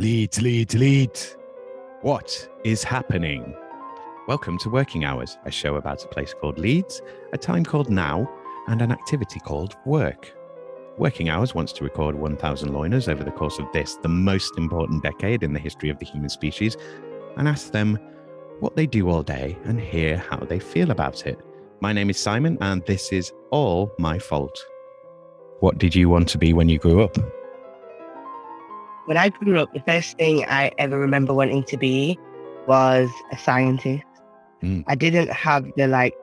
Leeds, Leeds, Leeds. What is happening? Welcome to Working Hours, a show about a place called Leeds, a time called now, and an activity called work. Working Hours wants to record 1,000 loiners over the course of this, the most important decade in the history of the human species, and ask them what they do all day and hear how they feel about it. My name is Simon, and this is all my fault. What did you want to be when you grew up? When I grew up, the first thing I ever remember wanting to be was a scientist. Mm. I didn't have the like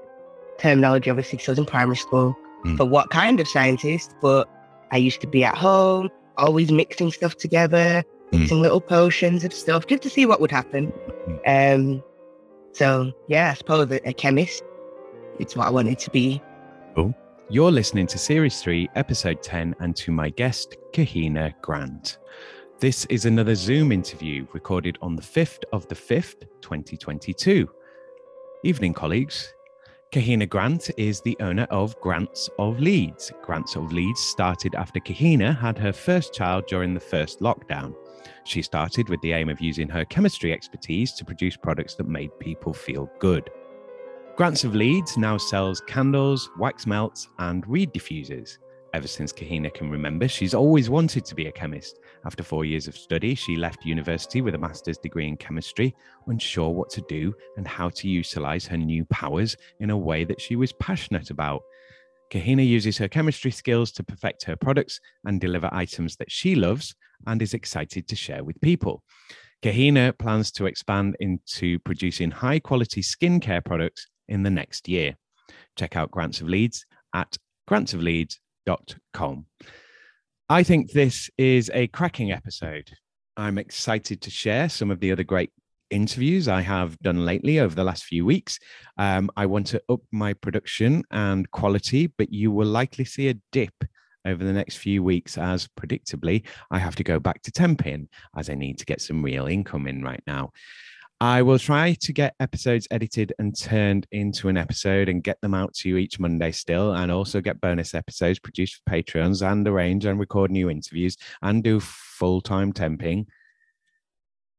terminology, obviously, because I was in primary school Mm. for what kind of scientist, but I used to be at home, always mixing stuff together, Mm. mixing little potions of stuff just to see what would happen. Um, so yeah, I suppose a, a chemist. It's what I wanted to be. You're listening to Series 3, Episode 10, and to my guest, Kahina Grant. This is another Zoom interview recorded on the 5th of the 5th, 2022. Evening, colleagues. Kahina Grant is the owner of Grants of Leeds. Grants of Leeds started after Kahina had her first child during the first lockdown. She started with the aim of using her chemistry expertise to produce products that made people feel good. Grants of Leeds now sells candles, wax melts, and reed diffusers. Ever since Kahina can remember, she's always wanted to be a chemist. After four years of study, she left university with a master's degree in chemistry, unsure what to do and how to utilize her new powers in a way that she was passionate about. Kahina uses her chemistry skills to perfect her products and deliver items that she loves and is excited to share with people. Kahina plans to expand into producing high quality skincare products in the next year. Check out Grants of Leeds at grantsofleeds.com. I think this is a cracking episode. I'm excited to share some of the other great interviews I have done lately over the last few weeks. Um, I want to up my production and quality, but you will likely see a dip over the next few weeks as predictably I have to go back to temping as I need to get some real income in right now. I will try to get episodes edited and turned into an episode and get them out to you each Monday still, and also get bonus episodes produced for Patreons and arrange and record new interviews and do full time temping.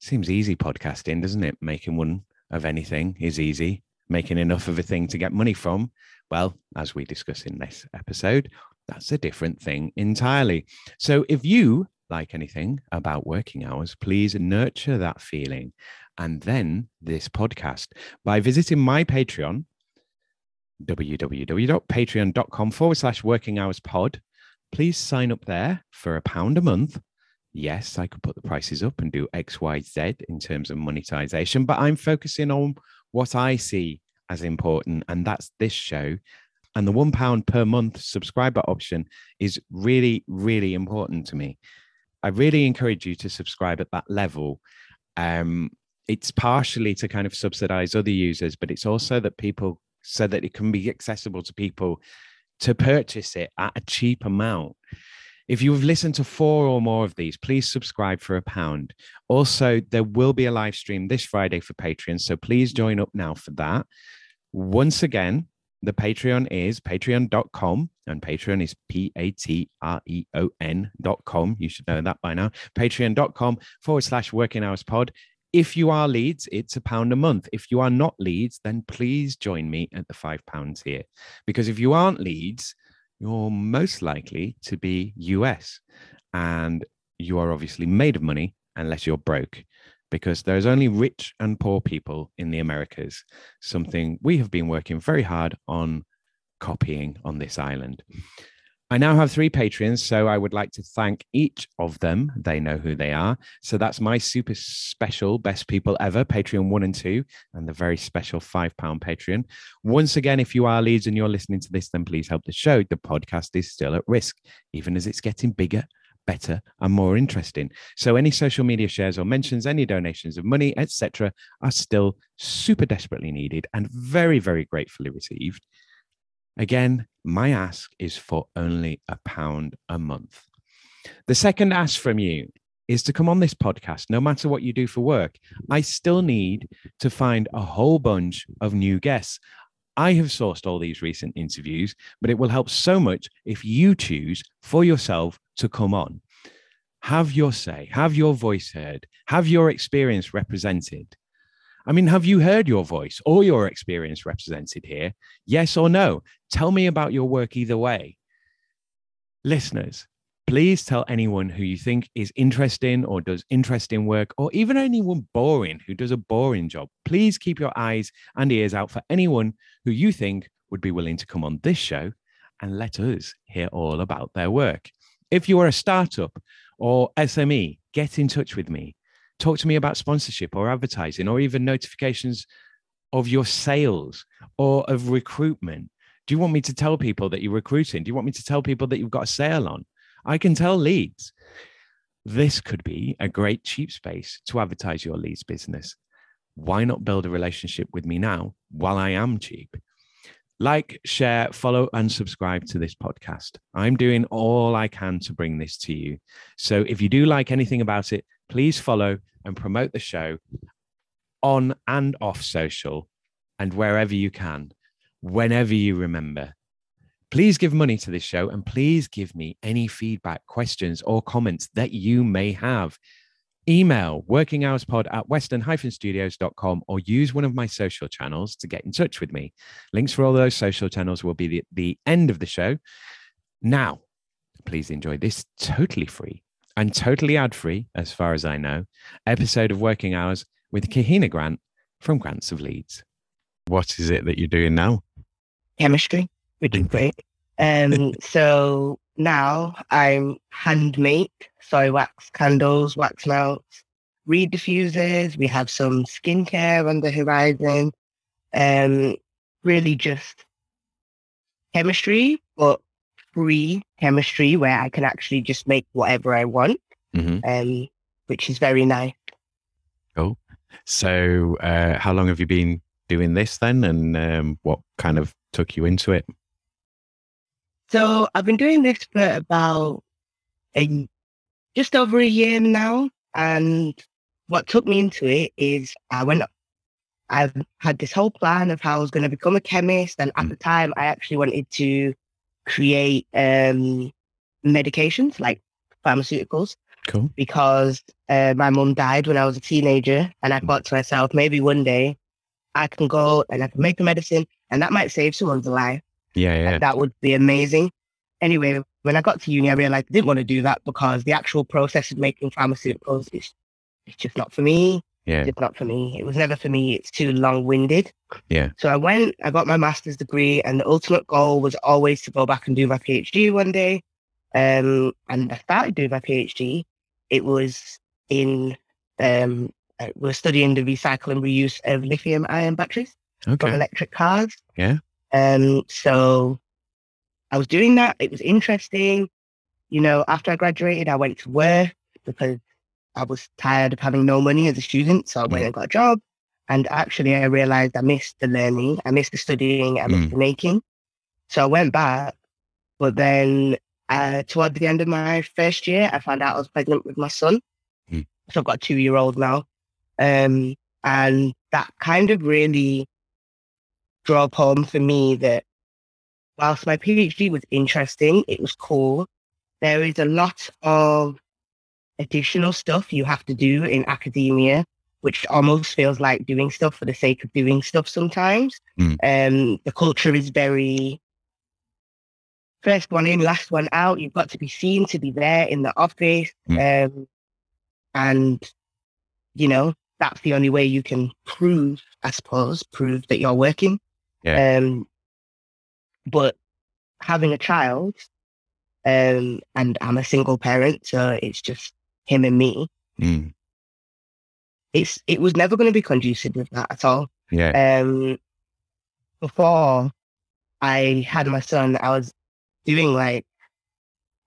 Seems easy podcasting, doesn't it? Making one of anything is easy. Making enough of a thing to get money from, well, as we discuss in this episode, that's a different thing entirely. So if you like anything about working hours, please nurture that feeling and then this podcast by visiting my Patreon, www.patreon.com forward slash working hours pod. Please sign up there for a pound a month. Yes, I could put the prices up and do X, Y, Z in terms of monetization, but I'm focusing on what I see as important, and that's this show. And the one pound per month subscriber option is really, really important to me. I really encourage you to subscribe at that level. Um, it's partially to kind of subsidize other users, but it's also that people so that it can be accessible to people to purchase it at a cheap amount. If you've listened to four or more of these, please subscribe for a pound. Also, there will be a live stream this Friday for Patreon. So please join up now for that. Once again, the Patreon is patreon.com and Patreon is P A T R E O N.com. You should know that by now. Patreon.com forward slash working hours pod. If you are Leeds, it's a pound a month. If you are not Leeds, then please join me at the five pounds here. Because if you aren't Leeds, you're most likely to be US. And you are obviously made of money unless you're broke, because there's only rich and poor people in the Americas, something we have been working very hard on copying on this island. I now have three patrons, so I would like to thank each of them. They know who they are. So that's my super special best people ever, Patreon one and two, and the very special five pound Patreon. Once again, if you are Leeds and you're listening to this, then please help the show. The podcast is still at risk, even as it's getting bigger, better, and more interesting. So any social media shares or mentions, any donations of money, etc., are still super desperately needed and very, very gratefully received. Again, my ask is for only a pound a month. The second ask from you is to come on this podcast, no matter what you do for work. I still need to find a whole bunch of new guests. I have sourced all these recent interviews, but it will help so much if you choose for yourself to come on. have your say, have your voice heard, have your experience represented. I mean, have you heard your voice or your experience represented here? Yes or no? Tell me about your work either way. Listeners, please tell anyone who you think is interesting or does interesting work, or even anyone boring who does a boring job. Please keep your eyes and ears out for anyone who you think would be willing to come on this show and let us hear all about their work. If you are a startup or SME, get in touch with me. Talk to me about sponsorship or advertising or even notifications of your sales or of recruitment. Do you want me to tell people that you're recruiting? Do you want me to tell people that you've got a sale on? I can tell Leeds. This could be a great cheap space to advertise your Leeds business. Why not build a relationship with me now while I am cheap? Like, share, follow, and subscribe to this podcast. I'm doing all I can to bring this to you. So if you do like anything about it, please follow and promote the show on and off social and wherever you can, whenever you remember. Please give money to this show and please give me any feedback, questions, or comments that you may have email workinghourspod at western-studios.com or use one of my social channels to get in touch with me. Links for all those social channels will be the, the end of the show. Now, please enjoy this totally free and totally ad-free, as far as I know, episode of Working Hours with Kahina Grant from Grants of Leeds. What is it that you're doing now? Chemistry. We're doing great. Um, so now I'm handmade soy wax candles, wax melts, reed diffusers. We have some skincare on the horizon. Um, really just chemistry, but free chemistry where I can actually just make whatever I want, Mhm. um, which is very nice. Cool. So, uh, how long have you been doing this then, and um, what kind of took you into it? So I've been doing this for about a just over a year now, and what took me into it is I went. up I've had this whole plan of how I was going to become a chemist, and at Mm. the time, I actually wanted to create um, medications like pharmaceuticals Cool. because uh, my mum died when I was a teenager, and I thought to myself, maybe one day I can go and I can make a medicine, and that might save someone's life. Yeah, yeah. and that would be amazing. Anyway, when I got to uni, I realized I didn't want to do that because the actual process of making pharmaceuticals is it's just not for me. Yeah. It's not for me. It was never for me. It's too long winded. Yeah. So I went, I got my master's degree, and the ultimate goal was always to go back and do my PhD one day. Um, and I started doing my PhD. It was in, um, uh, we're studying the recycle and reuse of lithium ion batteries from Okay. electric cars. Yeah. Um, so I was doing that. It was interesting. You know, after I graduated, I went to work because I was tired of having no money as a student. So I went Mm. and got a job. And actually, I realized I missed the learning, I missed the studying, I missed Mm. the making. So I went back. But then uh, toward the end of my first year, I found out I was pregnant with my son. Mm. So I've got a two year old now. Um, and that kind of really drove home for me that whilst my PhD was interesting, it was cool, there is a lot of additional stuff you have to do in academia, which almost feels like doing stuff for the sake of doing stuff sometimes. Mm. Um, the culture is very first one in, last one out. You've got to be seen to be there in the office. Um, and, you know, that's the only way you can prove, I suppose, prove that you're working. Yeah. Um, but having a child, um, and I'm a single parent, so it's just him and me. Mm. It's it was never going to be conducive with that at all. Yeah. Um, before I had my son, I was doing like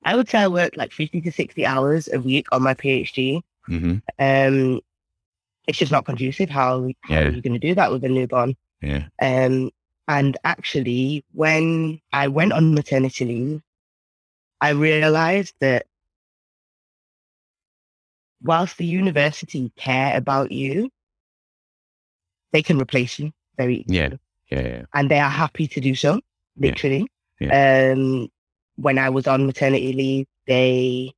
I would say I worked like fifty to sixty hours a week on my PhD. hmm Um, it's just not conducive. How, how Yeah. are you going to do that with a newborn? Yeah. Um, and actually, when I went on maternity leave, I realized that whilst the university care about you, they can replace you very easily. Yeah. Yeah. Yeah. And they are happy to do so, Yeah. literally. Um, when I was on maternity leave, they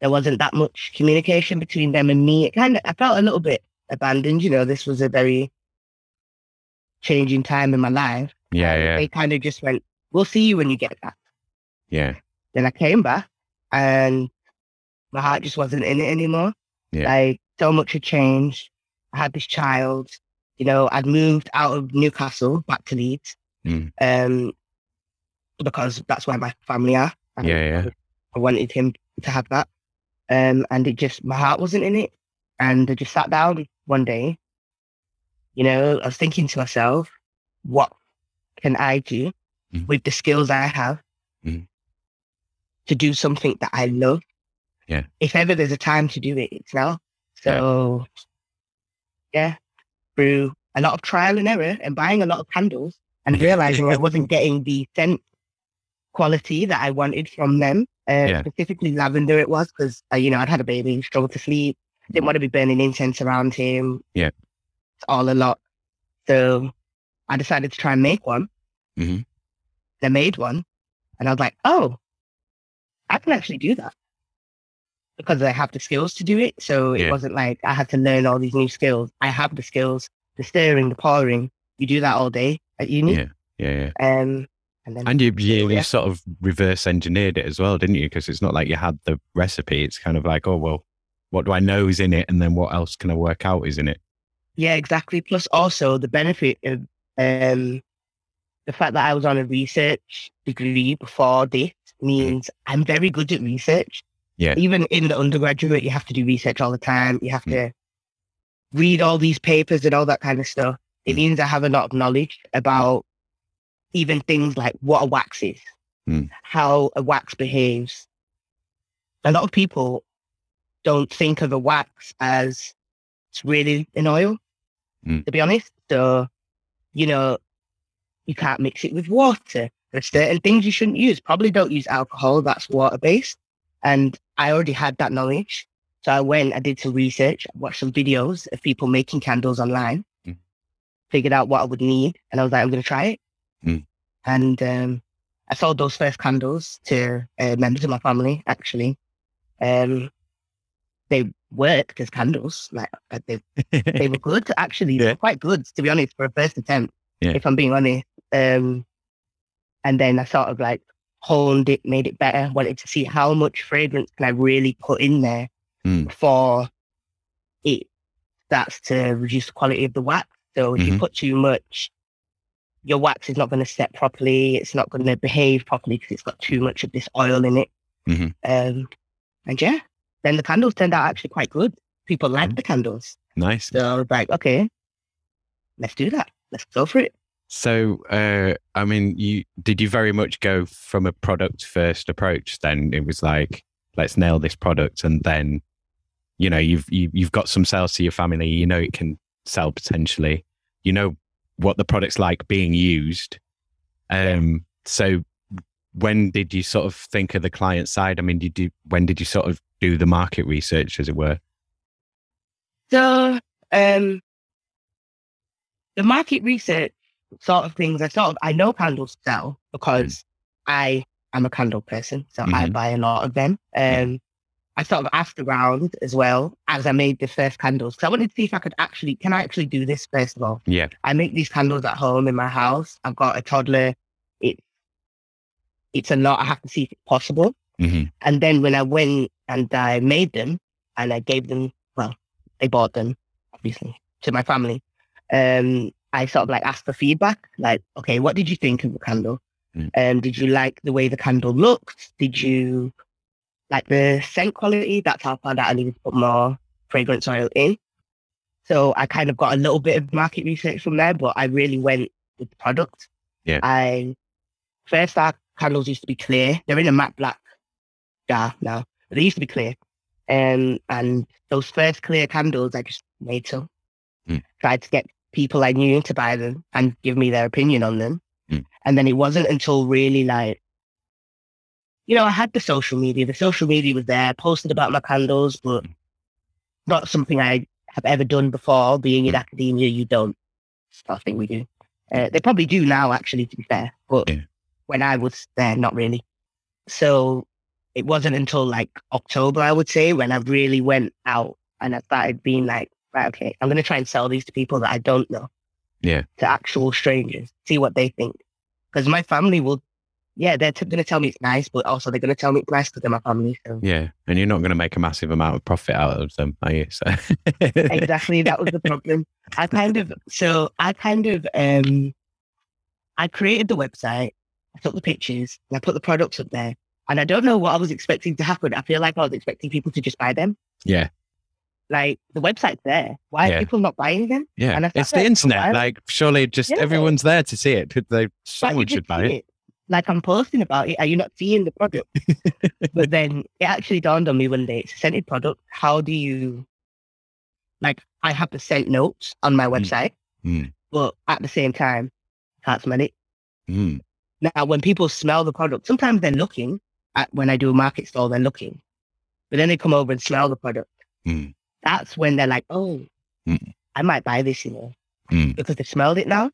there wasn't that much communication between them and me. It kind of, I felt a little bit abandoned. You know, this was a very changing time in my life. Yeah, yeah, They kind of just went, we'll see you when you get back. yeah, Then I came back and my heart just wasn't in it anymore. Yeah. Like so much had changed. I had this child, you know, I'd moved out of Newcastle back to Leeds. Mm. Um because that's where my family are. and Yeah, yeah. I wanted him to have that. Um and it just my heart wasn't in it. And I just sat down one day, you know, I was thinking to myself, what can I do Mhm. with the skills I have Mhm. to do something that I love? Yeah. If ever there's a time to do it, it's now. So, yeah, through a lot of trial and error and buying a lot of candles and realizing I wasn't getting the scent quality that I wanted from them. Uh, Yeah. Specifically, lavender it was because, uh, you know, I'd had a baby, struggled to sleep, didn't want to be burning incense around him. Yeah. It's all a lot. So I decided to try and make one. Mhm. I made one and I was like, oh, I can actually do that because I have the skills to do it. So it Yeah. wasn't like I had to learn all these new skills. I have the skills, the stirring, the pouring. You do that all day at uni. yeah, yeah, yeah. Um, and then And you, you, Yeah. you sort of reverse engineered it as well, didn't you? Because it's not like you had the recipe. It's kind of like, oh, well, what do I know is in it? And then what else can I work out is in it? Yeah, exactly. Plus, also the benefit of um, the fact that I was on a research degree before this means I'm very good at research. Yeah. Even in the undergraduate, you have to do research all the time. You have to read all these papers and all that kind of stuff. It Mm. means I have a lot of knowledge about even things like what a wax is, Mm. how a wax behaves. A lot of people don't think of a wax as it's really an oil, Mm. to be honest. So, you know, you can't mix it with water. There's certain things you shouldn't use. Probably don't use alcohol, that's water based. And I already had that knowledge. So I went, I did some research, watched some videos of people making candles online, Mm. figured out what I would need, and I was like, I'm going to try it. Mm. And um, I sold those first candles to uh, members of my family, actually. Um, they worked as candles, like uh, they they were good actually. They Yeah. were quite good to be honest for a first attempt. Yeah. If I'm being honest. Um, and then I sort of like honed it, made it better. Wanted to see how much fragrance can I really put in there Mm. before it starts to reduce the quality of the wax. So if you Mhm. put too much, your wax is not going to set properly. It's not going to behave properly because it's got too much of this oil in it. Mhm. Um, and yeah, then the candles turned out actually quite good. People liked Mm. the candles. nice. So I was like, okay, let's do that. Let's go for it. So, uh, I mean, you did you very much go from a product first approach? Then it was like, let's nail this product, and then, you know, you've you, you've got some sales to your family. You know, it can sell potentially. You know what the product's like being used. Um. So, when did you sort of think of the client side? I mean, did you when did you sort of do the market research, as it were? So um, the market research sort of things, I sort of, I know candles sell because I am a candle person. So I Mhm. buy a lot of them. Um, I sort of asked around as well as I made the first candles. So I wanted to see if I could actually, can I actually do this first of all? Yeah. I make these candles at home in my house. I've got a toddler. It, it's a lot. I have to see if it's possible. hmm And then when I went and I made them and I gave them, well, they bought them, obviously, to my family. Um, I sort of like asked for feedback, like, okay, what did you think of the candle? Mm. Um, did you like the way the candle looked? Did you like the scent quality? That's how I found out I needed to put more fragrance oil in. So I kind of got a little bit of market research from there, but I really went with the product. Yeah. I first our candles used to be clear. They're in a matte black jar now, but they used to be clear. Um, and those first clear candles, I just made some. Mm. Tried to get people I knew to buy them and give me their opinion on them. Mm. And then it wasn't until really like, you know, I had the social media. The social media was there, posted about my candles, but Mm. not something I have ever done before. Being in Mm. academia, you don't. I think we do. Uh, they probably do now, actually, to be fair. But Yeah. when I was there, not really. So it wasn't until like October, I would say, when I really went out and I started being like, right, okay, I'm going to try and sell these to people that I don't know. Yeah. To actual strangers, see what they think. Because my family will, yeah, they're t- going to tell me it's nice, but also they're going to tell me it's nice because they're my family. So. Yeah. And you're not going to make a massive amount of profit out of them, are you? So exactly. That was the problem. I kind of, so I kind of, um, I created the website, I took the pictures, and I put the products up there. And I don't know what I was expecting to happen. I feel like I was expecting people to just buy them. Yeah. Like the website's there. Why Yeah. are people not buying them? Yeah. And It's the internet. Like, surely just Yeah. everyone's there to see it. They, someone should buy see it. Like I'm posting about it. Are you not seeing the product? but then it actually dawned on me one day. It's a scented product. How do you like? I have the scent notes on my Mm. website, Mm. but at the same time, can't smell it. Mm. Now, when people smell the product, sometimes they're looking at when I do a market stall, they're looking, but then they come over and smell the product. Mm. That's when they're like, "Oh, Mm. I might buy this," you know, Mm. because they've smelled it now.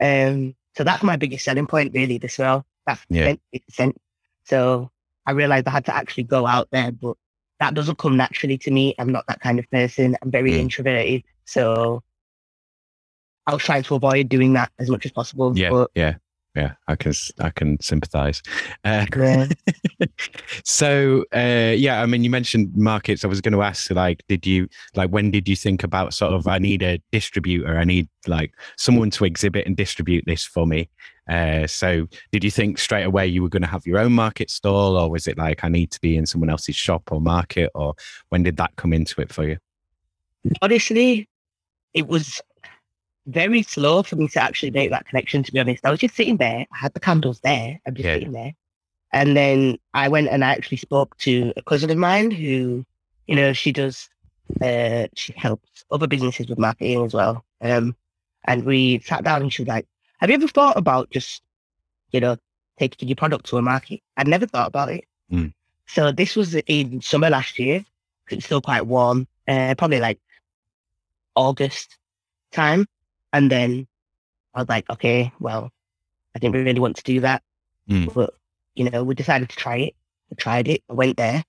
Um, so that's my biggest selling point, really, the smell. That's Yeah. scent, it's scent. So I realized I had to actually go out there, but that doesn't come naturally to me. I'm not that kind of person. I'm very Mm. introverted, so I was trying to avoid doing that as much as possible. Yeah. But Yeah. Yeah. I can, I can sympathize. Uh, yeah. so uh yeah i mean you mentioned markets i was going to ask like did you like when did you think about sort of i need a distributor i need like someone to exhibit and distribute this for me uh so did you think straight away you were going to have your own market stall or was it like i need to be in someone else's shop or market or when did that come into it for you honestly, it was very slow for me to actually make that connection, to be honest. I was just sitting there, I had the candles there, I'm just Yeah. sitting there. And then I went and I actually spoke to a cousin of mine who, you know, she does, uh, she helps other businesses with marketing as well. Um, and we sat down and she was like, Have you ever thought about just, you know, taking your product to a market? I'd never thought about it. Mm. So this was in summer last year. It's still quite warm, uh, probably like August time. And then I was like, okay, well, I didn't really want to do that. Mm. But, you know, we decided to try it. I tried it. I went there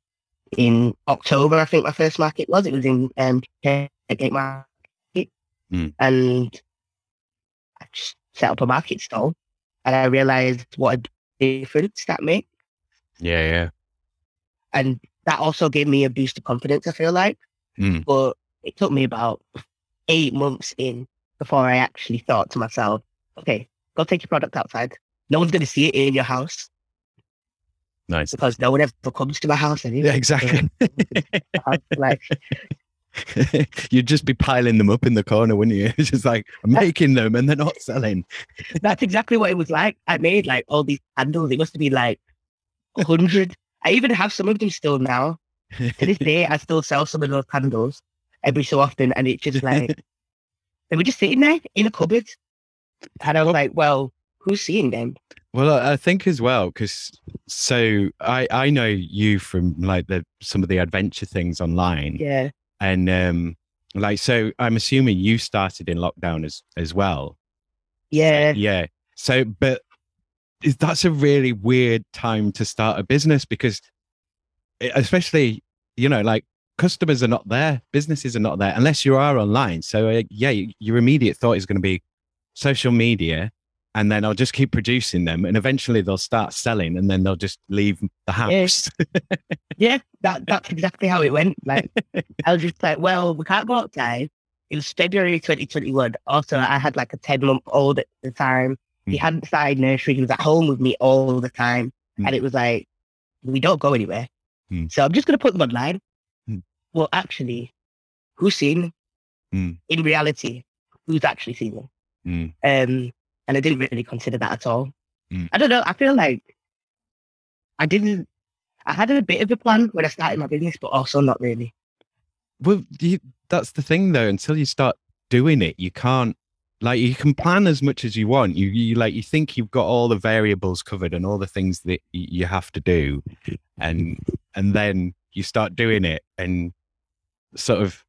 in October, I think my first market was. It was in um, Gate Market. Mm. And I just set up a market stall and I realized what a difference that made. yeah yeah And that also gave me a boost of confidence, I feel like. Mm. But it took me about eight months in before I actually thought to myself, okay, go take your product outside. No one's going to see it in your house nice because no one ever comes to my house anyway. yeah exactly So, I was like, you'd just be piling them up in the corner wouldn't you it's just like i'm making them and they're not selling that's exactly what it was like. I made like all these candles. It must have been like a hundred. I even have some of them still now. To this day, I still sell some of those candles every so often, and it's just like they were just sitting there in a cupboard, and I was like, "Well, who's seeing them?" Well, I think as well because so I I know you from like the some of the adventure things online, Yeah, and um like so I'm assuming you started in lockdown as as well. yeah, Yeah. So, but is that's a really weird time to start a business because, especially you know, like customers are not there, businesses are not there unless you are online. So uh, yeah, your immediate thought is going to be social media, and then I'll just keep producing them, and eventually they'll start selling, and then they'll just leave the house. yeah. That that's exactly how it went. Like I was just like, "Well, we can't go outside." It was February 2021. Also, I had like a 10 month old at the time. He Mm. hadn't started nursery. He was at home with me all the time. Mm. And it was like, we don't go anywhere. Mm. So I'm just going to put them online. Well, actually, who's seen? Mm. In reality, who's actually seen them? Mm. Um, and I didn't really consider that at all. Mm. I don't know. I feel like I didn't, I had a bit of a plan when I started my business, but also not really. Well, you, that's the thing though. Until you start doing it, you can't. Like you can plan as much as you want. You you like you think you've got all the variables covered and all the things that y- you have to do, and and then you start doing it and sort of,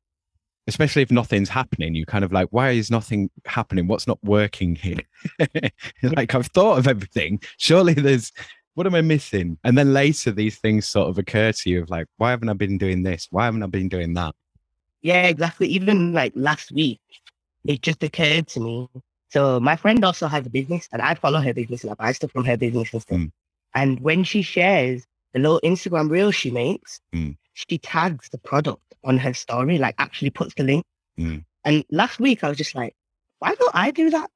especially if nothing's happening, you kind of like, why is nothing happening? What's not working here? like I've thought of everything. Surely there's what am I missing? And then later, these things sort of occur to you of like, why haven't I been doing this? Why haven't I been doing that? Yeah, exactly. Even like last week, it just occurred to me. So my friend also has a business, and I follow her business and I buy stuff from her business and stuff. Mm. And when she shares the little Instagram reel she makes, Mm. She tags the product on her story, like actually puts the link. Mm. And last week, I was just like, why don't I do that?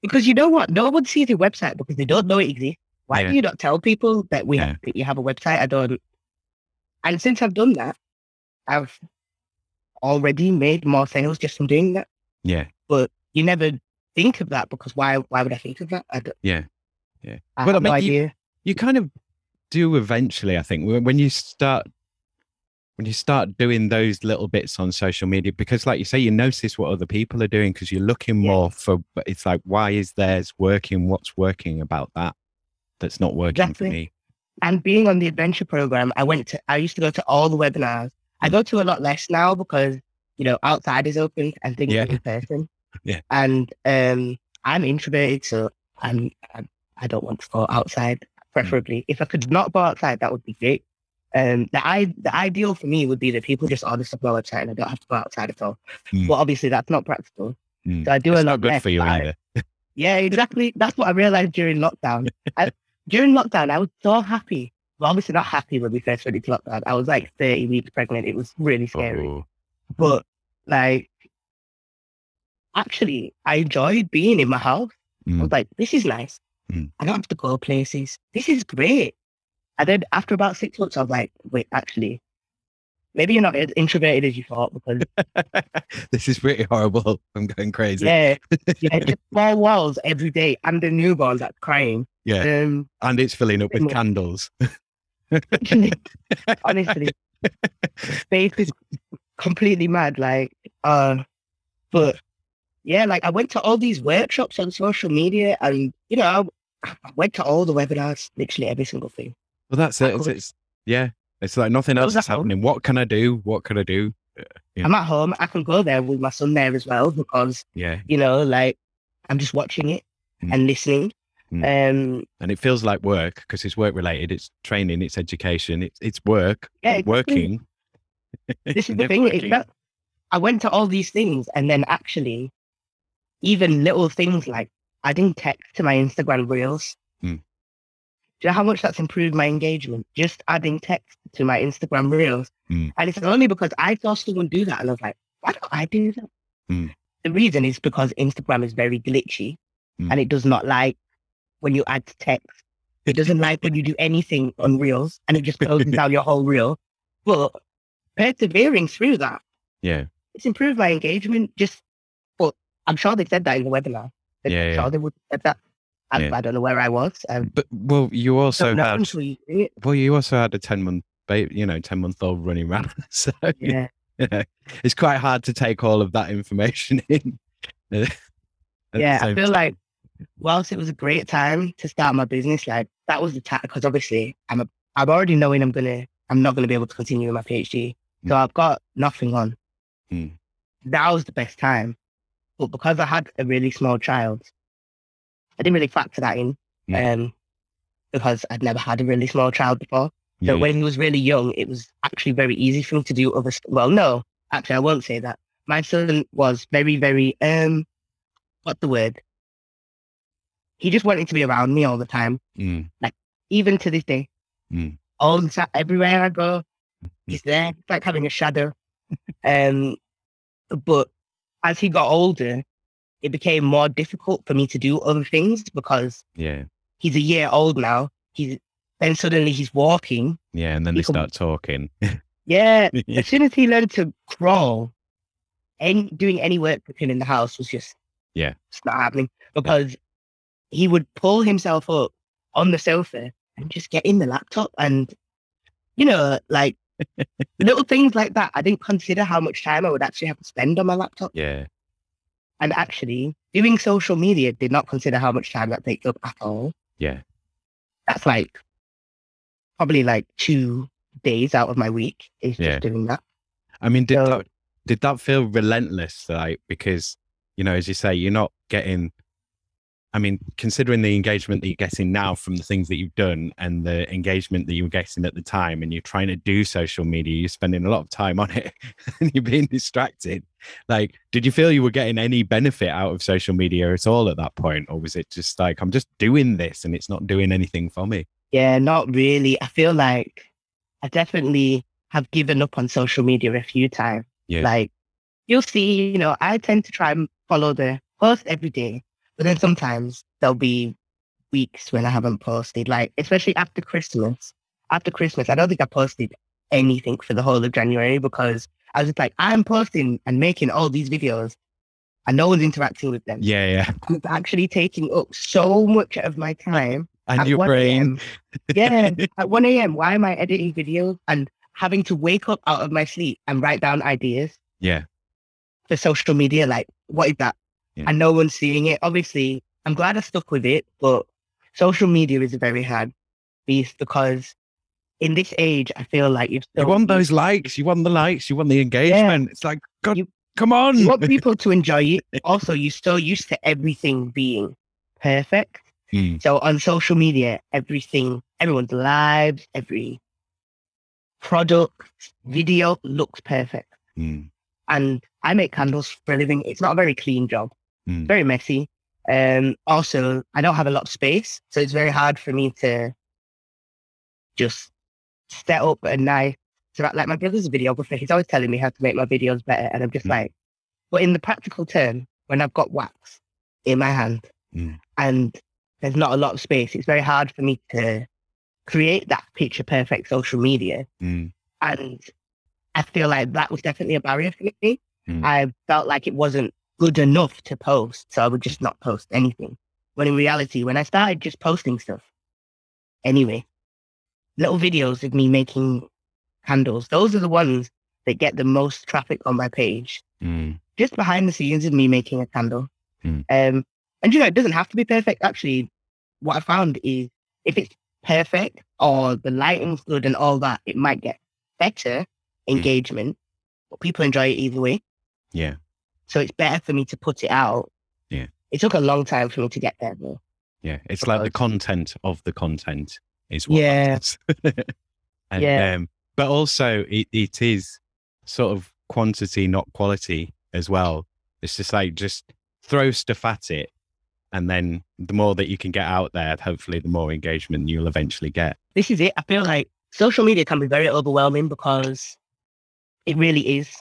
Because you know what? No one sees your website because they don't know it exists. Why Yeah. do you not tell people that we Yeah. have, that you have a website? I don't. And since I've done that, I've already made more sales just from doing that. Yeah. But you never think of that because why? Why would I think of that? I, don't, Yeah. Yeah. I Well, I have no mean, you- idea. You kind of do eventually, I think, when when you start when you start doing those little bits on social media, because like you say, you notice what other people are doing because you're looking Yeah. more for but it's like, why is theirs working? What's working about that that's not working Exactly. for me? And being on the adventure program, I went to. I used to go to all the webinars. I go to a lot less now because you know outside is open and things Yeah. are in person. Yeah. And um, I'm introverted, so I'm, I'm I don't want to go outside. Preferably, if I could not go outside, that would be great. Um, the I the ideal for me would be that people just order stuff on my website and I don't have to go outside at all. Mm. But obviously, that's not practical. Mm. So I do It's a lot not good less, for you I- either. yeah, exactly. That's what I realized during lockdown. I, during lockdown, I was so happy. Well, obviously not happy when we first went into lockdown. I was like 30 weeks pregnant. It was really scary. Oh, But like, actually, I enjoyed being in my house. I mm, was like, this is nice. Mm. I don't have to go places. This is great. And then after about six months, I was like, wait, actually, maybe you're not as introverted as you thought because this is pretty horrible. I'm going crazy. yeah, yeah, just four walls every day and a newborn that's crying. Yeah. Um, And it's filling up with candles. honestly, space is completely mad. Like, uh, but yeah, like I went to all these workshops on social media, and you know, I, I went to all the webinars, literally every single thing. Well, that's it. It's, it's yeah. It's like nothing else is at home. happening. What can I do? What can I do? Yeah. I'm at home. I can go there with my son there as well because Yeah. you know, like I'm just watching it Mm. and listening. Um, And it feels like work because it's work related. It's training. It's education. It's it's work. yeah, exactly. working. this is the thing. It's I went to all these things and then actually, even little things like adding text to my Instagram reels. Hmm. Do you know how much that's improved my engagement? Just adding text to my Instagram reels. Hmm. And it's only because I saw someone do that and I was like, why don't I do that? Hmm. The reason is because Instagram is very glitchy Hmm. and it does not like when you add text. It doesn't like when you do anything on reels and it just closes down your whole reel. But persevering through that, Yeah. it's improved my engagement. Just, but I'm sure they said that in the webinar. I'm Yeah, yeah. sure they would have said that. I, Yeah. I don't know where I was. Um, But well, you also had until you do it. well, you also had a ten month baby, you know, ten month old running around. So Yeah. you know, it's quite hard to take all of that information in. Yeah, I feel time. like whilst it was a great time to start my business, like that was the time because obviously I'm a, I'm already knowing I'm gonna I'm not gonna be able to continue with my PhD, so I've got nothing on. Mm. That was the best time, but because I had a really small child, I didn't really factor that in, Mm. um, because I'd never had a really small child before. So when he was really young, it was actually very easy for me to do other. St- well, no, actually, I won't say that. My son was very, very um, what's the word? He just wanted to be around me all the time, Mm, even to this day. Mm. All the time, everywhere I go, he's there. It's like having a shadow. um, but as he got older, it became more difficult for me to do other things because yeah, he's a year old now. He's then suddenly he's walking. yeah, and then they can- start talking. Yeah, as soon as he learned to crawl, any doing any work with him in the house was just Yeah. it's not happening because he would pull himself up on the sofa and just get in the laptop and you know like little things like that. I didn't consider how much time I would actually have to spend on my laptop, yeah, and actually doing social media did not consider how much time that takes up at all. yeah, That's like probably like two days out of my week is Yeah. just doing that. I mean, did So- that did that feel relentless? Like because you know, as you say, you're not getting I mean, considering the engagement that you're getting now from the things that you've done and the engagement that you were getting at the time, and you're trying to do social media, you're spending a lot of time on it and you're being distracted. Like, did you feel you were getting any benefit out of social media at all at that point? Or was it just like, I'm just doing this and it's not doing anything for me? Yeah, not really. I feel like I definitely have given up on social media a few times. Yeah. Like, you'll see, you know, I tend to try and follow the post every day but then sometimes there'll be weeks when I haven't posted, like especially after Christmas. After Christmas, I don't think I posted anything for the whole of January because I was just like, I'm posting and making all these videos and no one's interacting with them. Yeah, yeah. It's actually taking up so much of my time. And your brain. yeah. At 1 a.m., why am I editing videos and having to wake up out of my sleep and write down ideas? Yeah. For social media, like, what is that? Yeah. and no one's seeing it. Obviously, I'm glad I stuck with it, but social media is a very hard beast because in this age, I feel like you've you want those likes, you want the likes, you want the engagement. Yeah. It's like, God, you, come on. You want people to enjoy it. Also, you're so used to everything being perfect. Hmm. So on social media, everything, everyone's lives, every product, video looks perfect. Hmm. And I make candles for a living. It's not a very clean job mm. very messy. Um, also, I don't have a lot of space, so it's very hard for me to just set up a nice. So, like my brother's a videographer, he's always telling me how to make my videos better, and I'm just mm. like, but in the practical term, when I've got wax in my hand mm. and there's not a lot of space, it's very hard for me to create that picture perfect social media. Mm. And I feel like that was definitely a barrier for me. Mm. I felt like it wasn't good enough to post. So I would just not post anything. When in reality, when I started just posting stuff, anyway, little videos of me making candles, those are the ones that get the most traffic on my page. Mm. Just behind the scenes of me making a candle. Mm. Um, and you know, it doesn't have to be perfect. Actually, what I found is if it's perfect or the lighting's good and all that, it might get better mm. engagement, but people enjoy it either way. Yeah. So it's better for me to put it out. Yeah. It took a long time for me to get there though. Yeah. It's because... like the content of the content is what yeah. and, yeah. Um, but also it, it is sort of quantity, not quality as well. It's just like just throw stuff at it. And then the more that you can get out there, hopefully the more engagement you'll eventually get. This is it. I feel like social media can be very overwhelming because it really is.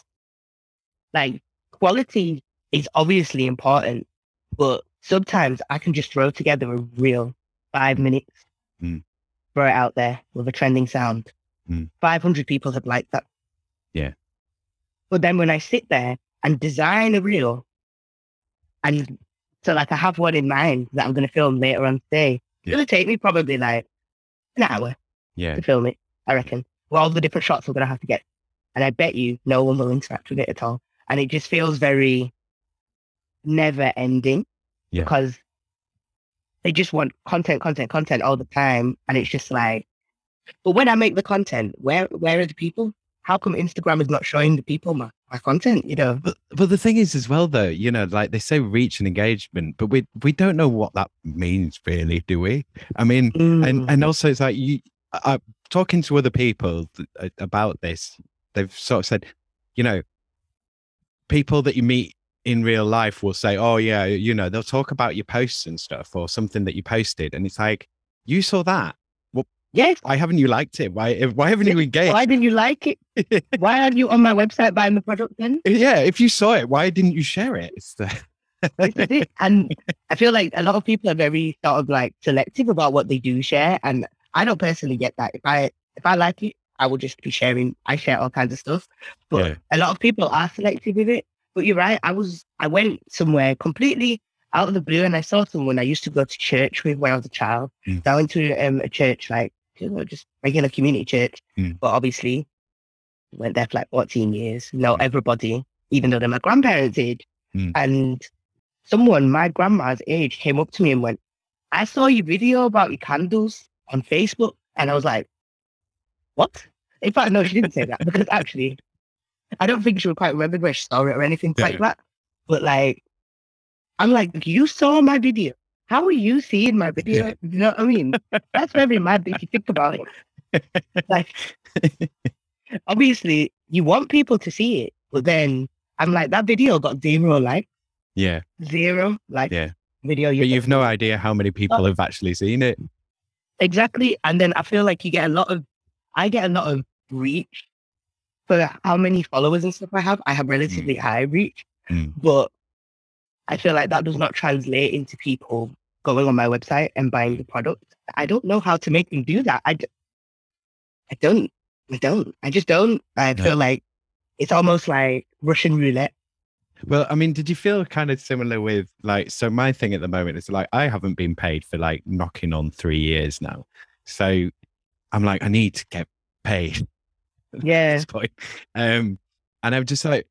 Like quality is obviously important, but sometimes I can just throw together a reel five minutes, mm. throw it out there with a trending sound. Mm. 500 people have liked that. Yeah. But then when I sit there and design a reel, and so like I have one in mind that I'm going to film later on today, yeah. to take me probably like an hour yeah. to film it, I reckon. Well, all the different shots I'm going to have to get. And I bet you no one will interact with it at all and it just feels very never ending yeah. because they just want content, content, content all the time, and it's just like. But when I make the content, where where are the people? How come Instagram is not showing the people my, my content? You know. But but the thing is, as well, though, you know, like they say, reach and engagement, but we we don't know what that means, really, do we? I mean, mm. and and also it's like you, I, talking to other people about this, they've sort of said, you know, people that you meet in real life will say, "Oh yeah, you know," they'll talk about your posts and stuff or something that you posted, and it's like, "You saw that? Well, yes. Why haven't you liked it? Why why haven't you engaged? Why didn't you like it? why aren't you on my website buying the product then? Eh, yeah, if you saw it, why didn't you share it? It's the it. And I feel like a lot of people are very sort of like selective about what they do share, and I don't personally get that. If I if I like it, I will just be sharing. I share all kinds of stuff, but yeah. a lot of people are selective with it. But you're right. I was, I went somewhere completely out of the blue, and I saw someone I used to go to church with when I was a child. Mm. So I went to um, a church, like you know, just regular community church, mm. but obviously went there for like 14 years. Know everybody, even though they're my grandparents' age. Mm. And someone my grandma's age came up to me and went, "I saw your video about your candles on Facebook," and I was like, "What?" In fact, no, she didn't say that because actually, I don't think she would quite remember where she saw it or anything yeah. like that. But like, I'm like, you saw my video. how are you seeing my video? You know what I mean? That's very mad if you think about it. Like, obviously, you want people to see it, but then I'm like, that video got zero like, Yeah. zero like Yeah. video. But you've no idea how many Oh. people have actually seen it. Exactly. And then I feel like you get a lot of, I get a lot of reach for how many followers and stuff I have. I have relatively high reach, Mm. but I feel like that does not translate into people going on my website and buying the product. I don't know how to make them do that. I, d- I don't. I don't. I just don't. I No. feel like it's almost like Russian roulette. Well, I mean, did you feel kind of similar with like, so my thing at the moment is like, I haven't been paid for like knocking on three years now. So I'm like, I need to get paid Yeah. Um, and I'm just like,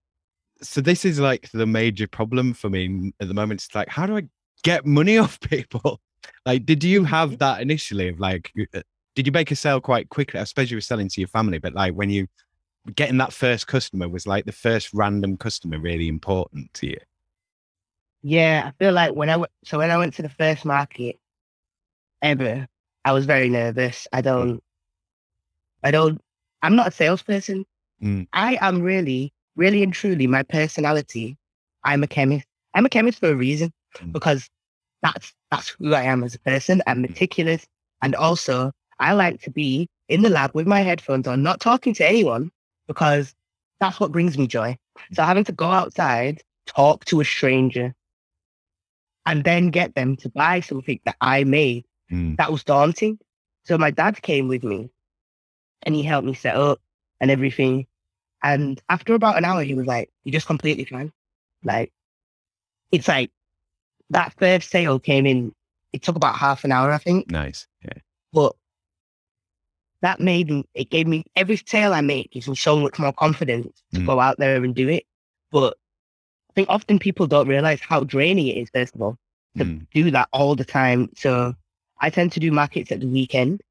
so this is like the major problem for me at the moment. It's like, how do I get money off people? Like, did you have that initially of like, uh, did you make a sale quite quickly? I suppose you were selling to your family, but like when you getting that first customer was like the first random customer really important to you? Yeah, I feel like when I went, so when I went to the first market ever, I was very nervous. I don't, I don't, I'm not a salesperson. Mm. I am really, really and truly my personality. I'm a chemist. I'm a chemist for a reason Mm. because that's that's who I am as a person. I'm meticulous, and also I like to be in the lab with my headphones on, not talking to anyone because that's what brings me joy. So having to go outside, talk to a stranger, and then get them to buy something that I made, Mm. that was daunting. So my dad came with me and he helped me set up and everything. And after about an hour, he was like, You're just completely fine. Like, it's like that first sale came in, it took about half an hour, I think. Nice. Yeah. But that made me, it gave me every sale I make gives me so much more confidence to Mm. go out there and do it. But I think often people don't realize how draining it is, first of all, to Mm. do that all the time. So I tend to do markets at the weekend,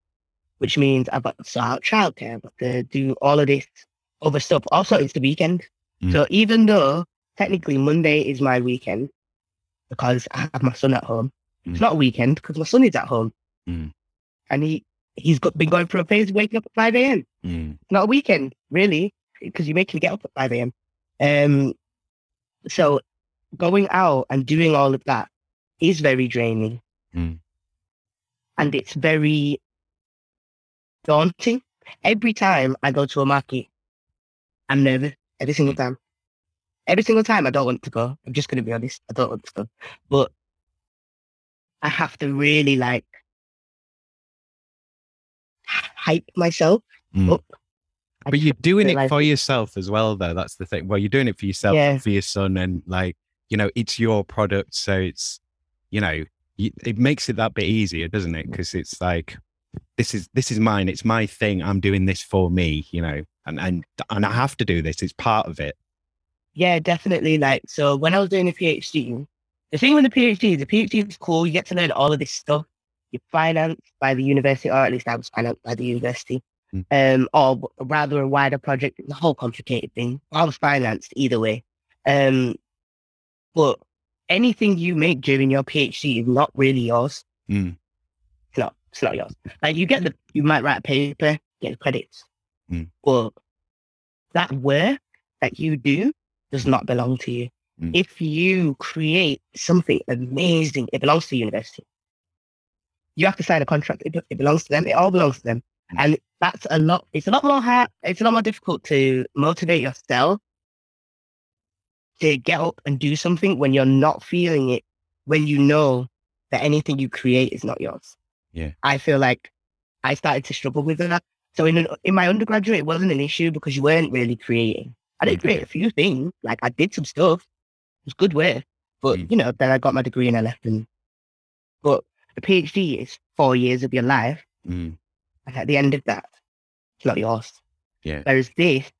which means I've got to sort out childcare, I've got to do all of this other stuff. Also, it's the weekend. Mm. So even though technically Monday is my weekend because I have my son at home, Mm. it's not a weekend because my son is at home. Mm. And he, he's got, been going through a phase of waking up at 5 a.m. Mm. It's not a weekend, really, because you make him get up at 5 a.m. Um, so going out and doing all of that is very draining. Mm. And it's very daunting. Every time I go to a market, I'm nervous every single time. Every single time I don't want to go. I'm just going to be honest. I don't want to go. But I have to really like hype myself Mm. up. I But you're doing it for yourself as well, though. That's the thing. Well, you're doing it for yourself, Yeah. for your son, and like, you know, it's your product. So it's, you know, it makes it that bit easier, doesn't it? Because it's like, this is this is mine. It's my thing. I'm doing this for me, you know, and and and I have to do this. It's part of it. Yeah, definitely. Like, so when I was doing a PhD, the thing with the PhD, the PhD is cool. You get to learn all of this stuff. You're financed by the university, or at least I was financed by the university, Mm. um, or rather a wider project. It's a whole complicated thing. I was financed either way. Um, but anything you make during your PhD is not really yours. Mm. It's not. It's not yours. Like you get the, you might write a paper, get the credits, Mm. but that work that you do does not belong to you. Mm. If you create something amazing, it belongs to the university. You have to sign a contract. It, it belongs to them. It all belongs to them. Mm. And that's a lot. It's a lot more hard. It's a lot more difficult to motivate yourself to get up and do something when you're not feeling it, when you know that anything you create is not yours. Yeah. I feel like I started to struggle with that. So in an, in my undergraduate, it wasn't an issue because you weren't really creating. I did create a few things. Like I did some stuff. It was good work. But Mm. you know, then I got my degree and I left. And but the PhD is four years of your life, Mm. and at the end of that, it's not yours. Yeah. Whereas this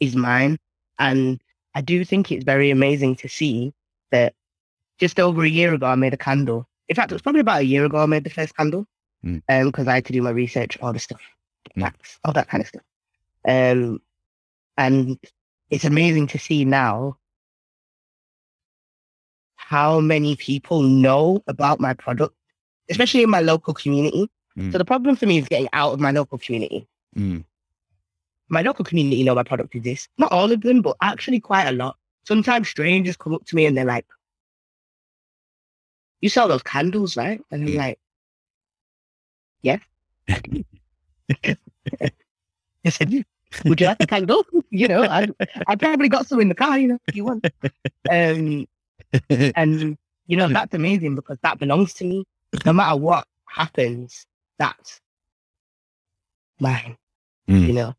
is mine, and I do think it's very amazing to see that just over a year ago I made a candle. In fact, it was probably about a year ago I made the first candle, Mm. um, because I had to do my research, all the stuff, Mm. all that kind of stuff. Um, and it's amazing to see now how many people know about my product, especially in my local community. Mm. So the problem for me is getting out of my local community. Mm. My local community know my product exists. Not all of them, but actually quite a lot. Sometimes strangers come up to me and they're like, "You sell those candles, right?" And I'm Mm. like. Yes, I do. Would you like a candle? You know, I I probably got some in the car. You know, if you want. Um, and you know that's amazing because that belongs to me. No matter what happens, that's mine. Mm. You know,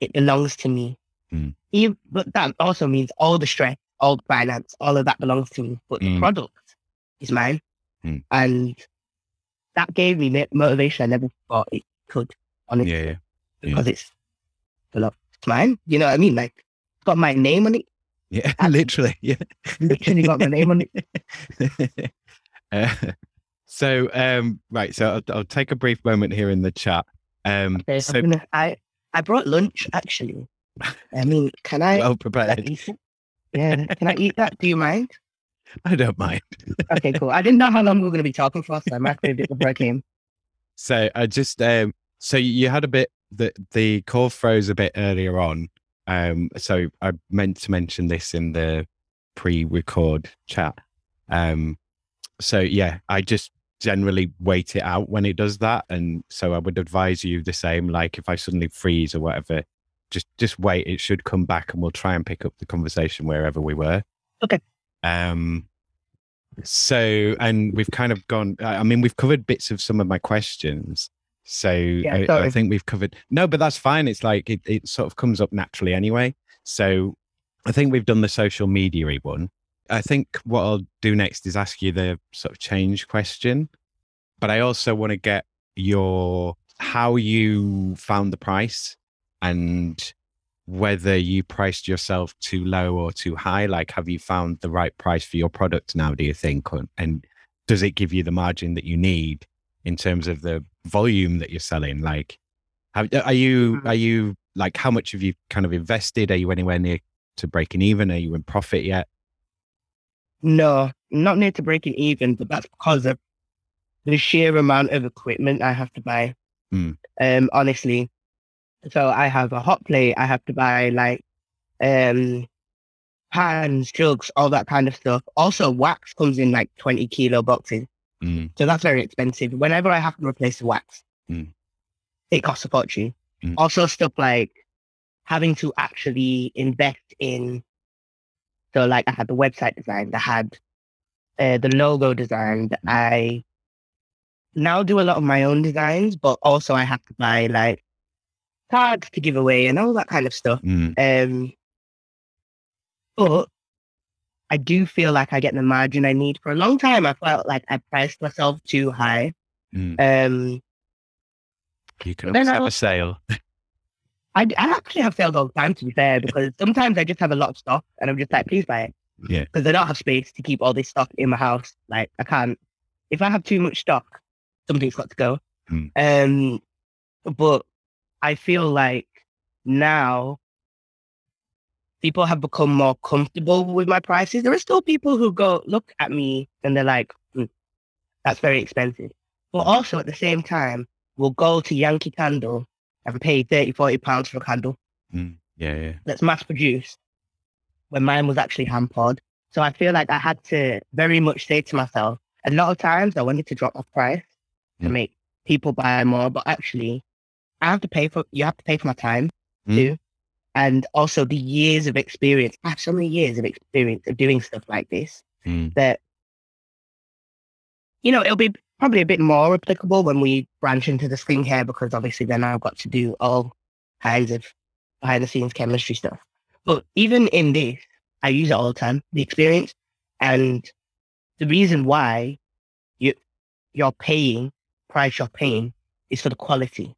it belongs to me. Mm. Even, but that also means all the stress, all the finance, all of that belongs to me. But Mm. the product is mine, Mm. and that gave me motivation I never thought it could. Honestly, yeah, yeah. because it's belongs it's mine. You know what I mean? Like it's got my name on it. Yeah, Absolutely. literally. Yeah. Literally got my name on it. Uh, so, um, right. So I'll, I'll take a brief moment here in the chat. Um, Okay, so gonna, I I brought lunch actually. I mean, can I? well prepared. Yeah, can I eat that? Do you mind? I don't mind. Okay, cool. I didn't know how long we were going to be talking for, so I microwaved it before I came. So I just um, so you had a bit the the call froze a bit earlier on. Um, so I meant to mention this in the pre-record chat. Um, so yeah, I just generally wait it out when it does that, and so I would advise you the same. Like if I suddenly freeze or whatever, just just wait. It should come back, and we'll try and pick up the conversation wherever we were. Okay. Um. So, and we've kind of gone. I mean, we've covered bits of some of my questions. So I, I think we've covered. No, but that's fine. It's like it, it sort of comes up naturally anyway. So I think we've done the social media one. I think what I'll do next is ask you the sort of change question, but I also want to get your how you found the price and whether you priced yourself too low or too high. Like, have you found the right price for your product now? Do you think, and does it give you the margin that you need in terms of the volume that you're selling? Like, have, are you Mhm. are you like how much have you kind of invested? Are you anywhere near to breaking even? Are you in profit yet? No, not near to breaking even, but that's because of the sheer amount of equipment I have to buy. Mm. Um, honestly, so I have a hot plate. I have to buy like um pans, jugs, all that kind of stuff. Also, wax comes in like twenty kilo boxes, Mm, so that's very expensive. Whenever I have to replace the wax, Mm. it costs a fortune. Mm. Also, stuff like having to actually invest in. So, like, I had the website designed, I had uh, the logo designed. I now do a lot of my own designs, but also I have to buy like cards to give away and all that kind of stuff. mm, Um, but I do feel like I get the margin I need. For a long time, I felt like I priced myself too high. mm. Um, You can always have a sale. I, I actually have sales all the time, to be fair, because sometimes I just have a lot of stuff and I'm just like, please buy it. Yeah. Because I don't have space to keep all this stuff in my house. Like, I can't, if I have too much stock, something's got to go. Hmm. Um, but I feel like now people have become more comfortable with my prices. There are still people who go look at me and they're like, "Hmm, that's very expensive. But also at the same time, we'll go to Yankee Candle and pay 30, 40 pounds for a candle Mm, yeah, yeah. that's mass produced when mine was actually hand poured. So I feel like I had to very much say to myself, a lot of times I wanted to drop my price to Mm. make people buy more, but actually I have to pay for you have to pay for my time Mm. too. And also the years of experience. I have so many years of experience of doing stuff like this Mm, that you know, it'll be probably a bit more applicable when we branch into the skincare because obviously then I've got to do all kinds of behind the scenes chemistry stuff. But even in this, I use it all the time, the experience. And the reason why you you're paying, price you're paying is for the quality.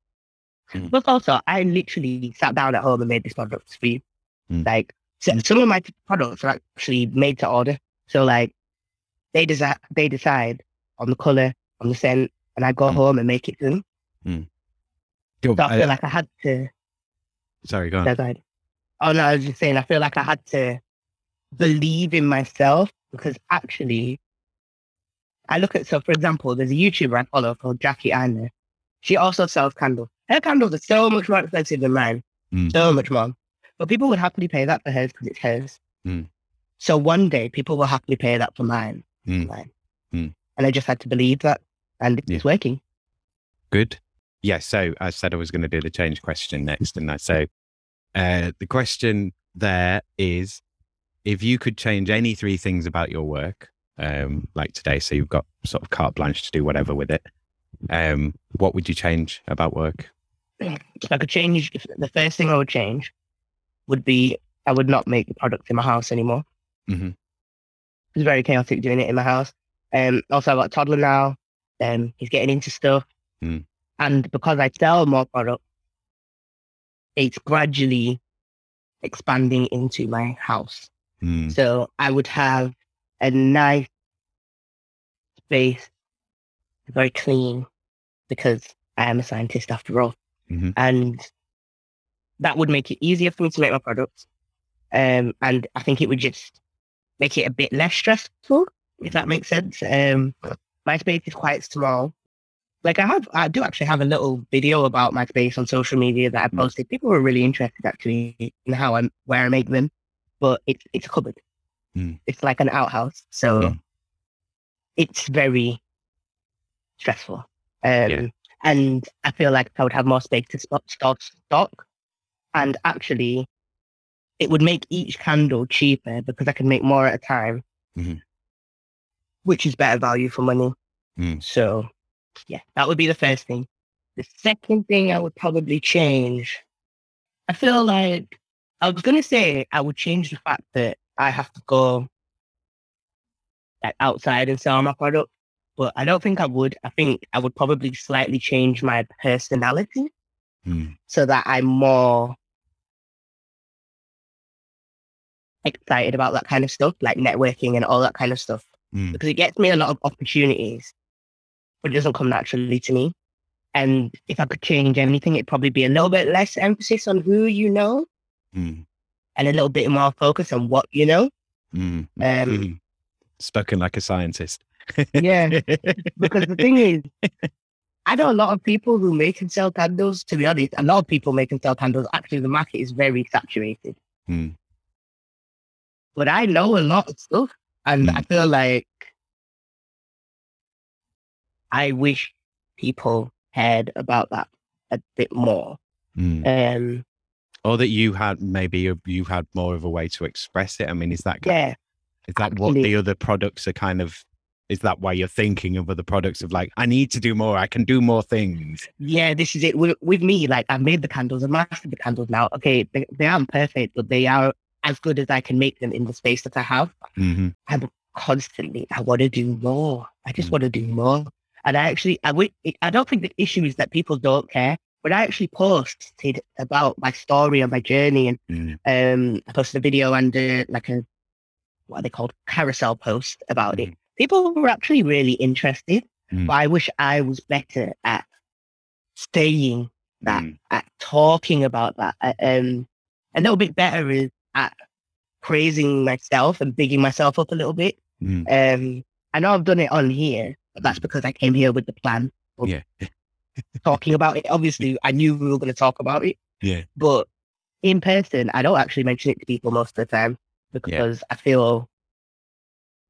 Mm. But also I literally sat down at home and made these products for you. Mm. Like so some of my products are actually made to order. So like they decide they decide on the color, on the scent, and I go Mm. home and make it to them. Cool. So I I- feel like I had to sorry, go on. decide. Oh no, I was just saying I feel like I had to believe in myself because actually, I look at so for example, there's a YouTuber I follow called Jackie Aina. She also sells candles. Her candles are so much more expensive than mine, Mm. so much more. But people would happily pay that for hers because it's hers. Mm. So one day, people will happily pay that for mine. Mm. Mine. Mm. And I just had to believe that, and it's Yeah. working. Good. Yeah. So I said I was going to do the change question next, didn't I? So uh, the question there is if you could change any three things about your work, um, like today, so you've got sort of carte blanche to do whatever with it, um, what would you change about work? If I could change, if the first thing I would change would be I would not make the product in my house anymore. Mhm. It's very chaotic doing it in my house. Um, also, I've got a toddler now. Um, he's getting into stuff. Mm. And because I sell more product, it's gradually expanding into my house. Mm, So I would have a nice space, very clean, because I am a scientist after all. Mhm. And that would make it easier for me to make my products. Um, and I think it would just make it a bit less stressful, if that makes sense. Um, my space is quite small. Like I have, I do actually have a little video about my space on social media that I Mm. posted. People were really interested actually in how I where I make them, but it's it's a cupboard. Mm. It's like an outhouse, so Mm. it's very stressful. Um, Yeah. And I feel like I would have more space to stock, stock, stock, and actually, it would make each candle cheaper because I can make more at a time, Mhm. which is better value for money. Mm. So, yeah, that would be the first thing. The second thing I would probably change, I feel like I was gonna say I would change the fact that I have to go like outside and sell my product, but I don't think I would. I think I would probably slightly change my personality mm, so that I'm more excited about that kind of stuff, like networking and all that kind of stuff, mm, because it gets me a lot of opportunities, but it doesn't come naturally to me. And if I could change anything, it'd probably be a little bit less emphasis on who you know mm, and a little bit more focus on what you know. mm, Um, mm. Spoken like a scientist. Yeah, because the thing is, I know a lot of people who make and sell candles. To be honest, a lot of people make and sell candles. Actually, the market is very saturated. Hmm. But I know a lot of stuff, and Hmm. I feel like I wish people cared about that a bit more. Mm. Um, or that you had maybe you, you had more of a way to express it. I mean, is that yeah, is that what the other products are kind of? Is that why you're thinking of other products of like I need to do more, I can do more things? yeah. This is it. With, with me, like I've made the candles, I've mastered the candles now. Okay, they, they aren't perfect, but they are as good as I can make them in the space that I have. hmm I'm constantly, I want to do more. I just Mm. want to do more. And I actually, I, wi- I don't think the issue is that people don't care, but I actually posted about my story and my journey. And Mm. um, I posted a video and uh, like a, what are they called? Carousel post about it. People were actually really interested, Mm. but I wish I was better at saying that, Mm. at talking about that. Um, a little bit better is at praising myself and bigging myself up a little bit. Mm. Um, I know I've done it on here, but that's because I came here with the plan of Yeah. talking about it. Obviously, I knew we were going to talk about it, Yeah. but in person, I don't actually mention it to people most of the time because I feel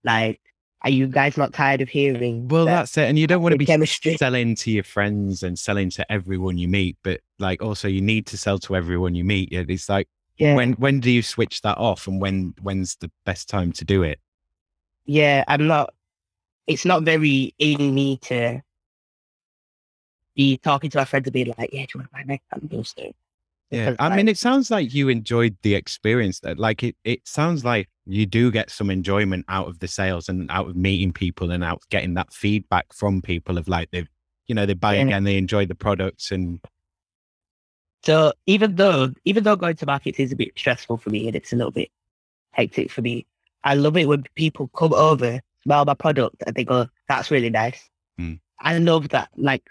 like, are you guys not tired of hearing? Well, that that's it. And you don't want to be chemistry. selling to your friends and selling to everyone you meet, but like also you need to sell to everyone you meet. Yeah, It's like yeah, when when do you switch that off, and when when's the best time to do it? yeah, I'm not. It's not very in me to be talking to my friends and be like, "Yeah, do you want to buy my candles?" though?" Yeah, I like- mean, it sounds like you enjoyed the experience. That like it, it sounds like you do get some enjoyment out of the sales and out of meeting people and out getting that feedback from people of like they've you know, they buy Yeah. again, they enjoy the products, and So even though even though going to markets is a bit stressful for me and it's a little bit hectic for me, I love it when people come over, smell my product, and they go, "That's really nice." Mm. I love that. Like,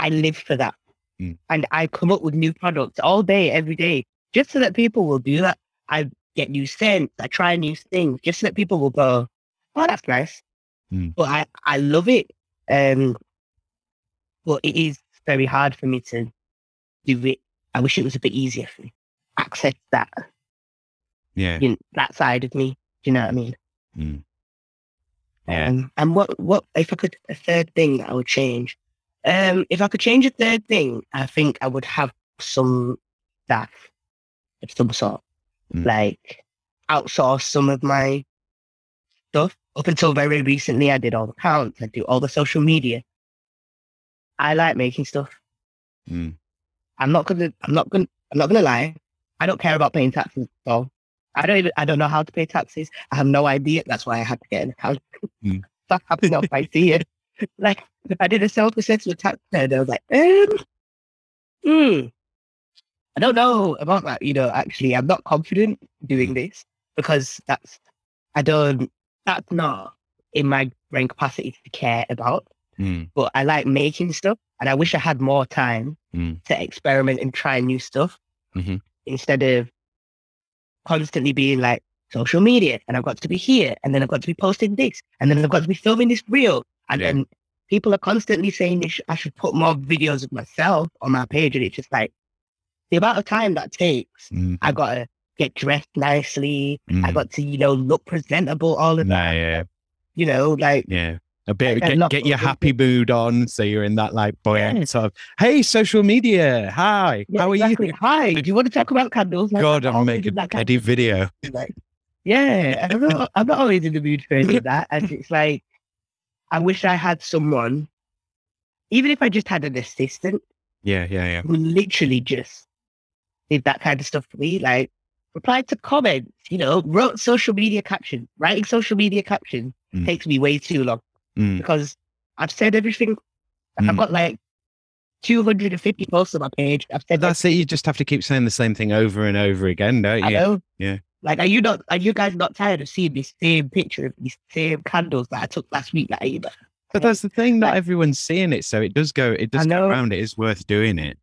I live for that, Mm. and I come up with new products all day, every day, just so that people will do that. I get new scents. I try new things just so that people will go, oh, that's nice. Mm. But I, I love it. Um, but it is very hard for me to do it. I wish it was a bit easier for me. Access that, Yeah. you know, that side of me. Do you know what I mean? Mm. Yeah. Um, and what, what, if I could, a third thing that I would change? Um, if I could change a third thing, I think I would have some staff of some sort, Mm. like outsource some of my stuff. Up until very recently, I did all the accounts, I do all the social media. I like making stuff. Mm. I'm not gonna, I'm not gonna, I'm not gonna lie. I don't care about paying taxes at all. I don't even, I don't know how to pay taxes. I have no idea. That's why I had to get an account. Mm. that happens if I see it. Like I did a self-assessment tax and I was like, um, hmm, I don't know about that. You know, actually, I'm not confident doing this because that's, I don't, that's not in my brain capacity to care about. Mm. But I like making stuff, and I wish I had more time Mm. to experiment and try new stuff Mhm. instead of constantly being like social media, and I've got to be here, and then I've got to be posting this, and then I've got to be filming this reel, and Yeah. then people are constantly saying sh- I should put more videos of myself on my page, and it's just like the amount of time that takes. Mm. I got to get dressed nicely. I Mm. got to you know look presentable all the No, time. yeah, You know, like yeah. A bit I get, get your happy mood on, so you're in that like buoyant Yeah. sort of. Hey, social media. Hi, yeah, how are exactly. you? Hi, do you want to talk about candles? Like, God, I'm I'm always making in that kind Eddie video. like, yeah, I'm not, I'm not always in the mood for any of that, and it's like I wish I had someone, even if I just had an assistant Yeah, yeah, yeah. who literally just did that kind of stuff for me, like replied to comments, you know, wrote social media captions. Writing social media captions Mm. takes me way too long Mm. because I've said everything. Mm. I've got like 250 posts on my page. I've said That's it. You just have to keep saying the same thing over and over again, don't I you? know. Yeah. Like, are you not? Are you guys not tired of seeing this same picture of these same candles that I took last week? That I, But that's the thing. Not Like- everyone's seeing it, so it does go. It does go around. It is worth doing it.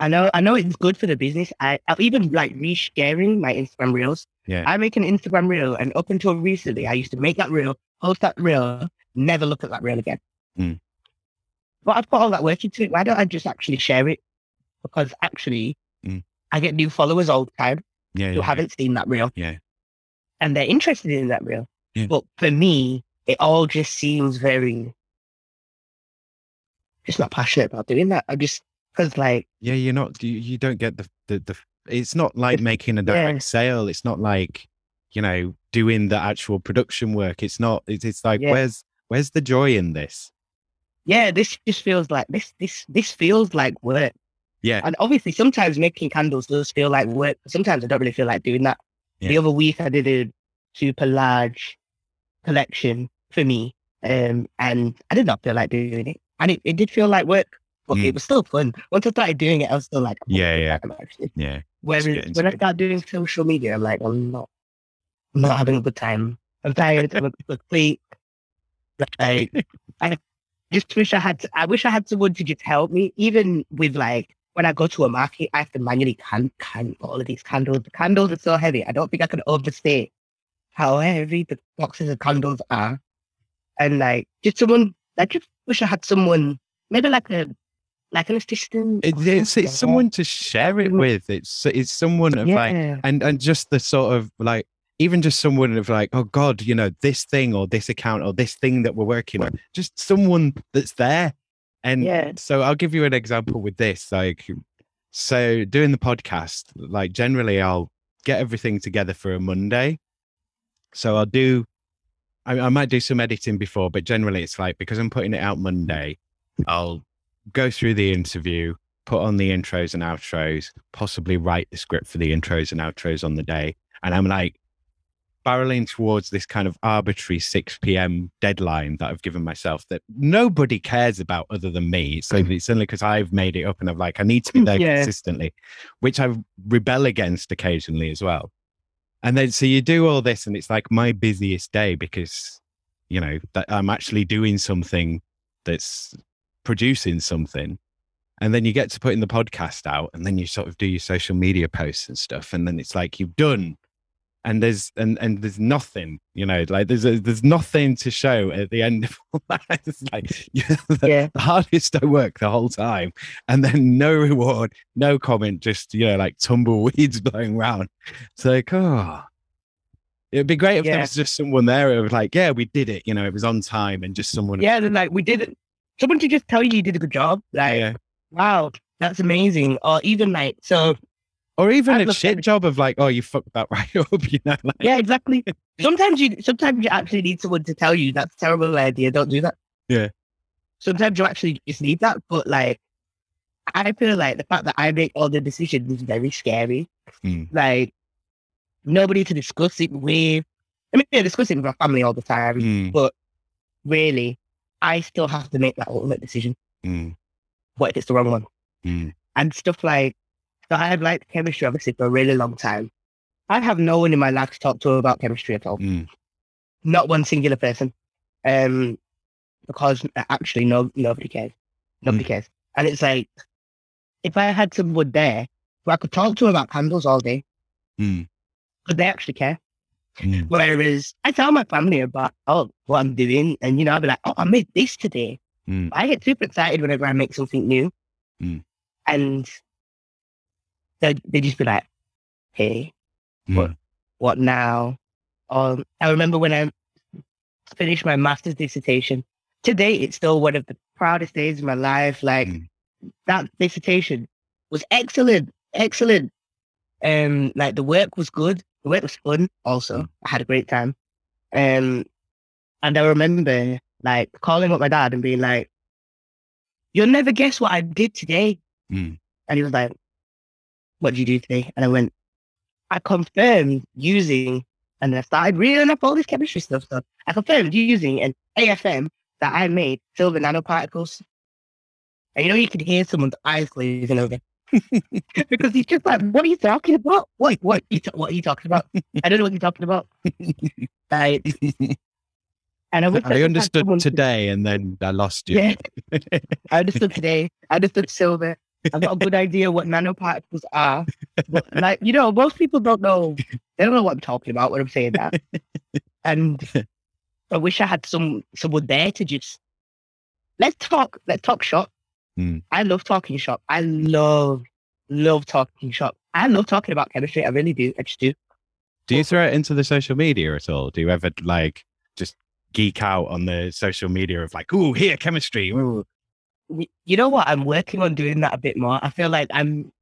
I know, I know it's good for the business. I, I've even like resharing my Instagram reels. Yeah. I make an Instagram reel, and up until recently, I used to make that reel, post that reel, never look at that reel again. Mm. But I've put all that work into it. Why don't I just actually share it? Because actually, Mm. I get new followers all the time Yeah, who yeah, haven't seen that reel. Yeah. And they're interested in that reel. Yeah. But for me, it all just seems very just not passionate about doing that. I just because like yeah. You're not. You, you don't get the, the the. It's not like making a direct Yeah. sale. It's not like you know doing the actual production work. It's not. It's, it's like Yeah. where's where's the joy in this? yeah, this just feels like this this this feels like work. Yeah. And obviously sometimes making candles does feel like work. Sometimes I don't really feel like doing that. The other week I did a super large collection for me. Um and I did not feel like doing it. And it, it did feel like work, but Mm. it was still fun. Once I started doing it, I was still like, Yeah, yeah. Actually Yeah. Whereas when I start doing social media, I'm like, I'm not, I'm not having a good time. I'm tired. I'm asleep. Like, I just wish I had. To, I wish I had someone to just help me. Even with like when I go to a market, I have to manually can can all of these candles. The candles are so heavy. I don't think I can overstate how heavy the boxes of candles are. And like, just someone. I just wish I had someone, maybe like a like an assistant. It, it's it's someone to share it Mm. with. It's it's someone of like and and just the sort of like even just someone of like oh god you know this thing or this account or this thing that we're working on just someone that's there and Yeah. so i'll give you an example with this like so doing the podcast like generally i'll get everything together for a monday so i'll do I, I might do some editing before but generally it's like because i'm putting it out monday i'll go through the interview put on the intros and outros possibly write the script for the intros and outros on the day and i'm like barreling towards this kind of arbitrary 6 p.m. deadline that I've given myself that nobody cares about other than me. So hmm. it's only because I've made it up and I'm like, I need to be hmm, there Yeah. consistently, which I rebel against occasionally as well. And then so you do all this and it's like my busiest day because, you know, that I'm actually doing something that's producing something. And then you get to putting the podcast out and then you sort of do your social media posts and stuff. And then it's like you've done and there's and and there's nothing you know like there's a, there's nothing to show at the end of all that it's like yeah, the, Yeah. the hardest i work the whole time and then no reward no comment just you know like tumbleweeds blowing around it's like oh it'd be great if there was just someone there who was like yeah we did it you know it was on time and just someone Yeah, then like we did it. Someone to just tell you you did a good job. Like, yeah. wow, that's amazing. Or even like, so or even I'd a shit job of like oh you fucked that right up you know like yeah, exactly. sometimes you sometimes you actually need someone to tell you that's a terrible idea. Don't do that. Yeah. Sometimes you actually just need that. But like, I feel like the fact that I make all the decisions is very scary. Mm. Like, nobody to discuss it with. I mean, yeah, discuss it with my family all the time. Mm, Really, I still have to make that ultimate decision. mm, What if it's the wrong one? mm, and stuff like so I had liked chemistry obviously for a really long time. I have no one in my life to talk to about chemistry at all. mm, Not one singular person. Um because actually no nobody cares. Nobody cares. And it's like if I had someone there who I could talk to about candles all day, mm, because they actually care. Mm, Whereas I tell my family about oh what I'm doing and you know I'll be like, Oh, I made this today. mm, I get super excited whenever I make something new. Mm. And they they just be like, hey, What? mm, what now? Um, I remember when I finished my master's dissertation. Today, it's still one of the proudest days of my life. Like Mm. that dissertation was excellent, excellent. Um, like the work was good. The work was fun. Also, Mm. I had a great time. Um, and I remember like calling up my dad and being like, "You'll never guess what I did today." Mm. And he was like, "What did you do today?" And I went, "I confirmed using," and then I started reading up all this chemistry stuff. So I confirmed using an AFM that I made silver nanoparticles. And you know, you could hear someone's eyes glazing over because he's just like, "What are you talking about? What? What? You ta- what are you talking about? I don't know what you're talking about." Like, and I, wish I understood to- today and then I lost you. Yeah, I understood today. I understood silver. I've got a good idea what nanoparticles are. But like, you know, most people don't know. They don't know what I'm talking about when I'm saying that. And I wish I had some someone there to just let's talk. Let's talk shop. Hmm. I love talking shop. I love love talking shop. I love talking about chemistry. I really do. I just do. Do you throw it into the social media at all? Do you ever like just geek out on the social media of like, oh, here, chemistry. ooh." You know what? I'm working on doing that a bit more. I feel like I'm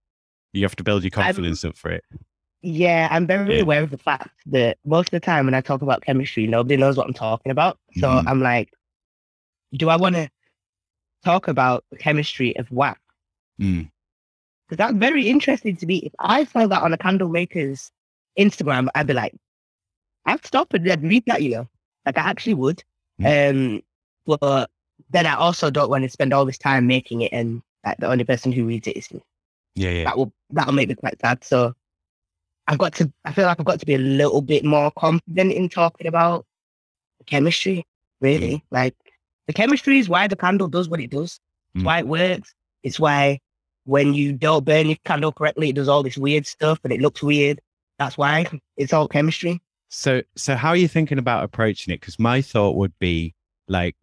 You have to build your confidence up for it. Yeah, I'm very Yeah. aware of the fact that most of the time when I talk about chemistry, nobody knows what I'm talking about. So Mhm. I'm like, do I want to talk about the chemistry of wax? Mm, that's very interesting to me. If I saw that on a candle maker's Instagram, I'd be like, I'd stop and then read that, you know, like I actually would. Um, but then I also don't want to spend all this time making it and like the only person who reads it is me yeah, yeah. that will that'll make me quite sad. So I've got to I feel like I've got to be a little bit more confident in talking about chemistry, really. Like the chemistry is why the candle does what it does. It's Mm. why it works. It's why when you don't burn your candle correctly, it does all this weird stuff and it looks weird. That's why it's all chemistry. So, so how are you thinking about approaching it? Because my thought would be like,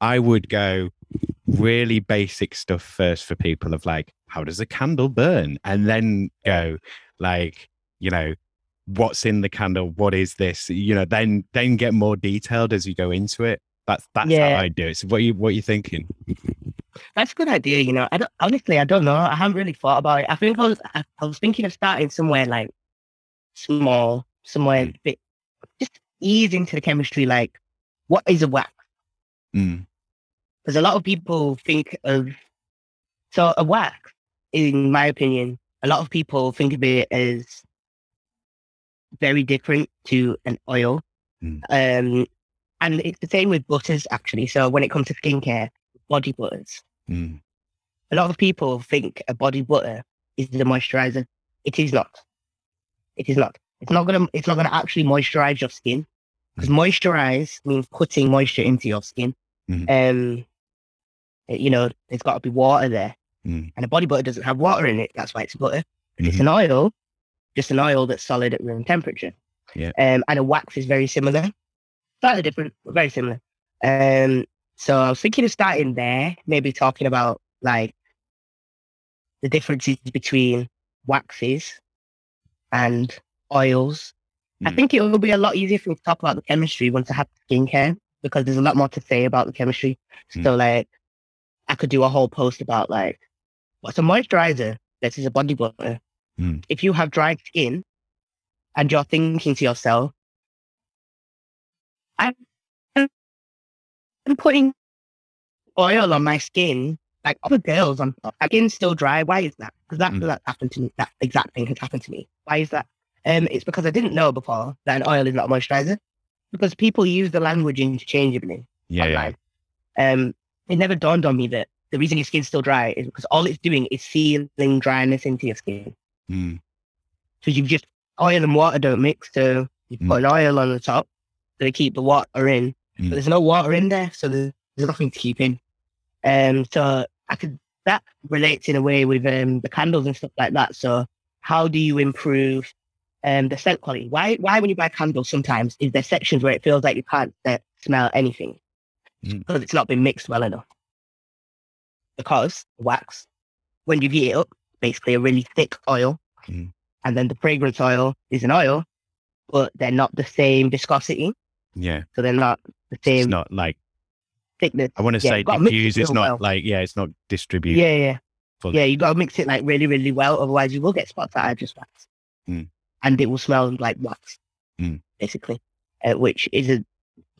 I would go really basic stuff first for people of like, how does a candle burn? And then go like, you know, what's in the candle? What is this? You know, then then get more detailed as you go into it. That's that's Yeah. how I do it. So what you what you thinking? That's a good idea, you know. I don't honestly I don't know. I haven't really thought about it. I think I was I, I was thinking of starting somewhere like small, somewhere Mm. bit just ease into the chemistry, like what is a wax? Mm, because a lot of people think of so a wax in my opinion a lot of people think of it as very different to an oil Mm. um and it's the same with butters actually so when it comes to skincare body butters. Mm, a lot of people think a body butter is the moisturizer. It is not. It is not. It's not gonna it's not gonna actually moisturize your skin. Because moisturize means putting moisture into your skin. Mhm. um you know there's got to be water there. Mm. and a body butter doesn't have water in it. That's why it's butter. If it's an oil just an oil that's solid at room temperature. Yeah. Um, and a wax is very similar, slightly different, but very similar. Um, so I was thinking of starting there, maybe talking about like the differences between waxes and oils. I Mm. think it will be a lot easier for me to talk about the chemistry once I have skincare because there's a lot more to say about the chemistry. Mm. So like I could do a whole post about like what's a moisturizer This is a body butter. Mm. If you have dry skin and you're thinking to yourself, I'm, I'm putting oil on my skin like other girls on my skin's still dry. Why is that? Because that, Mm. that happened to me. That exact thing has happened to me. Why is that? Um, it's because I didn't know before that an oil is not a moisturizer. Because people use the language interchangeably Yeah, yeah. Um, it never dawned on me that the reason your skin's still dry is because all it's doing is sealing dryness into your skin. Mm. So you've just oil and water don't mix. So you Mm. put an oil on the top to keep the water in. Mm. But there's no water in there, so there's, there's nothing to keep in. Um, so I could that relates in a way with um the candles and stuff like that. So how do you improve um the scent quality? Why why when you buy candles sometimes is there sections where it feels like you can't uh, smell anything Mm. because it's not been mixed well enough. Because wax, when you heat it up, basically a really thick oil, Mm. and then the fragrance oil is an oil, but they're not the same viscosity, Yeah. so they're not the It's not like thickness. I want to Yeah, say you've gotta mix it diffuse. It's not well. like yeah, it's not distributed. Yeah, yeah, fully. yeah. You got to mix it like really, really well, otherwise you will get spots out of just wax, Mm. and it will smell like wax, Mm. basically, uh, which is a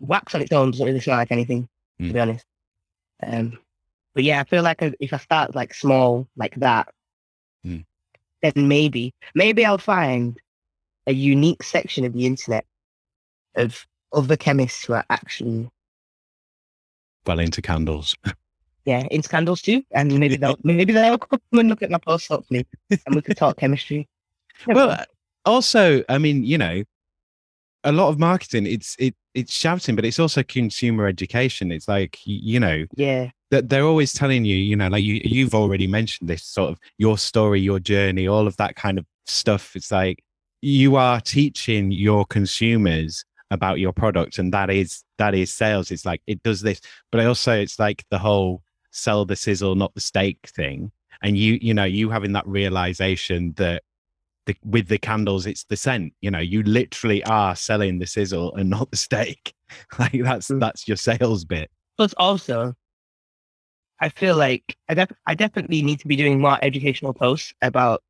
wax on its own doesn't really smell like anything, Mm. to be honest. Um, but yeah, I feel like if I start like small like that, Mm. then maybe, maybe I'll find a unique section of the internet of other chemists who are actually Well into candles. yeah into candles too, and maybe they'll maybe they'll come and look at my post hopefully, and we could talk chemistry. well, uh, also, I mean, you know, a lot of marketing. It's it it's shouting, but it's also consumer education. It's like you know yeah, that they're always telling you, you know, like you you've already mentioned this sort of your story, your journey, all of that kind of stuff. It's like you are teaching your consumers about your product, and that is that is sales. It's like it does this, but also it's like the whole sell the sizzle, not the steak thing. And you, you know, you having that realization that the, with the candles, it's the scent. You know, you literally are selling the sizzle and not the steak. Like that's Mm. that's your sales bit. Plus, also, I feel like I, def- I definitely need to be doing more educational posts about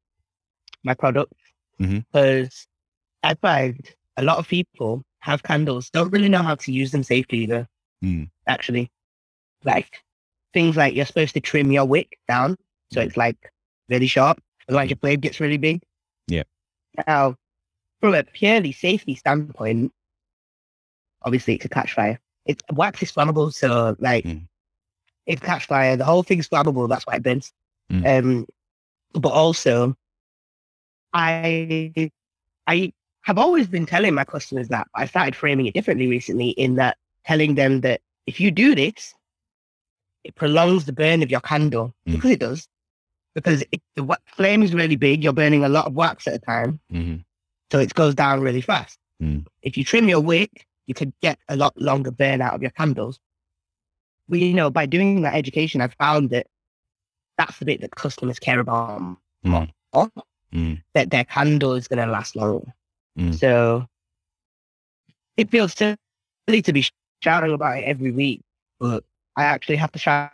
my product because I find a lot of people have candles don't really know how to use them safely either. Mm. Actually, like things like you're supposed to trim your wick down so it's like really sharp, otherwise your flame gets really big. Yeah. Now, from a purely safety standpoint, obviously it's a catch fire. It's wax is flammable, so like Mm. it catch fire. The whole thing's flammable. That's why it burns. Mm. Um, but also, I I have always been telling my customers that. I started framing it differently recently in that telling them that if you do this, it prolongs the burn of your candle Mm. because it does. Because if the flame is really big, you're burning a lot of wax at a time, hmm so it goes down really fast. Mm. If you trim your wick, you could get a lot longer burn out of your candles. We, you know, by doing that education, I've found that that's the bit that customers care about Mm. more. That their candle is going to last longer. Mm. So it feels silly to be shouting about it every week, but I actually have to shout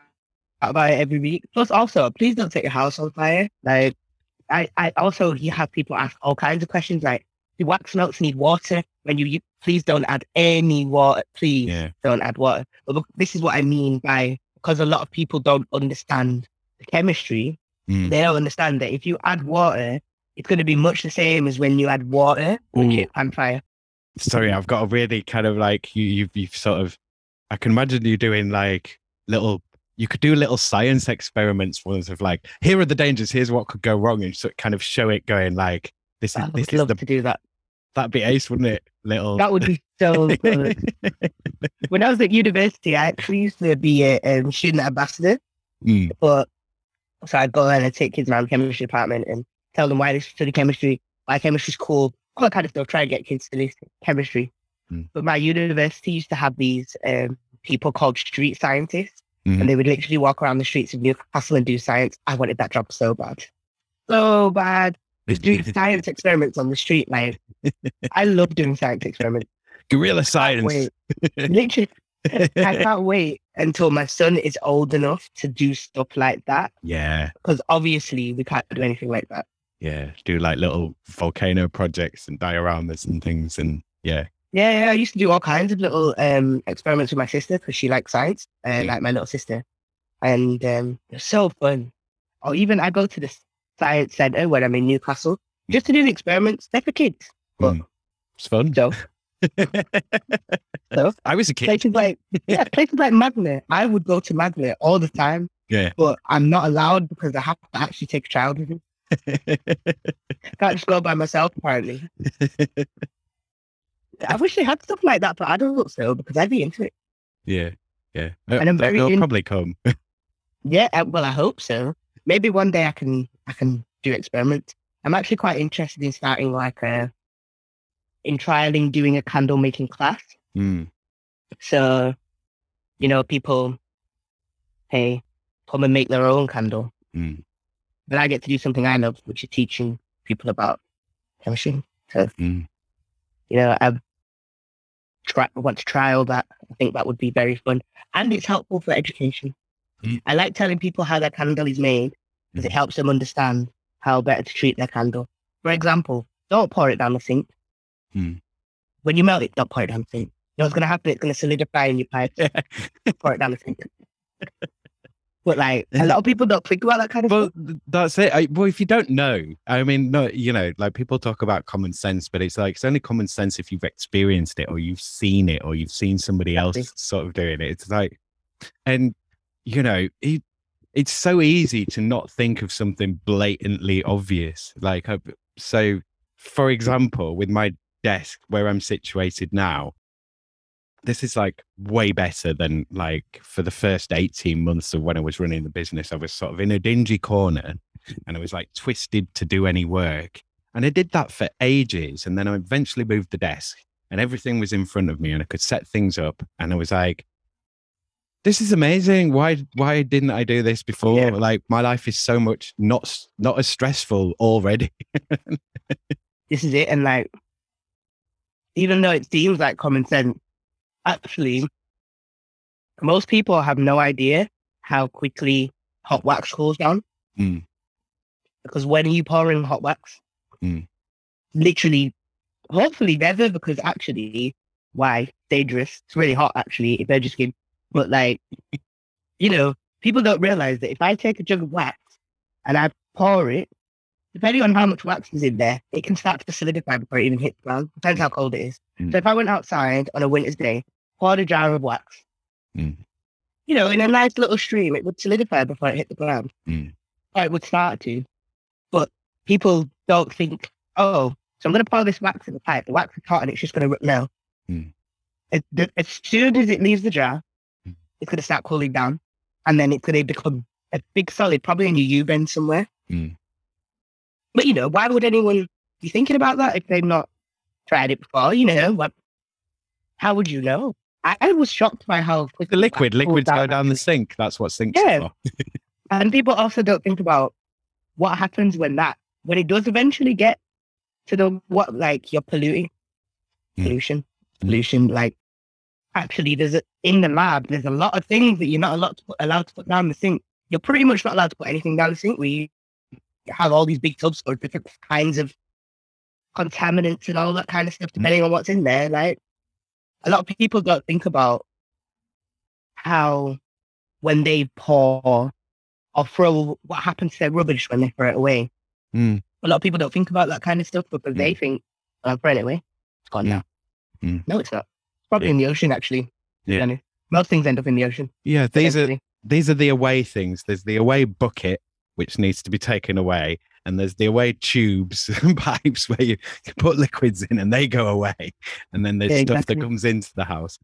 about it every week. Plus, also, please don't set your house on fire. Like, I, I also you have people ask all kinds of questions like, do wax melts need water? When you, you please don't add any water. Please Yeah. don't add water. But this is what I mean by because a lot of people don't understand the chemistry. Mm. They don't understand that if you add water, it's going to be much the same as when you add water, which Ooh. is on fire. Sorry, I've got a really kind of like you, you've, you've sort of. I can imagine you doing like little. You could do little science experiments ones of like, here are the dangers. Here's what could go wrong, and so kind of show it going like this. I Is, would this is love the to do that. that'd be ace, wouldn't it? Little. That would be so good. when I was at university, I actually used to be a um, student ambassador. Mm, But so I'd go and I'd take kids around the chemistry department and tell them why they should study chemistry, why chemistry's cool, all that kind of stuff, try and get kids to listen chemistry. Mm. But my university used to have these um, people called street scientists, Mhm. and they would literally walk around the streets of Newcastle and do science. I wanted that job so bad. So bad. Doing science experiments on the street, like I love doing science experiments. Guerrilla science. Wait, literally, I can't wait until my son is old enough to do stuff like that. Yeah. Because obviously we can't do anything like that. Yeah. Do like little volcano projects and dioramas and things. And yeah. Yeah, yeah, I used to do all kinds of little um, experiments with my sister because she likes science, uh, Mm. like my little sister, and um, they're so fun. Or even I go to the science center when I'm in Newcastle just to do the experiments. They're for kids. But- Mm. It's fun. So So? I was a kid. places like yeah, places like Magna, I would go to Magna all the time, Yeah. but I'm not allowed because I have to actually take a child with me. Can't just go by myself apparently. I wish they had stuff like that for adults though, because I'd be into it. yeah. Yeah. And I'm very They'll in- probably come. Yeah, well, I hope so. Maybe one day I can I can do experiments. I'm actually quite interested in starting like a in trialing doing a candle making class. Mm. So, you know, people hey, come and make their own candle. Mm. But I get to do something I love, which is teaching people about chemistry. So, Mm. you know, I try want to trial that. I think that would be very fun. And it's helpful for education. Mm. I like telling people how their candle is made because it Mhm. helps them understand how better to treat their candle. For example, don't pour it down the sink. Mm. When you melt it, don't pour it down the sink. You know what's going to happen? It's going to solidify in your pipe. pour it down the sink. But like, a lot of people don't think about that kind of Well, stuff. that's it. I, well, if you don't know, I mean, no, you know, like people talk about common sense, but it's like it's only common sense if you've experienced it or you've seen it or you've seen somebody else sort of doing it. It's like, and you know, it, it's so easy to not think of something blatantly obvious. Like, so for example, with my desk where I'm situated now, this is like way better than like for the first 18 months of when I was running the business. I was sort of in a dingy corner and I was like twisted to do any work. And I did that for ages. And then I eventually moved the desk and everything was in front of me and I could set things up. And I was like, this is amazing. Why why didn't I do this before? Yeah. Like my life is so much not not as stressful already. This is it. And like, even though it seems like common sense, actually, most people have no idea how quickly hot wax cools down. Mm. Because when you pour in hot wax, Mm. literally, hopefully never, because actually, why? Dangerous. It's really hot, actually. It burns your skin. But like, you know, people don't realize that if I take a jug of wax and I pour it, depending on how much wax is in there, it can start to solidify before it even hits the ground. Depends how cold it is. Mm. So if I went outside on a winter's day, poured a jar of wax, Mm. you know, in a nice little stream, it would solidify before it hit the ground. Mm. Or it would start to. But people don't think, oh, so I'm going to pour this wax in the pipe. The wax is hot and it's just going to no. Mm. It, as soon as it leaves the jar, Mm. it's going to start cooling down, and then it's going to become a big solid, probably in your U bend somewhere. Mm. But you know, why would anyone be thinking about that if they've not tried it before? You know, what? How would you know? I, I was shocked by how quick The liquid, liquids go down the sink. That's what sinks Yeah. are. And people also don't think about what happens when that when it does eventually get to the what like you're polluting Mm. pollution Mm. pollution like actually there's a, in the lab there's a lot of things that you're not allowed to put, allowed to put down the sink you're pretty much not allowed to put anything down the sink We have all these big tubs for different kinds of contaminants and all that kind of stuff depending on what's in there like a lot of people don't think about how when they pour or throw what happens to their rubbish when they throw it away. Mm. A lot of people don't think about that kind of stuff because they think, "Oh, I've thrown it away. It's gone Mm. now. Mm. No, it's not. It's probably Yeah. in the ocean, actually. Yeah. Most things end up in the ocean. Yeah, these are these are the away things. There's the away bucket which needs to be taken away, and there's the away tubes and pipes where you put liquids in and they go away, and then there's Yeah, stuff exactly. that comes into the house,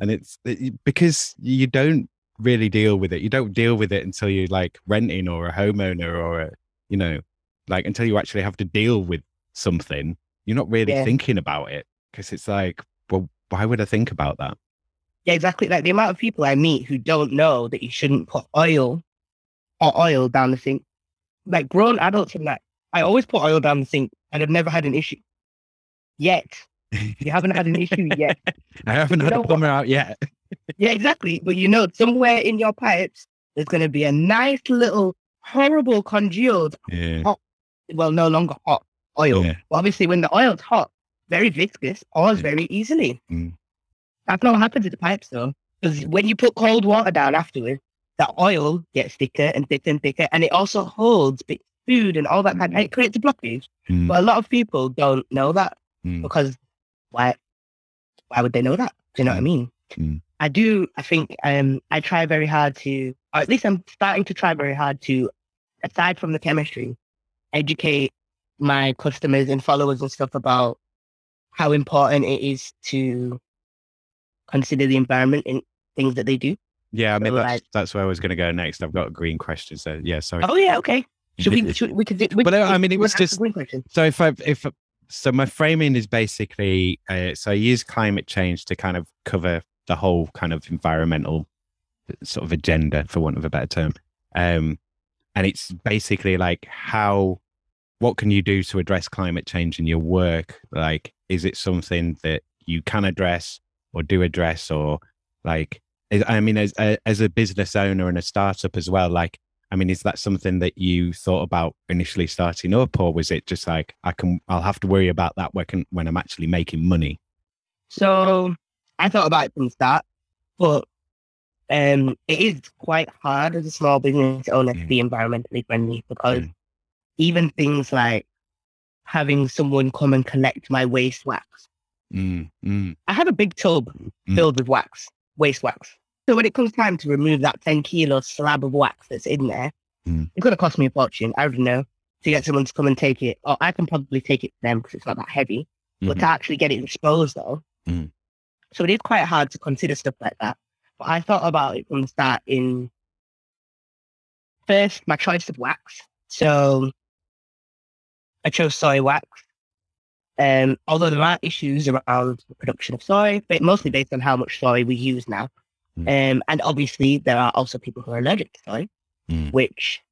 and it's it, because you don't really deal with it. You don't deal with it until you're like renting or a homeowner or a you know like until you actually have to deal with something you're not really Yeah. thinking about it because it's like, well, why would I think about that? Yeah, exactly. Like the amount of people I meet who don't know that you shouldn't put oil or oil down the sink. Like grown adults and that. I always put oil down the sink and I've never had an issue. Yet. You haven't had an issue yet. I haven't You had a what? plumber out yet. Yeah, exactly. But you know, somewhere in your pipes, there's going to be a nice little horrible congealed, Yeah. well, no longer hot oil. Yeah. But obviously, when the oil's hot, very viscous, pours Yeah. very easily. Mm. That's not what happens with the pipes, though. Because when you put cold water down afterwards, the oil gets thicker and thicker and thicker, and it also holds food and all that kind. And it creates a blockage. Mm, But a lot of people don't know that mm, because why? Why would they know that? Do you know what I mean? Mm. I do. I think um, I try very hard to, or at least I'm starting to try very hard to, aside from the chemistry, educate my customers and followers and stuff about how important it is to consider the environment in things that they do. Yeah, I mean, that's, Right. that's where I was going to go next. I've got a green question. So, yeah, sorry. Oh yeah, okay. Should we? Should we? Could. do- We, But, uh, I mean, it was wanna ask a just-. So if I if so, my framing is basically uh, so I use climate change to kind of cover the whole kind of environmental sort of agenda, for want of a better term. Um, and it's basically like how what can you do to address climate change in your work? Like, is it something that you can address or do address, or like, I mean, as a, as a business owner and a startup as well, like. I mean, is that something that you thought about initially starting up, or was it just like I can, I'll have to worry about that when, can, when I'm actually making money? So I thought about it from the start, but um, it is quite hard as a small business owner to Mm. be environmentally friendly because Mm. even things like having someone come and collect my waste wax. Mm, mm, I have a big tub filled with wax, waste wax. So when it comes time to remove that 10 kilo slab of wax that's in there, Mm. it's going to cost me a fortune. I don't know to get someone to come and take it. Or I can probably take it to them because it's not that heavy. But Mhm. to actually get it disposed of. Mm. So it is quite hard to consider stuff like that. But I thought about it from the start in first my choice of wax. So I chose soy wax. Um, although there are issues around the production of soy, but mostly based on how much soy we use now. Um, and obviously there are also people who are allergic to soy, Mm. which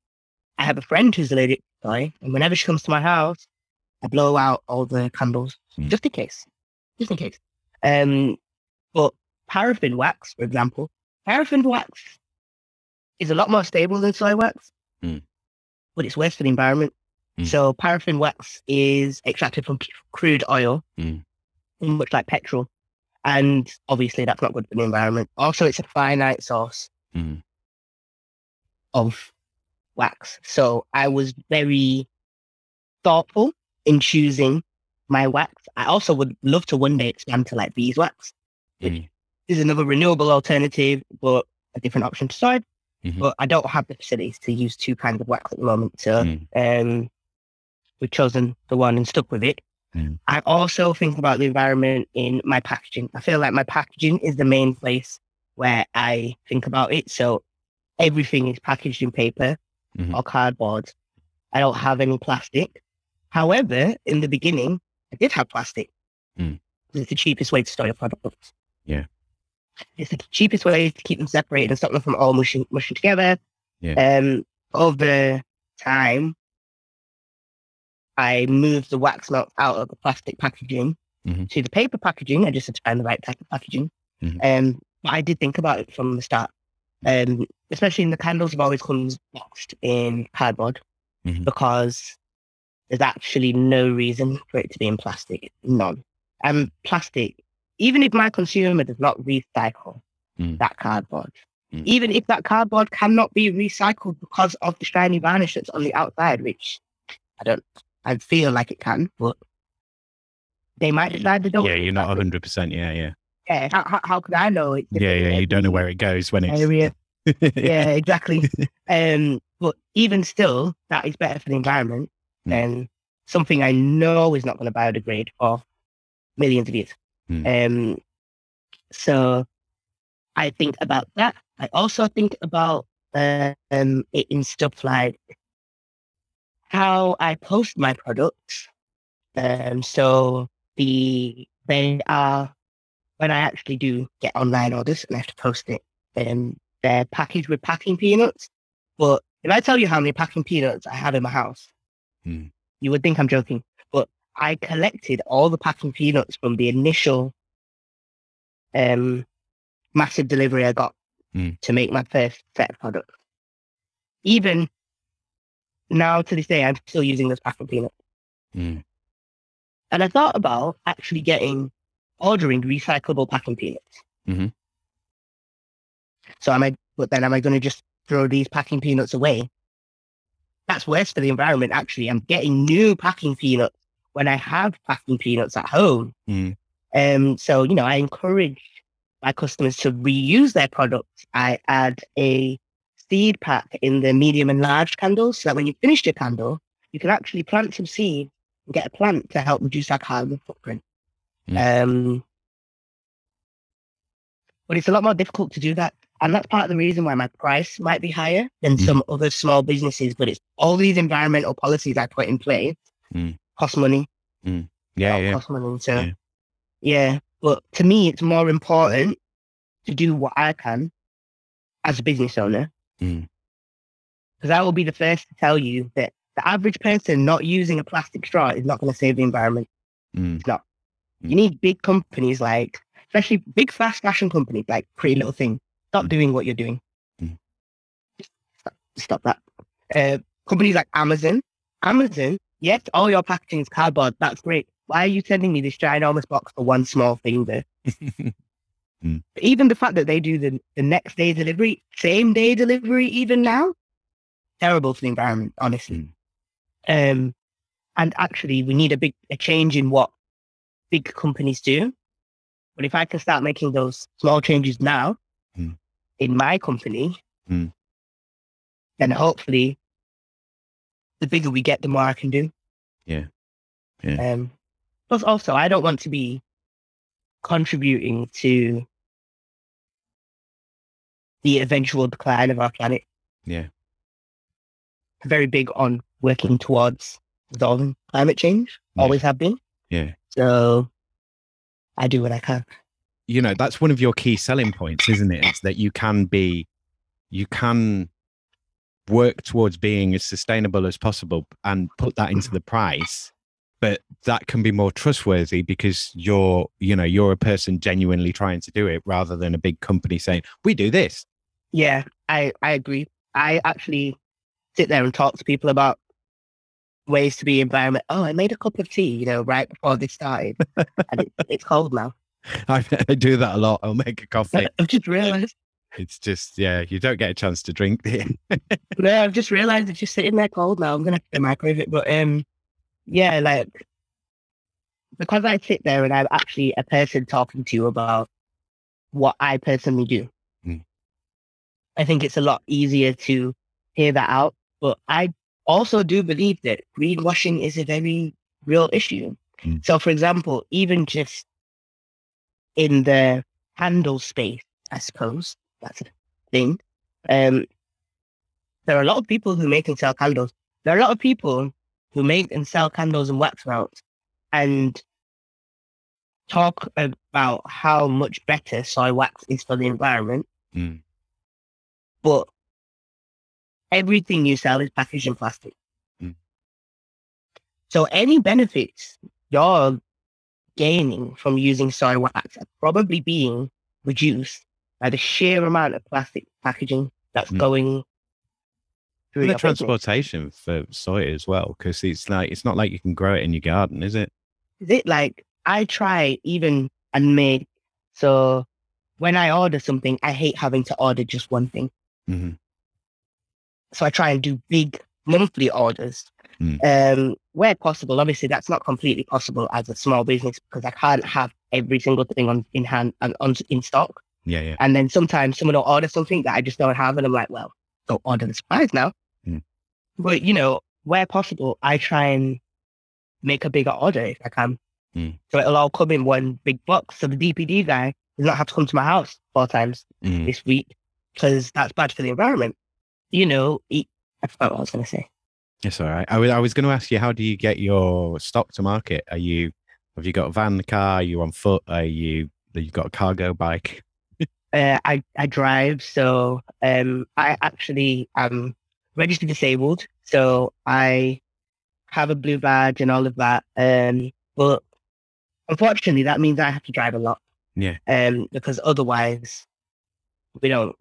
I have a friend who's allergic to soy, and whenever she comes to my house, I blow out all the candles Mm. just in case, just in case. Um, but paraffin wax, for example, paraffin wax is a lot more stable than soy wax, Mm. but it's worse for the environment. Mm. So paraffin wax is extracted from crude oil, Mm. much like petrol, and obviously that's not good for the environment. Also, it's a finite source mm, of wax. So I was very thoughtful in choosing my wax. I also would love to one day expand to like beeswax, which mm, is another renewable alternative, but a different option to soy. Mhm. But I don't have the facilities to use two kinds of wax at the moment. So mm, um, we've chosen the one and stuck with it. Mm. I also think about the environment in my packaging. I feel like my packaging is the main place where I think about it. So everything is packaged in paper Mhm. or cardboard. I don't have any plastic. However, in the beginning, I did have plastic. Mm. It's the cheapest way to store your products. Yeah. It's the cheapest way to keep them separated and stop them from all mushing, mushing together. Yeah. Um, over time, I moved the wax melt out of the plastic packaging Mhm. to the paper packaging. I just had to find the right type of packaging. Mhm. Um, but I did think about it from the start. Um, especially in the candles have always comes boxed in cardboard Mhm. because there's actually no reason for it to be in plastic. None. And plastic, even if my consumer does not recycle Mm. that cardboard, Mm. even if that cardboard cannot be recycled because of the shiny varnish that's on the outside, which I don't, I feel like it can, but they might decide they don't. yeah, you're not recycle 100. percent Yeah, yeah, Yeah, how, how, how could I know it? yeah, yeah. You don't know where it goes when it's area. yeah, exactly. um, but even still, that is better for the environment Mm. than something I know is not going to biodegrade for millions of years. Mm. Um, so I think about that. I also think about uh, um, it in stuff like how I post my products Um, so the they are when I actually do get online orders and I have to post it, um, they're packaged with packing peanuts. But if I tell you how many packing peanuts I have in my house, Hmm. you would think I'm joking. But I collected all the packing peanuts from the initial um, massive delivery I got Hmm. to make my first set of products. Even now to this day, I'm still using those packing peanuts. Mm. And I thought about actually getting ordering recyclable packing peanuts. Mhm. So am I? But then am I going to just throw these packing peanuts away? That's worse for the environment. Actually, I'm getting new packing peanuts when I have packing peanuts at home. Mm. Um. So you know, I encourage my customers to reuse their products. I add a seed pack in the medium and large candles, so that when you finish your candle, you can actually plant some seed and get a plant to help reduce our carbon footprint. Um, but it's a lot more difficult to do that. And that's part of the reason why my price might be higher than Mm. some other small businesses. But it's all these environmental policies I put in place Mm. cost money. Yeah, yeah. Cost money. So, Yeah. yeah. But to me, it's more important to do what I can as a business owner. Mm. Because I will be the first to tell you that the average person not using a plastic straw is not going to save the environment. Mm. You need big companies like, especially big fast fashion companies like Pretty Little Thing. Stop Mm. doing what you're doing. Mm. Stop, stop that. Uh, companies like Amazon. Amazon, yes, all your packaging is cardboard. That's great. Why are you sending me this ginormous box for one small thing there? Even the fact that they do the, the next day delivery, same day delivery, even now, terrible for the environment, honestly. Um, and actually, we need a big a change in what big companies do. But if I can start making those small changes now Mm. in my company, Mm. then hopefully, the bigger we get, the more I can do. Yeah. Yeah. Um, plus, also, I don't want to be contributing to the eventual decline of our planet. Yeah. very big on working towards resolving climate change. Yeah. Always have been. Yeah. So I do what I can. you know that's one of your key selling points isn't it it's that you can be you can work towards being as sustainable as possible and put that into the price but that can be more trustworthy because you're you know you're a person genuinely trying to do it rather than a big company saying we do this Yeah, I, I agree. I actually sit there and talk to people about ways to be environment. Oh, I made a cup of tea, you know, right before this started, and it, it's cold now. I, I do that a lot i'll make a coffee I've just realized. it's just yeah you don't get a chance to drink it No, I've just realized it's just sitting there cold now. I'm gonna have to microwave it, but um, yeah, like because I sit there and I'm actually a person talking to you about what I personally do. I think it's a lot easier to hear that out. But I also do believe that greenwashing is a very real issue. Mm. So, for example, even just in the handle space, I suppose that's a thing. Um, there are a lot of people who make and sell candles. There are a lot of people who make and sell candles and wax melts and talk about how much better soy wax is for the environment. Mm. But everything you sell is packaged in plastic. Mm. So any benefits you're gaining from using soy wax are probably being reduced by the sheer amount of plastic packaging that's Mm. going through the transportation for soy as well because it's like it's not like you can grow it in your garden is it Is it like I try even and make so when I order something, I hate having to order just one thing. Hmm So I try and do big monthly orders. Mm. Um, where possible, obviously that's not completely possible as a small business because I can't have every single thing on in hand and on in stock. yeah yeah And then sometimes someone will order something that I just don't have, and I'm like, well, go order the supplies now. Mm. But you know, where possible, I try and make a bigger order if I can. Mm. So it'll all come in one big box. So the DPD guy does not have to come to my house four times Mhm. this week because that's bad for the environment. You know, he, I forgot what I was going to say. It's all right. I was, I was going to ask you, how do you get your stock to market? Are you, have you got a van, a car? Are you on foot? Are you, have you got a cargo bike? Uh, I I drive, so um, I actually am registered disabled, so I have a blue badge and all of that. Um, but unfortunately, that means I have to drive a lot. Yeah. Um, because otherwise, we don't.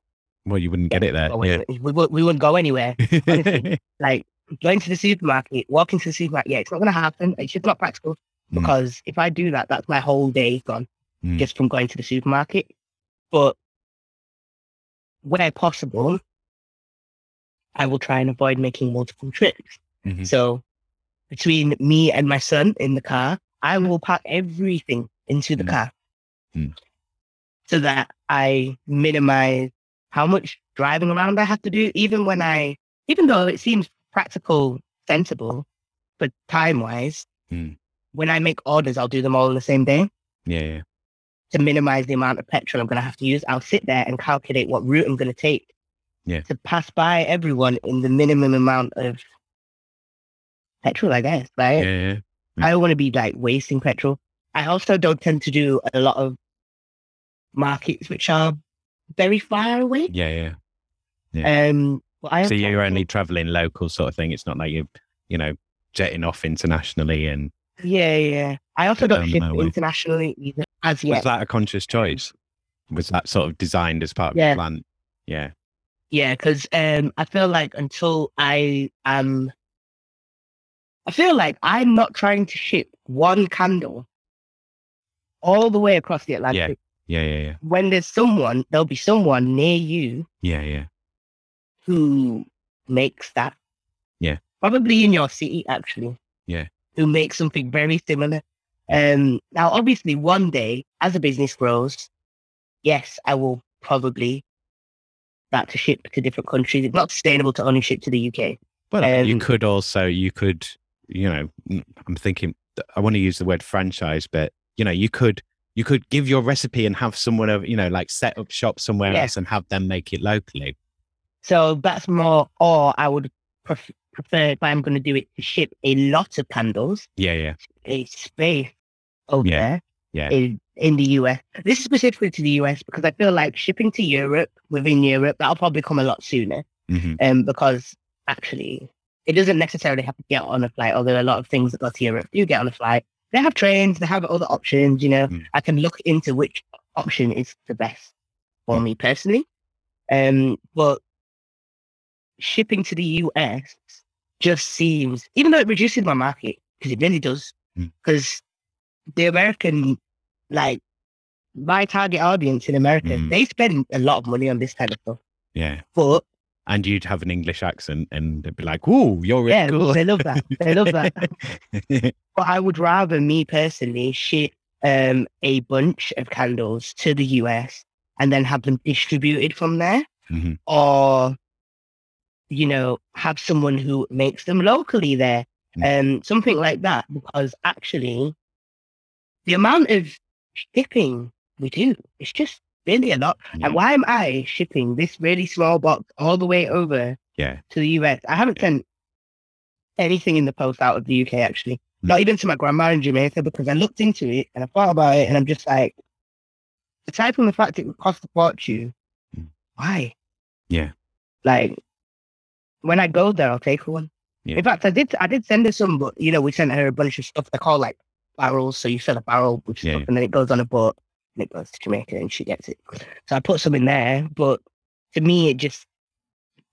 Well, you wouldn't get it there. go Yeah. We, we wouldn't go anywhere. honestly. like going to the supermarket, walking to the supermarket. Yeah, it's not going to happen. It's just not practical Mm. because if I do that, that's my whole day gone Mm. just from going to the supermarket. But where possible, I will try and avoid making multiple trips. Mhm. So between me and my son in the car, I will pack everything into the Mm. car Mm. so that I minimize how much driving around I have to do, even when I, even though it seems practical, sensible, but time wise, Mm. when I make orders, I'll do them all in the same day Yeah. Yeah. to minimize the amount of petrol I'm going to have to use. I'll sit there and calculate what route I'm going to take Yeah. to pass by everyone in the minimum amount of petrol, I guess. Yeah. Right? yeah. I don't want to be like wasting petrol. I also don't tend to do a lot of markets which are very far away. Yeah. Yeah. Um, but I So you're only traveling local sort of thing. It's not like you're, you know, jetting off internationally. And yeah, yeah. I also Go don't ship internationally either as yet. was that a conscious choice? Was that sort of designed as part of Yeah. the plan? Yeah. Yeah, because um, I feel like until I am, I feel like I'm not trying to ship one candle all the way across the Atlantic. Yeah. Yeah. Yeah. When there's someone, there'll be someone near you Yeah. Yeah. who makes that. Yeah. Probably in your city, actually. Yeah. Who makes something very similar. Um, now, obviously, one day as a business grows, yes, I will probably start to ship to different countries. It's not sustainable to only ship to the UK. Well, you Um, could also, you could, you know, mm, I'm thinking, I want to use the word franchise, but you know, you could, you could give your recipe and have someone, of, you know, like set up shop somewhere Yeah. else and have them make it locally. So that's more, or I would pref- prefer if I'm going to do it to ship a lot of candles, Yeah. Yeah. a space over Yeah, there yeah. in, in the US. This is specifically to the US because I feel like shipping to Europe within Europe, that'll probably come a lot sooner. hmm Um, because actually, it doesn't necessarily have to get on a flight, although a lot of things that go to Europe do get on a flight. They have trains, they have other options, you know. Mm. I can look into which option is the best for Mm. me personally. Um, but shipping to the US just seems, even though it reduces my market, because it really does, Mm. because the American, like, my target audience in America, Mm. they spend a lot of money on this kind of stuff. Yeah. But And you'd have an English accent and they'd be like, "Whoa, you're yeah, cool." they love that. They love that. But I would rather me personally ship um, a bunch of candles to the US and then have them distributed from there, Mhm. or you know, have someone who makes them locally there, um, something like that. Because actually, the amount of shipping we do is just really a lot. Yeah. And why am I shipping this really small box all the way over Yeah. to the US. I haven't sent anything in the post out of the UK actually. Mm. Not even to my grandma in Jamaica because I looked into it and I thought about it and I'm just like, aside from the fact it would cost a fortune, Mm. why? Yeah. Like when I go there, I'll take one. Yeah. In fact, I did I did send her some, but you know, we sent her a bunch of stuff. They're called like barrels. So you fill a barrel with Yeah, stuff yeah. and then it goes on a boat and it goes to Jamaica and she gets it. So I put some in there, but to me it just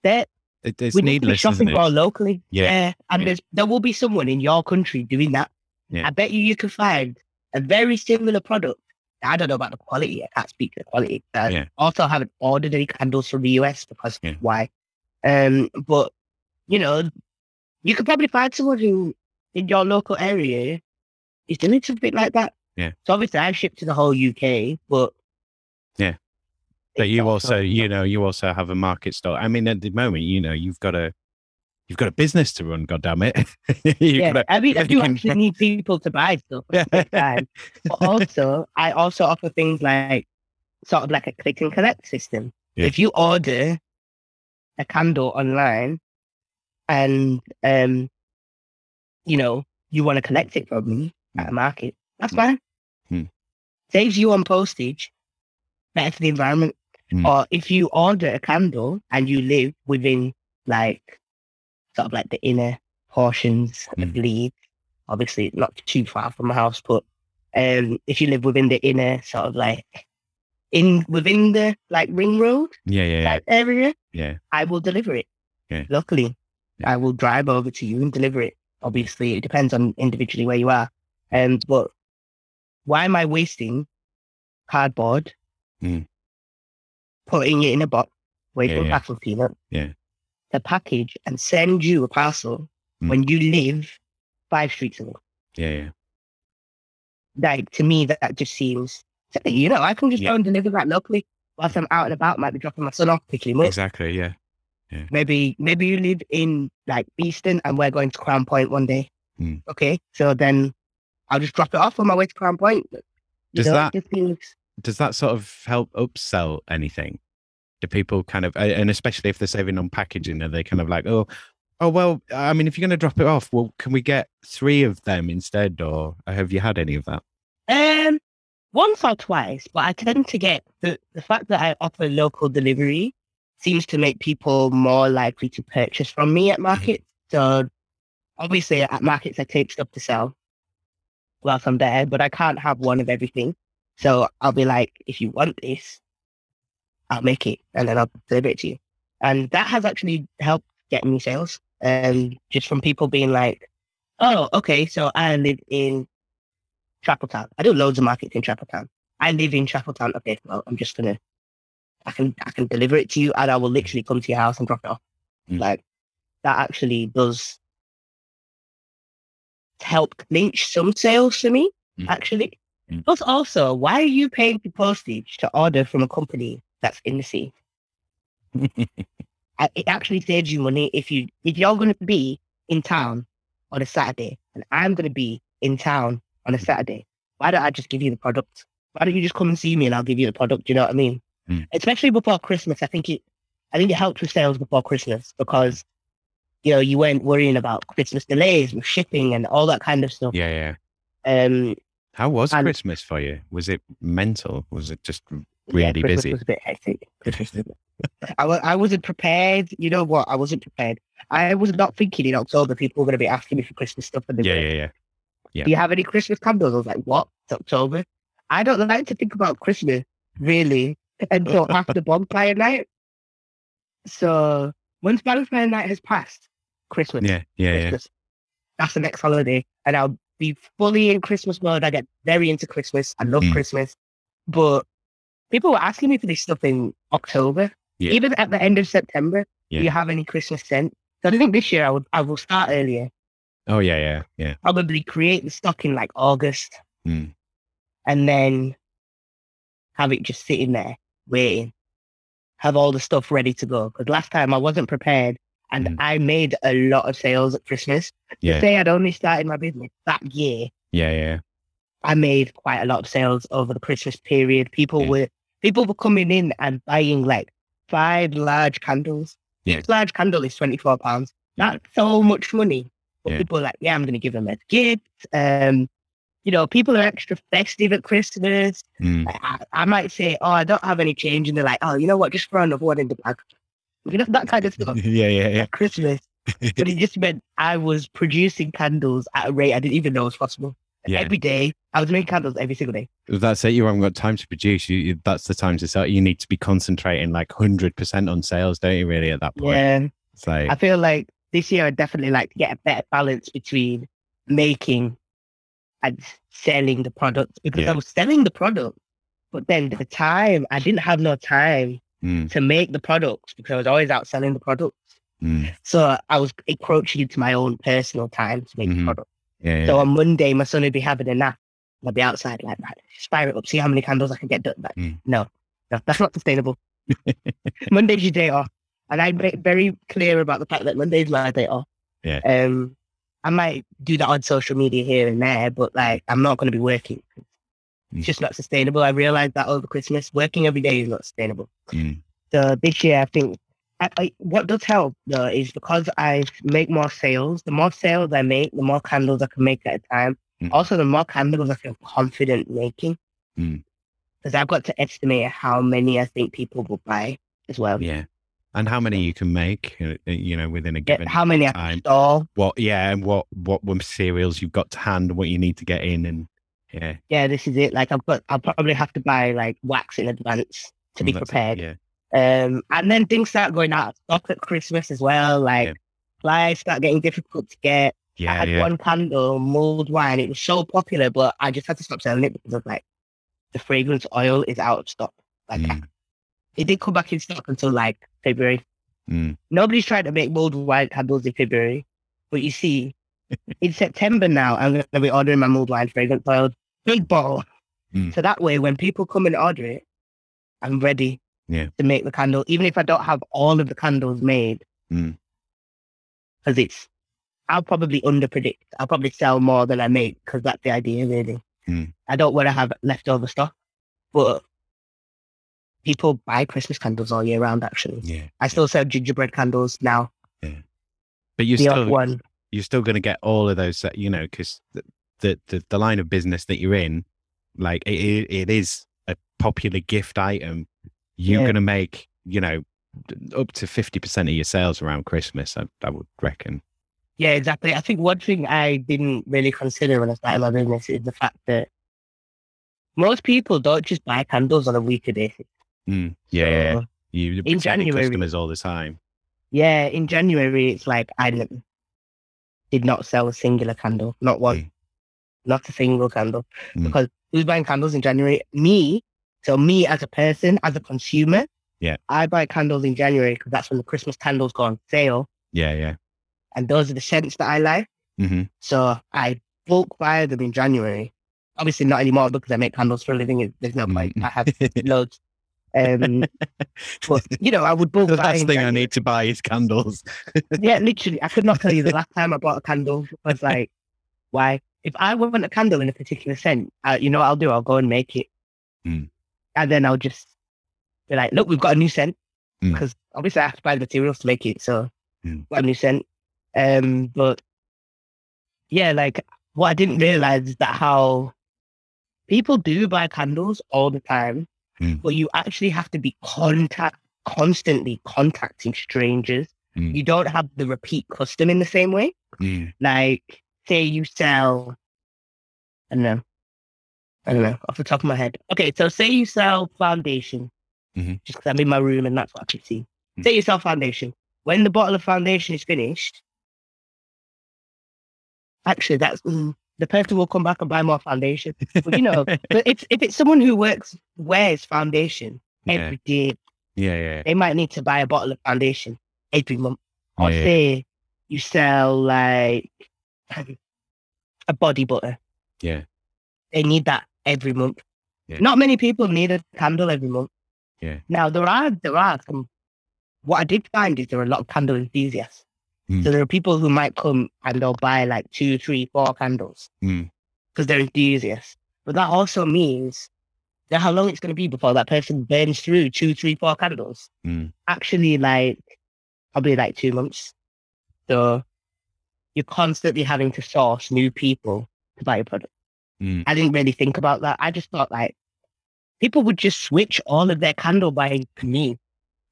that It, it's we need to be needless, shopping more locally. Yeah. and Yeah. there's there will be someone in your country doing that. Yeah. I bet you you can find a very similar product. I don't know about the quality. I can't speak to the quality. I Yeah. also haven't ordered any candles from the US because Yeah. why? Um, but you know, you could probably find someone who in your local area is doing something like that. Yeah. So obviously I ship to the whole UK, but Yeah. But you also, you know, you also have a market store. I mean, at the moment, you know, you've got a, you've got a business to run. God damn it! Yeah, got I mean, I do actually need people to buy stuff. But also, I also offer things like sort of like a click and collect system. Yeah. If you order a candle online, and um, you know, you want to collect it from me at a market, that's Mm. fine. Saves you on postage, better for the environment. Hmm. Or if you order a candle and you live within like sort of like the inner portions of Hmm. Leeds, obviously not too far from my house, but um, if you live within the inner sort of like in within the like ring road Yeah, yeah, yeah. area, Yeah. I will deliver it. Yeah. Luckily, Yeah. I will drive over to you and deliver it. Obviously, it depends on individually where you are. Um, but why am I wasting cardboard, Mm. putting it in a box, waiting Yeah, for a yeah. parcel peanut, Yeah. to package and send you a parcel Mm. when you live five streets away? Yeah, yeah. Like to me, that, that just seems, you know, I can just Yeah. go and deliver that locally whilst I'm out and about. Might be dropping my son off, picking him up. Exactly. Yeah. maybe maybe you live in like Easton and we're going to Crown Point one day. Hmm. Okay, so then I'll just drop it off on my way to Crown Point. You Does know, that- it just seems Does that sort of help upsell anything? Do people kind of, and especially if they're saving on packaging, are they kind of like, oh, oh well, I mean, if you're going to drop it off, well, can we get three of them instead, or have you had any of that? um once or twice, but I tend to get the the fact that I offer local delivery seems to make people more likely to purchase from me at markets. So obviously at markets I take stuff to sell whilst I'm there, but I can't have one of everything. So I'll be like, if you want this, I'll make it and then I'll deliver it to you. And that has actually helped get me sales. Um, just from people being like, oh, okay, so I live in Chapeltown. I do loads of markets in Chapeltown. I live in Chapeltown. Okay, well, I'm just gonna, I can, I can deliver it to you, and I will literally come to your house and drop it off. Mm. Like that actually does help clinch some sales for me. Mm. Actually, Mm. plus also, why are you paying for postage to order from a company that's in the sea? It actually saves you money if you if you're going to be in town on a Saturday and I'm going to be in town on a Saturday. Why don't I just give you the product? Why don't you just come and see me and I'll give you the product? Do you know what I mean? Mm. Especially before Christmas, I think it, I think it helped with sales before Christmas because, you know, you weren't worrying about Christmas delays with shipping and all that kind of stuff. yeah, yeah. Um, How was And- Christmas for you? Was it mental? Was it just really Christmas busy? was a bit hectic. I, I wasn't prepared. You know what? I wasn't prepared. I was not thinking in October people were going to be asking me for Christmas stuff. And Yeah, yeah, yeah. Yeah. Do you have any Christmas candles? I was like, what? It's October. I don't like to think about Christmas really until after bonfire night. So once bonfire night has passed, Christmas, Yeah, yeah, yeah. That's the next holiday, and I'll be fully in Christmas mode. I get very into Christmas. I love Mm. Christmas, but people were asking me for this stuff in October, Yeah. even at the end of September. Yeah. Do you have any Christmas scent? So I think this year I would I will start earlier. Oh, yeah, yeah, yeah. Probably create the stock in like August Mm. and then have it just sitting there waiting. Have all the stuff ready to go. Because last time I wasn't prepared and Mm. I made a lot of sales at Christmas. Yeah. To say I'd only started my business that year, Yeah, yeah. I made quite a lot of sales over the Christmas period. People Yeah. were people were coming in and buying like five large candles. Yeah. Each large candle is twenty four pounds. That's so much money. But Yeah. people are like, yeah, I'm gonna give them a gift. Um, you know, people are extra festive at Christmas. Mm. I, I might say, oh, I don't have any change, and they're like, oh, you know what? Just throw another one in the bag. You know that kind of stuff. yeah, yeah, yeah. at Christmas, but it just meant I was producing candles at a rate I didn't even know was possible. Yeah. Every day, I was making candles every single day. That's it. You haven't got time to produce. You, you that's the time to sell. You need to be concentrating like hundred percent on sales, don't you? Really, at that point, Yeah, it's like I feel like this year I definitely like to get a better balance between making and selling the product because Yeah. I was selling the product, but then the time I didn't have no time mm, to make the products because I was always out selling the products. mm, So I was encroaching into my own personal time to make Mhm. the product. yeah, yeah. So on Monday, my son would be having a nap. I'd be outside, like, just fire it up, see how many candles I can get done. Like, Mm. no, no, that's not sustainable. Monday's your day off. And I'm ve- very clear about the fact that Monday's my day off. Yeah. Um, I might do that on social media here and there, but like, I'm not going to be working. Mm. It's just not sustainable. I realized that over Christmas, working every day is not sustainable. Mm. So this year, I think I, I, what does help though is because I make more sales. The more sales I make, the more candles I can make at a time. Mm. Also, the more candles I feel confident making. Mm. Because I've got to estimate how many I think people will buy as well. Yeah. And how many you can make, uh, you know, within a Yeah, given how many I can time. store. What, yeah, and what what materials you've got to hand, and what you need to get in, and yeah, Yeah, this is it. Like I've got, I'll probably have to buy like wax in advance to be Mm, that's- prepared. Yeah, Um, and then things start going out of stock at Christmas as well. Like Yeah. supplies start getting difficult to get. Yeah, I had yeah. one candle, mulled wine. It was so popular, but I just had to stop selling it because of like the fragrance oil is out of stock. Like Mm, it did come back in stock until like February. mm, Nobody's trying to make mulled wine candles in February, but you see, in September now, I'm going to be ordering my mulled wine fragrance oil, big bottle. Mm. So that way, when people come and order it, I'm ready Yeah. to make the candle, even if I don't have all of the candles made. Mm. Because it's, I'll probably underpredict. I'll probably sell more than I make because that's the idea, really. Mm. I don't want to have leftover stock, but people buy Christmas candles all year round, actually. yeah. I still sell gingerbread candles now. Yeah, But you're still one. you're still going to get all of those, you know, because the, the the the line of business that you're in, like it, it, it is a popular gift item. You're Yeah. going to make, you know, up to fifty percent of your sales around Christmas. I, I would reckon. Yeah, exactly. I think one thing I didn't really consider when I started my business is the fact that most people don't just buy candles on a weekly basis. Mm. Yeah, yeah, yeah. You, in January- customers all the time. yeah, in January, it's like I didn't, sell a singular candle, not one, Mm. not a single candle. Mm. Because who's buying candles in January? Me. So me as a person, as a consumer, Yeah. I buy candles in January because that's when the Christmas candles go on sale, Yeah, yeah. and those are the scents that I like. hmm So I bulk buy them in January. Obviously not anymore because I make candles for a living. There's no point. Mm. I have loads. Um, but you know, I would bulk the last in thing I need to buy is candles. Yeah, literally. I could not tell you the last time I bought a candle. I was like, why? If I want a candle in a particular scent, uh, you know what I'll do? I'll go and make it. Mm. And then I'll just be like, look, we've got a new scent. Mm. Because obviously I have to buy the materials to make it. So Mm. got a new scent. Um, but yeah, like what I didn't realize is that how people do buy candles all the time, Mm. but you actually have to be contact constantly contacting strangers. Mm. You don't have the repeat custom in the same way. Mm. Like, say you sell, I don't know, I don't know, off the top of my head. Okay, so say you sell foundation, Mhm. just because I'm in my room and that's what I can see. Mm. Say you sell foundation. When the bottle of foundation is finished, actually, that's mm, the person will come back and buy more foundation. But you know, but if if it's someone who works wears foundation Yeah. every day, Yeah, yeah. they might need to buy a bottle of foundation every month. Or Yeah. say you sell like a body butter. Yeah. They need that every month. Yeah. Not many people need a candle every month. Yeah. Now there are there are some what I did find is there are a lot of candle enthusiasts. Mm. So there are people who might come and they'll buy like two, three, four candles Mm. because they're enthusiasts. But that also means that how long it's going to be before that person burns through two, three, four candles. Mm. Actually, like probably like two months. So you're constantly having to source new people to buy your product. Mm. I didn't really think about that. I just thought like people would just switch all of their candle buying to me.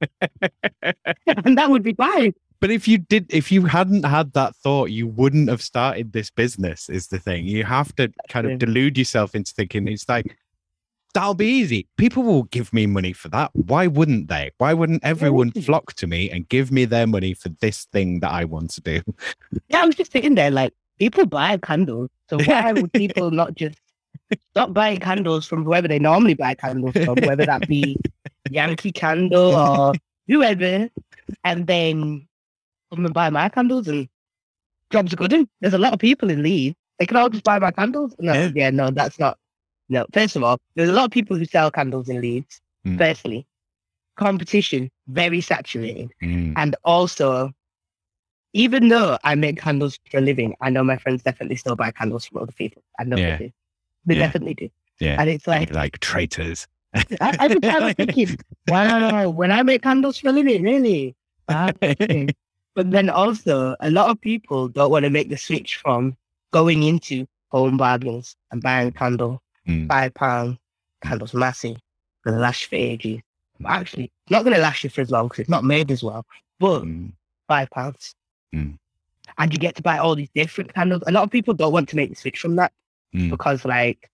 and that would be fine. But if you did, if you hadn't had that thought, you wouldn't have started this business. Is the thing you have to kind of delude yourself into thinking it's like that'll be easy. People will give me money for that. Why wouldn't they? Why wouldn't everyone flock to me and give me their money for this thing that I want to do? Yeah, I was just sitting there like people buy candles. So why would people not just stop buying candles from whoever they normally buy candles from, whether that be Yankee Candle or whoever, and then come and buy my candles and jobs are good. in. There's a lot of people in Leeds. They can all just buy my candles. No, Yeah. yeah, no, that's not. No, first of all, there's a lot of people who sell candles in Leeds. Mm. Firstly, competition very saturated. Mm. And also, even though I make candles for a living, I know my friends definitely still buy candles from other people. I know Yeah. they do. They Yeah. definitely do. Yeah. And it's like, like traitors. I, every time I'm thinking, wow, when I make candles for a living, really? Exactly. But then also, a lot of people don't want to make the switch from going into home bargains and buying candle, Mm. five pound candles, massive, gonna last for ages. Actually, not gonna last you for as long because it's not made as well, but Mm. five pounds. Mm. And you get to buy all these different candles. A lot of people don't want to make the switch from that Mm. because, like,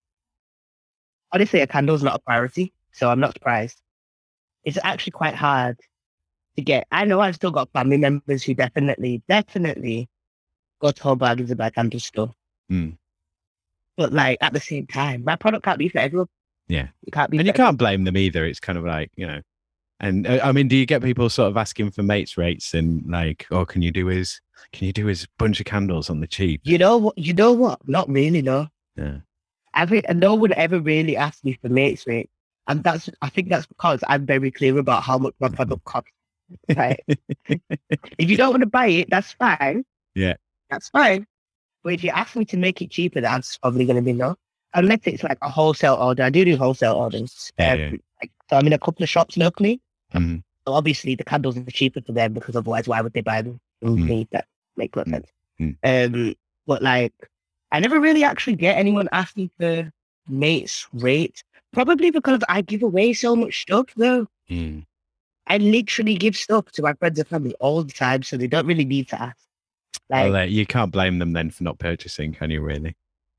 honestly, a candle's not a priority. So I'm not surprised. It's actually quite hard to get. I know I've still got family members who definitely, definitely go to home bargains and buy candle stuff. Mm. But like at the same time, my product can't be for everyone. Yeah. it can't be. And you can't blame them either. It's kind of like, you know, and uh, I mean, do you get people sort of asking for mates rates and like, oh, can you do his, can you do his bunch of candles on the cheap? You know what? You know what? Not really. No. Yeah. I think and no one ever really asked me for mates rate, and that's I think that's because I'm very clear about how much my product costs. Right? if you don't want to buy it, that's fine. Yeah. that's fine. But if you ask me to make it cheaper, that's probably going to be no. Unless it's like a wholesale order. I do do wholesale orders. Yeah, Um, yeah. Like, so I'm in a couple of shops locally. Mhm. So obviously the candles are cheaper for them because otherwise why would they buy them from Mm. me? That makes no Mm. sense. Mm. Um, but like, I never really actually get anyone asking for mates rate. Probably because I give away so much stuff though. Mm. I literally give stuff to my friends and family all the time, so they don't really need to ask. Like Well, uh, you can't blame them then for not purchasing, can you really?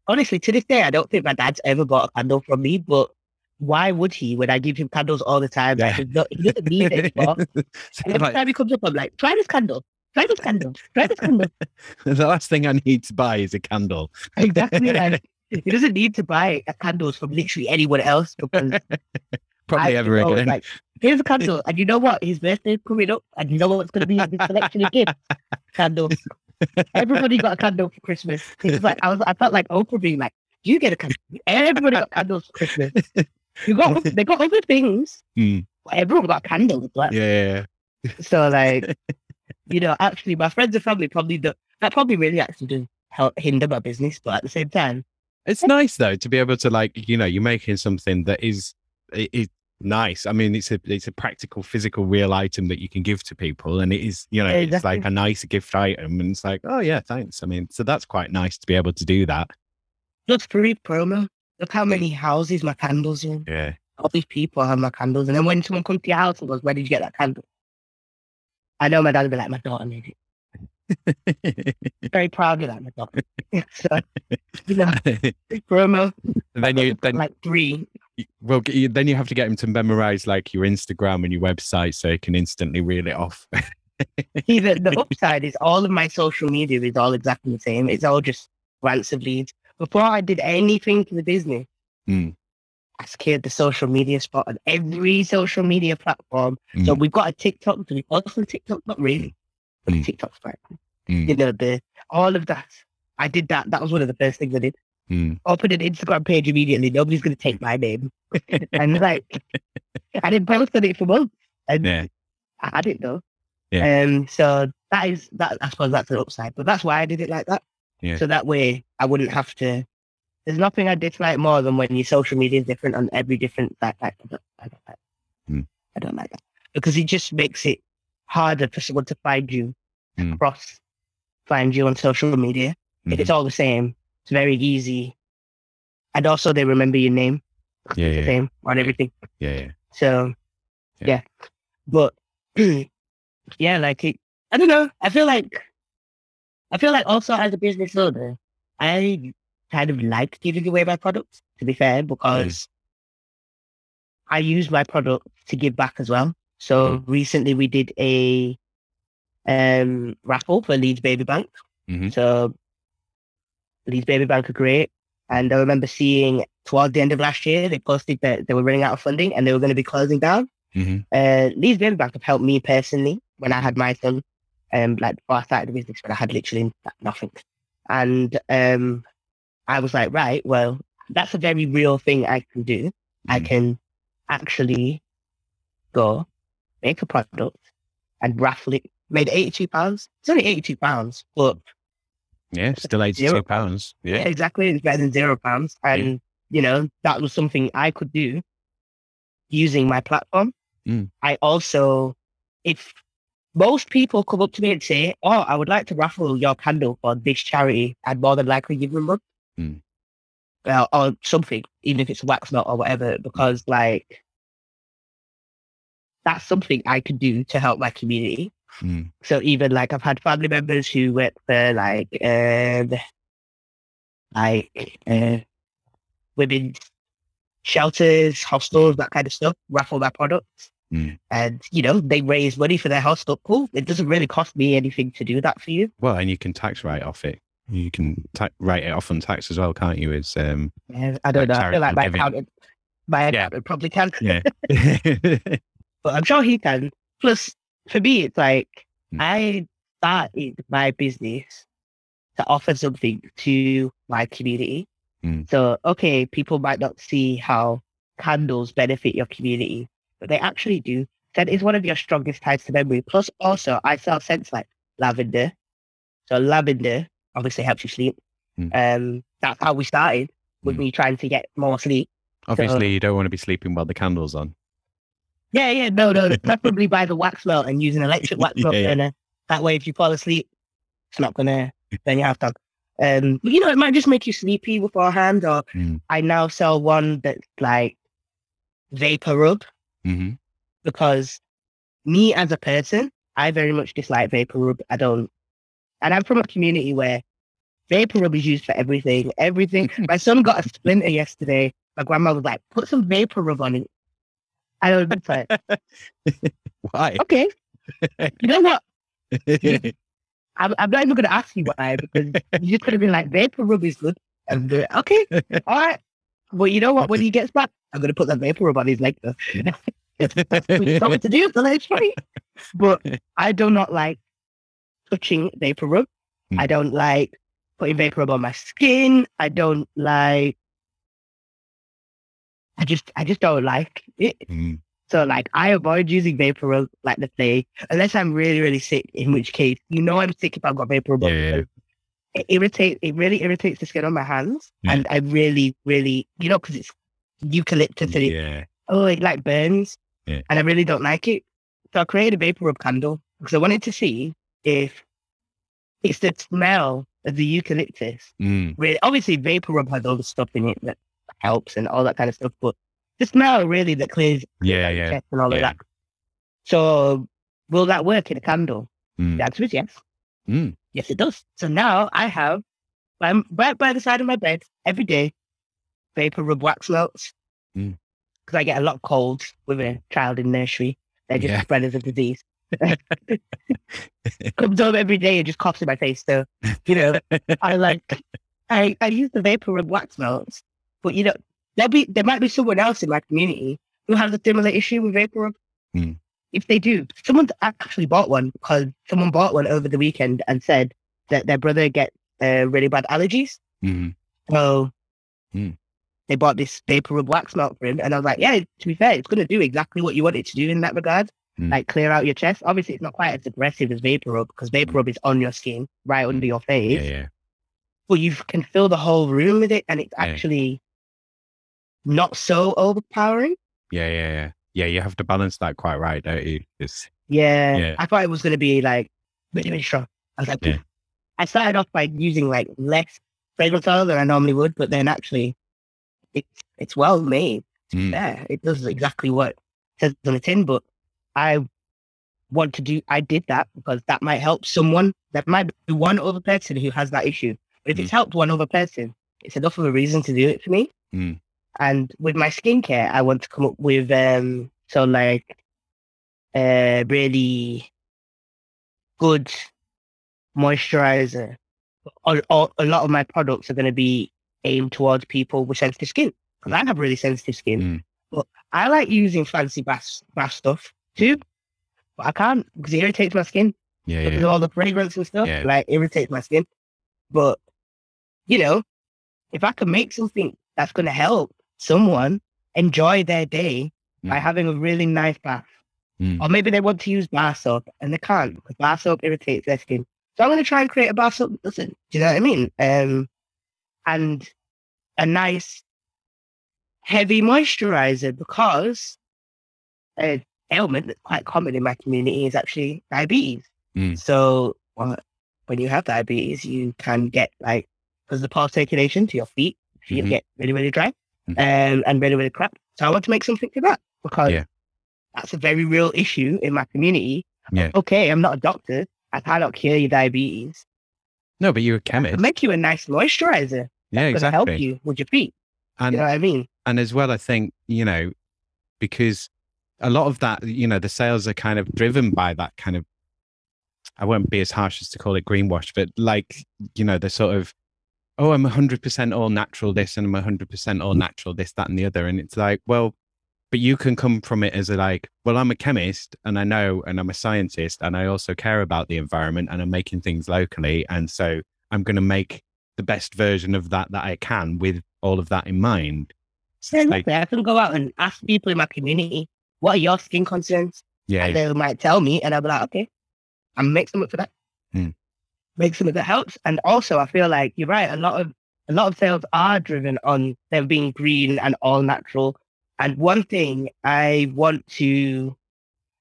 honestly, to this day, I don't think my dad's ever bought a candle from me. But why would he when I give him candles all the time? Yeah. he, don't- he doesn't need it anymore. Every like, time he comes up, I'm like, try this candle, try this candle, try this candle. the last thing I need to buy is a candle. Exactly. Like, he doesn't need to buy candles from literally anyone else because Probably I ever know, again. Like, here's a candle, and you know what? His birthday's coming up, and you know what's going to be in his selection of gifts? Candles. Everybody got a candle for Christmas. It's like I was, I felt like Oprah being like, do "You get a candle." Everybody got candles for Christmas. You got, they got other things, hmm. but everyone got candles. Like, yeah, So like, you know, actually, my friends and family probably do, that probably really actually do help hinder my business, but at the same time, it's nice though to be able to like, you know, you're making something that is i- is nice. I mean, it's a it's a practical, physical, real item that you can give to people, and it is, you know, it's like a nice gift item, and it's like, oh yeah, thanks. I mean, so that's quite nice to be able to do that. just free promo. Look how many houses my candles in. Yeah, all these people have my candles. And then when someone comes to your house and goes, Where did you get that candle? I know my dad would be like, My daughter made it. Very proud of that, my daughter. so, you know, promo, and then you then like three. Well, you- then you have to get him to memorize like your Instagram and your website so he can instantly reel it off. See, the, the upside is all of my social media is all exactly the same. It's all just rants of Leeds. Before I did anything to the business, Mm. I secured the social media spot on every social media platform. So Mm. we've got a TikTok. Do we on TikTok? Not really. But Mm. TikTok's right. Mm. You know, the all of that. I did that. That was one of the first things I did. Mm. Opened an Instagram page immediately. Nobody's going to take my name. and like, I didn't post on it for months. And Yeah. I, I didn't know. Yeah. Um, so that is that. I suppose that's an upside, but that's why I did it like that. Yeah. So that way I wouldn't have to. There's nothing I dislike more than when your social media is different on every different. Like, I, don't, I, don't like, Hmm. I don't like that because it just makes it harder for someone to find you, Hmm. cross find you on social media. If Mhm. it's all the same, it's very easy. And also, they remember your name. Yeah, yeah, same on everything. yeah, yeah. So, Yeah. yeah. But yeah, like it, I don't know. I feel like I feel like also as a business owner, I kind of like giving away my products. To be fair, because I use my product to give back as well. So recently we did a um raffle for Leeds Baby Bank. Mhm. So Leeds Baby Bank are great. And I remember seeing towards the end of last year, they posted that they were running out of funding and they were going to be closing down. Mhm. Uh, Leeds Baby Bank have helped me personally when I had my son, um, like before I started the business, when I had literally nothing. And um, I was like, right, well, that's a very real thing I can do. I Mhm. can actually go make a product and raffle it. Made eighty-two pounds. It's only eighty-two pounds, but Yeah, still Zero eighty-two pounds. yeah, Yeah, exactly. It's better than zero pounds. And, you know, that was something I could do using my platform. Mm. I also, if most people come up to me and say, "Oh, I would like to raffle your candle for this charity," I'd more than likely give them one, Mm. well, or something, even if it's wax melt or whatever, because like that's something I could do to help my community. Mm. So even like I've had family members who work for like um like uh, women's shelters, hostels, that kind of stuff, raffle their products. Mm. And you know, they raise money for their hostel. Cool. It doesn't really cost me anything to do that for you. Well, and you can tax write off it. You can ta- write it off on tax as well, can't you? As um, Yeah, I don't Like know. I feel like my accountant my Yeah. probably can. yeah, but I'm sure he can. Plus, for me, it's like Mm. I started my business to offer something to my community. Mm. So, okay, people might not see how candles benefit your community, but they actually do. Scent is one of your strongest ties to memory. Plus, also, I sell scents like lavender. So, lavender obviously helps you sleep. Mm. Um, that's how we started with Mm. me trying to get more sleep. obviously you don't want to be sleeping while the candle's on. Yeah, yeah, no, no, no. preferably by the wax melt and use an electric wax melt Yeah, yeah. burner. That way, if you fall asleep, it's not gonna. Then you have to. Um, but, you know, it might just make you sleepy beforehand. Or Mm. I now sell one that's like vapor rub hmm because me as a person, I very much dislike vapor rub. I don't, and I'm from a community where vapor rub is used for everything. Everything. My son got a splinter yesterday. My grandma was like, "Put some vapor rub on it." I don't. Like, Why? okay, you know what? I'm, I'm not even going to ask you why because you're just going to be like, vapor rub is good. And it. Okay, all right. Well, you know what? When he gets back, I'm going to put that vapor rub on his leg. Not what to do, funny. But I do not like touching vapor rub. Mm. I don't like putting vapor rub on my skin. I don't like. I just, I just don't like it. Mm. So like I avoid using vapor rub like the plague unless I'm really, really sick, in which case you know I'm sick if I've got vapor rub Yeah, yeah. it irritates it really irritates the skin on my hands. Yeah. And I really, really you know, because it's eucalyptus and it oh it like burns. And I really don't like it. So I created a vapor rub candle because I wanted to see if it's the smell of the eucalyptus Mm. really obviously vapor rub has all the stuff in it that helps and all that kind of stuff, but the smell really that clears Yeah, yeah. chest and all of that. So will that work in a candle? Mm. The answer is yes. Mm. Yes, it does. So now I have I'm right by the side of my bed every day vapor rub wax melts Mm. because I get a lot of colds with a child in nursery. They're just Yeah. spreaders of disease. Comes home every day and just coughs in my face. So you know, I like I, I use the vapor rub wax melts, but you know, there be there might be someone else in my community who has a similar issue with vapor rub. Hmm. If they do, someone actually bought one because someone bought one over the weekend and said that their brother gets uh, really bad allergies. Mm. So Hmm. they bought this vapor rub wax melt for him, and I was like, yeah, to be fair, it's going to do exactly what you want it to do in that regard. Hmm. Like clear out your chest. Obviously, it's not quite as aggressive as vapor rub because vapor rub is on your skin, right under your face Yeah, yeah. but you can fill the whole room with it and it's Yeah. actually not so overpowering. Yeah, yeah, yeah. Yeah, you have to balance that quite right, don't you? It's, Yeah. Yeah. I thought it was going to be like really, really strong. I was like, Yeah. I started off by using like less fragrance oil than I normally would, but then actually it's, it's well made. mm. Yeah. It does exactly what it says on the tin, but I want to do, I did that because that might help someone. That might be one other person who has that issue. But if it's helped one other person, it's enough of a reason to do it for me. Mm. And with my skincare, I want to come up with um so like uh really good moisturizer. Or a lot of my products are going to be aimed towards people with sensitive skin because I have really sensitive skin. Mm. But I like using fancy bath bath stuff too, but I can't because it irritates my skin Yeah, because yeah. all the fragrance and stuff. Yeah. Like irritates my skin. But you know, if I can make something that's going to help someone enjoy their day by Mm. having a really nice bath, Mm. or maybe they want to use bar soap and they can't because bar soap irritates their skin. So I'm going to try and create a bar soap that doesn't. Do you know what I mean? Um, and a nice heavy moisturizer because uh, ailment that's quite common in my community is actually diabetes. Mm. So uh, when you have diabetes, you can get like, because the pulse circulation to your feet, feet Mhm. get really, really dry. Um, and really, really crap. So I want to make something to that because Yeah. that's a very real issue in my community. Yeah. Okay, I'm not a doctor. I cannot cure your diabetes. No, but you're a chemist. can make you a nice moisturizer. Yeah, going help you with your feet. And You know what I mean? and as well, I think you know because a lot of that, you know, the sales are kind of driven by that kind of. I won't be as harsh as to call it greenwash, but like you know, the sort of, oh, I'm 100% all natural this and I'm 100% all natural this, that, and the other, and it's like, well, but you can come from it as a like, well, I'm a chemist and I know, and I'm a scientist, and I also care about the environment, and I'm making things locally, and so I'm going to make the best version of that that I can with all of that in mind. So Yeah, like. I can go out and ask people in my community, what are your skin concerns? yeah, And they might tell me, and I'll be like, okay, I'm make something for that. Hmm. Make something that helps. And also, I feel like you're right. A lot of a lot of sales are driven on them being green and all natural. And one thing I want to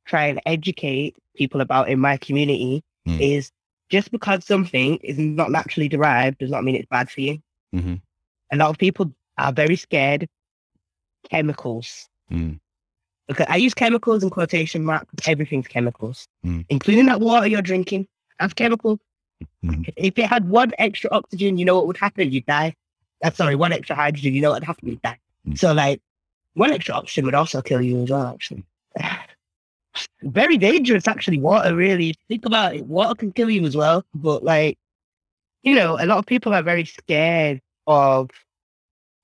try and educate people about in my community Hmm. is just because something is not naturally derived does not mean it's bad for you. Mhm. A lot of people are very scared chemicals. Mm. Okay, I use chemicals in quotation marks. Everything's chemicals, Mm. including that water you're drinking. That's chemical. Mhm. If it had one extra oxygen, you know what would happen? You'd die. That's sorry, one extra hydrogen, you know what would happen? You'd die. Mm. So, like, one extra oxygen would also kill you as well, actually. Very dangerous, actually, water, really. Think about it, water can kill you as well. But, like, you know, a lot of people are very scared of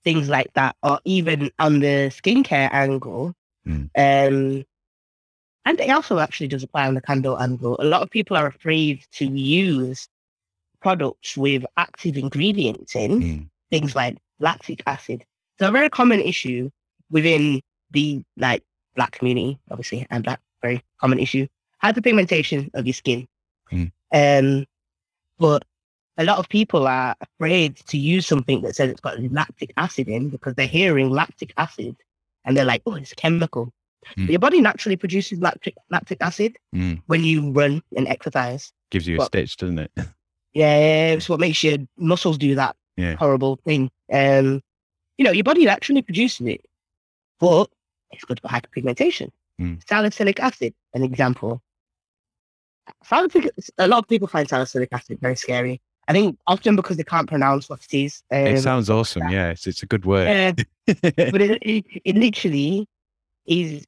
things like that, or even on the skincare angle. Mm. Um, and it also actually does apply on the candle angle. A lot of people are afraid to use products with active ingredients in, Mm. things like lactic acid. So a very common issue within the like black community, obviously, and black, very common issue, hyperpigmentation of your skin. Mm. Um, but a lot of people are afraid to use something that says it's got lactic acid in because they're hearing lactic acid and they're like, oh, it's a chemical. Mm. Your body naturally produces lactic lactic acid Mm. when you run and exercise. Gives you a stitch, doesn't it? Yeah, it's what makes your muscles do that Yeah. horrible thing. Um, you know, your body naturally produces it, but it's good for hyperpigmentation. Mm. Salicylic acid, an example. Salicylic, a lot of people find salicylic acid very scary. I think often because they can't pronounce what it is. Um, it sounds awesome. Yeah, it's, it's a good word. uh, but it, it, it literally is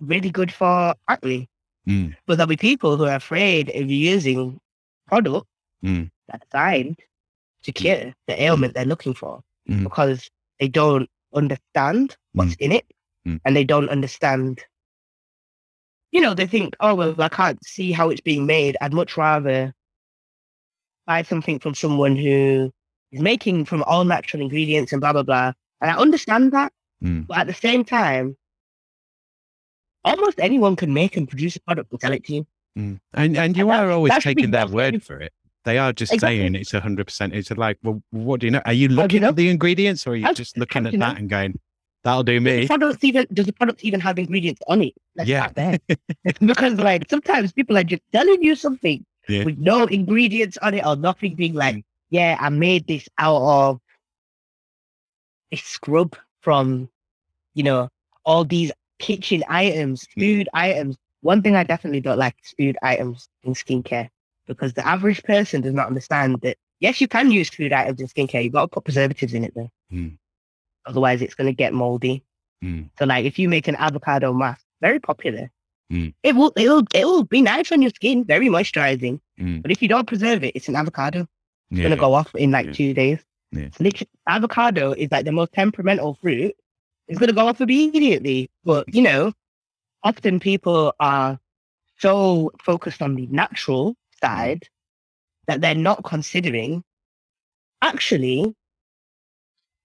really good for acne. Mm. But there'll be people who are afraid of using product Mm. that's designed to cure the ailment they're looking for Mm. because they don't understand what's in it and they don't understand. You know, they think, oh, well, I can't see how it's being made. I'd much rather buy something from someone who is making from all natural ingredients and blah, blah, blah. And I understand that. But at the same time, almost anyone can make and produce a product and sell it to you. Mm. And and you And that- are always that taking their word for it. They are just Exactly. saying it's hundred percent. It's like, well, what do you know? Are you looking you know? at the ingredients, or are you How- just looking at that know? and going, "That'll do Does the me"? product even does the product even have ingredients on it? Let's Yeah. there. because like sometimes people are just telling you something Yeah. with no ingredients on it or nothing being like, yeah, I made this out of a scrub from, you know, all these kitchen items, food items. One thing I definitely don't like is food items in skincare because the average person does not understand that yes, you can use food items in skincare. You've got to put preservatives in it though. Hmm. Otherwise it's gonna get moldy. Mm. So like if you make an avocado mask, very popular. Mm. It will it'll it'll be nice on your skin, very moisturizing. Mm. But if you don't preserve it, it's an avocado. It's Yeah. gonna go off in like Yeah. two days. Yeah. Literally, avocado is like the most temperamental fruit. It's gonna go off immediately. But you know, often people are so focused on the natural side that they're not considering actually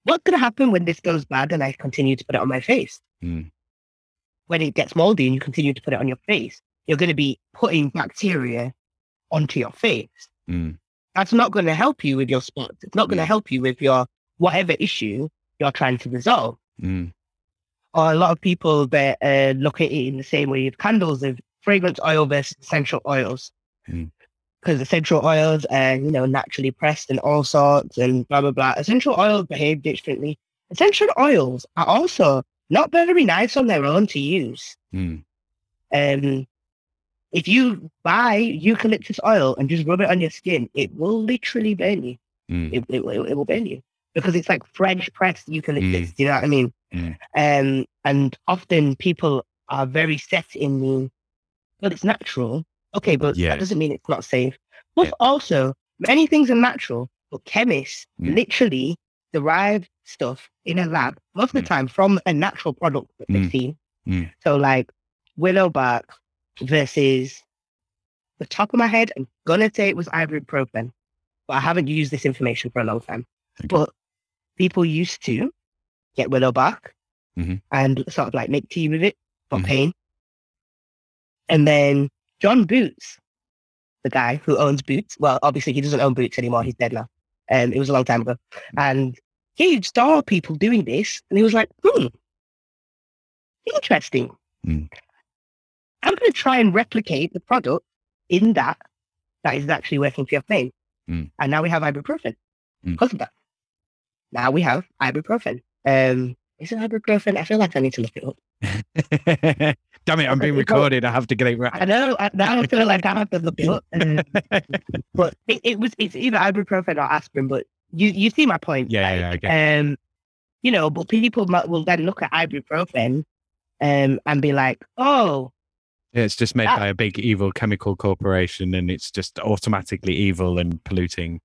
what's gonna happen when this goes bad and I continue to put it on my face Mm. when it gets moldy and you continue to put it on your face, you're going to be putting bacteria onto your face. Mm. That's not going to help you with your spots. It's not going to Mm. help you with your whatever issue you're trying to resolve. Mm. or a lot of people that uh, look at it in the same way with candles of fragrance oil versus essential oils. Mm. Because essential oils are, you know, naturally pressed and all sorts and blah, blah, blah. Essential oils behave differently. Essential oils are also not very nice on their own to use. Mm. Um, if you buy eucalyptus oil and just rub it on your skin, it will literally burn you. Mm. It, it, it will burn you because it's like French pressed eucalyptus. Do you know what I mean? Mm. Um, and often people are very set in the, well, it's natural. Okay, but Yeah. that doesn't mean it's not safe. But Yeah. also, many things are natural, but chemists Mm. literally derive stuff in a lab most of the Mm. time from a natural product that they've Mm. seen. Mm. So, like willow bark versus the top of my head, I'm gonna say it was ibuprofen, but I haven't used this information for a long time. Okay. But people used to get willow bark Mhm. and sort of like make tea with it for Mhm. pain. And then John Boots, the guy who owns Boots, well, obviously he doesn't own Boots anymore. He's dead now. Um, it was a long time ago. And he saw people doing this and he was like, hmm, interesting. Mm. I'm going to try and replicate the product in that that is actually working for your pain. Mm. And now we have ibuprofen Mm. because of that. Now we have ibuprofen. Um, is it ibuprofen? I feel like I need to look it up. Damn it, I'm being recorded. I have to get it right. I know. I, now I feel like I have to look it up. Um, but it, it was it's either ibuprofen or aspirin. But you you see my point. Yeah, like, yeah, get Um, you know, but people might, will then look at ibuprofen, um, and be like, oh, Yeah, it's just made That- by a big evil chemical corporation and it's just automatically evil and polluting.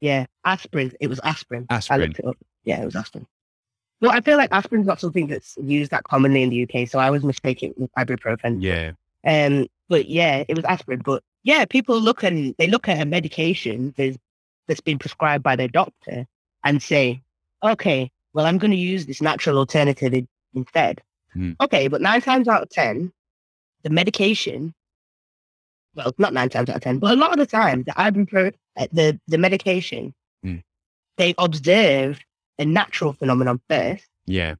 Yeah, aspirin. It was aspirin. I Aspirin. looked it up. Yeah, it was aspirin. Well, I feel like aspirin's not something that's used that commonly in the UK, so I was mistaken with ibuprofen. Yeah. Um, but yeah, it was aspirin. But yeah, people look and they look at a medication that's, that's been prescribed by their doctor and say, okay, well, I'm going to use this natural alternative instead. Hmm. Okay, but nine times out of 10, the medication, well, not nine times out of 10, but a lot of the time, the ibuprofen, the, the medication, Hmm. they observe a natural phenomenon first. Yeah.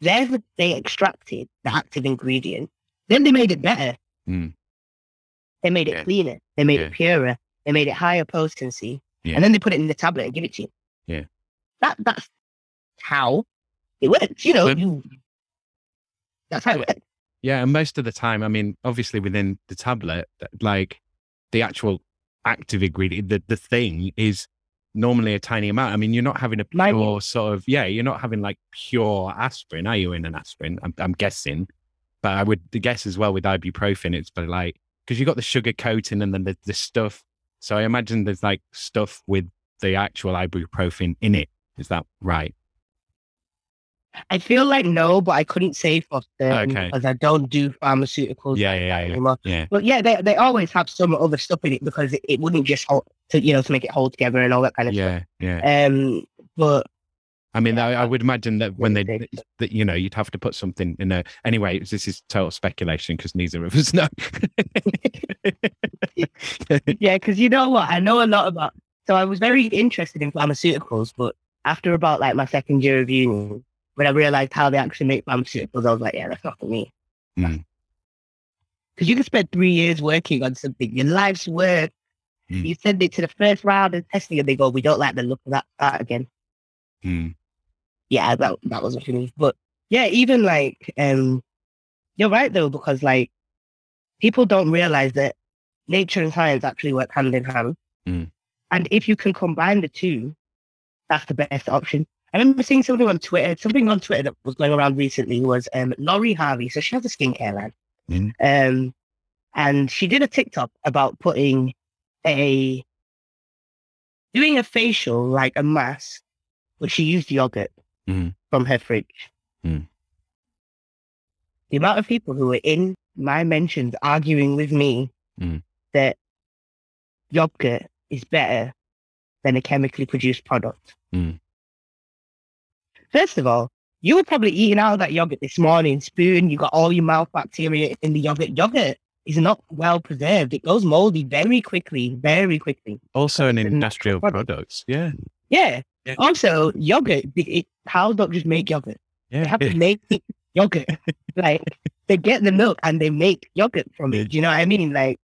Then they extracted the active ingredient. Then they made it better. Mm. They made it Yeah. cleaner. They made Yeah. it purer. They made it higher potency. Yeah. And then they put it in the tablet and give it to you. Yeah. That that's how it works. You know, But- you, that's how it works. Yeah. And most of the time, I mean, obviously within the tablet, like the actual active ingredient, the, the thing is normally a tiny amount. I mean, you're not having a pure sort of, yeah, you're not having like pure aspirin, are you, in an aspirin? I'm, I'm guessing. But I would guess as well with ibuprofen, it's but like, because you got the sugar coating and then the, the stuff. So I imagine there's like stuff with the actual ibuprofen in it. Is that right? I feel like no, but I couldn't say for certain Okay. because I don't do pharmaceuticals Yeah, like yeah, yeah. anymore. Yeah. But yeah, they they always have some other stuff in it because it, it wouldn't just hold to you know to make it hold together and all that kind of stuff. Yeah. Yeah. Um, but I mean, Yeah, I, I would imagine that when they, that you know, you'd have to put something in a. Anyway, this is total speculation because neither of us know. Yeah, because you know what? I know a lot about. So I was very interested in pharmaceuticals, but after about like my second year of uni, when I realized how they actually make pharmaceuticals, I was like, yeah, that's not for me. Because Mm. you can spend three years working on something, your life's work. Mm. You send it to the first round of testing, and they go, we don't like the look of that. Start again. Hmm. Yeah, that that wasn't for me. But yeah, even like, um, you're right though, because like people don't realize that nature and science actually work hand in hand. Mm. And if you can combine the two, that's the best option. I remember seeing something on Twitter, something on Twitter that was going around recently was um, Lori Harvey. So she has a skincare line. Mm. Um, and she did a TikTok about putting a, doing a facial like a mask, but she used yogurt Mhm. from her fridge. Mm. The amount of people who were in my mentions arguing with me Mm. that yogurt is better than a chemically produced product. Mm. First of all, you were probably eating out of that yogurt this morning, spoon, you got all your mouth bacteria in the yogurt. Yogurt is not well preserved. It goes moldy very quickly, very quickly. Also, an a industrial product. products. Yeah. Yeah. Yeah. Also, yogurt, it, how don't make yogurt? They have to make yogurt. like they get the milk and they make yogurt from Yeah. it. Do you know what I mean? Like,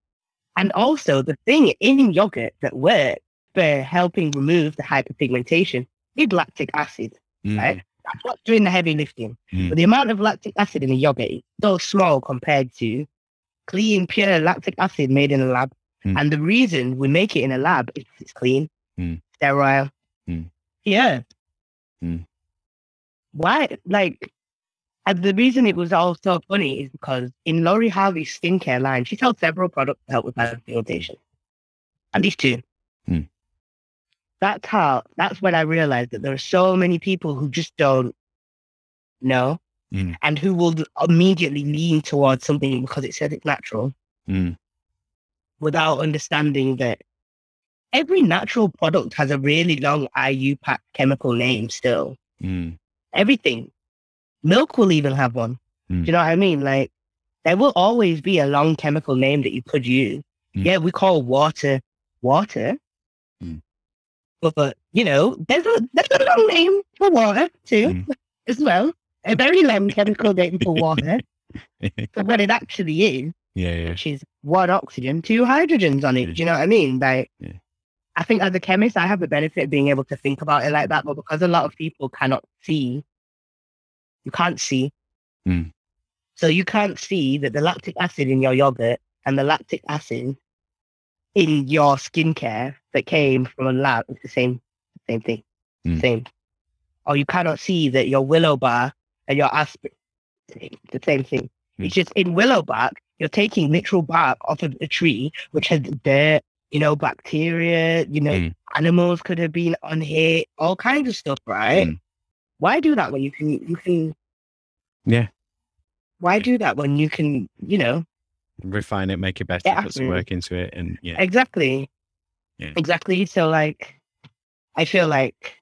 and also the thing in yogurt that works for helping remove the hyperpigmentation is lactic acid. Mm, Right? That's what's doing the heavy lifting. Mm. But the amount of lactic acid in a yogurt is so small compared to clean, pure lactic acid made in a lab. Mm. And the reason we make it in a lab is it's clean, Mm. sterile. Mm. Yeah. Mm. Why? Like, and the reason it was all so funny is because in Lori Harvey's skincare line, she sells several products to help with hyperpigmentation. And these two. Mm. That's how, that's when I realized that there are so many people who just don't know Mm. and who will immediately lean towards something because it says it's natural mm, without understanding that every natural product has a really long IUPAC chemical name still. mm, Everything. Milk will even have one. Mm. Do you know what I mean? Like there will always be a long chemical name that you could use. Mm. Yeah, we call water water. But, but you know, there's a there's a long name for water too Mm. as well. A very long chemical name for water. yeah, but what it actually is, yeah. which is one oxygen, two hydrogens on it. Do you know what I mean? Like, Yeah. I think as a chemist, I have the benefit of being able to think about it like that. But because a lot of people cannot see, you can't see. Mm. So you can't see that the lactic acid in your yogurt and the lactic acid in your skincare that came from a lab is the same, same thing, Mm. same. Or you cannot see that your willow bar and your aspirin, the same thing. Mm. It's just in willow bark, you're taking literal bark off of a tree, which has dirt, you know, bacteria, you know, Mm. animals could have been on here, all kinds of stuff, right? Mm. Why do that when you can, you can, Yeah. why do that when you can, you know, Refine it, make it better, put some work into it, and yeah, exactly. Yeah. Exactly. So, like, I feel like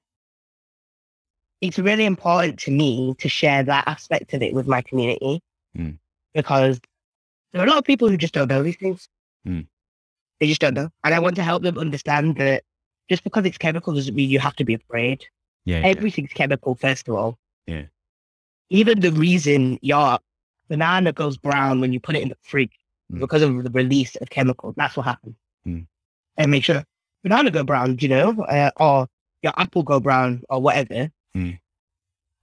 it's really important to me to share that aspect of it with my community Mm. because there are a lot of people who just don't know these things. Mm. They just don't know. And I want to help them understand that just because it's chemical doesn't mean you have to be afraid. yeah, yeah. Everything's chemical, first of all. Yeah. Even the reason your banana goes brown when you put it in the fridge Mm. because of the release of chemicals. That's what happens. And make sure banana go brown, you know, uh, or your apple go brown or whatever. Mm.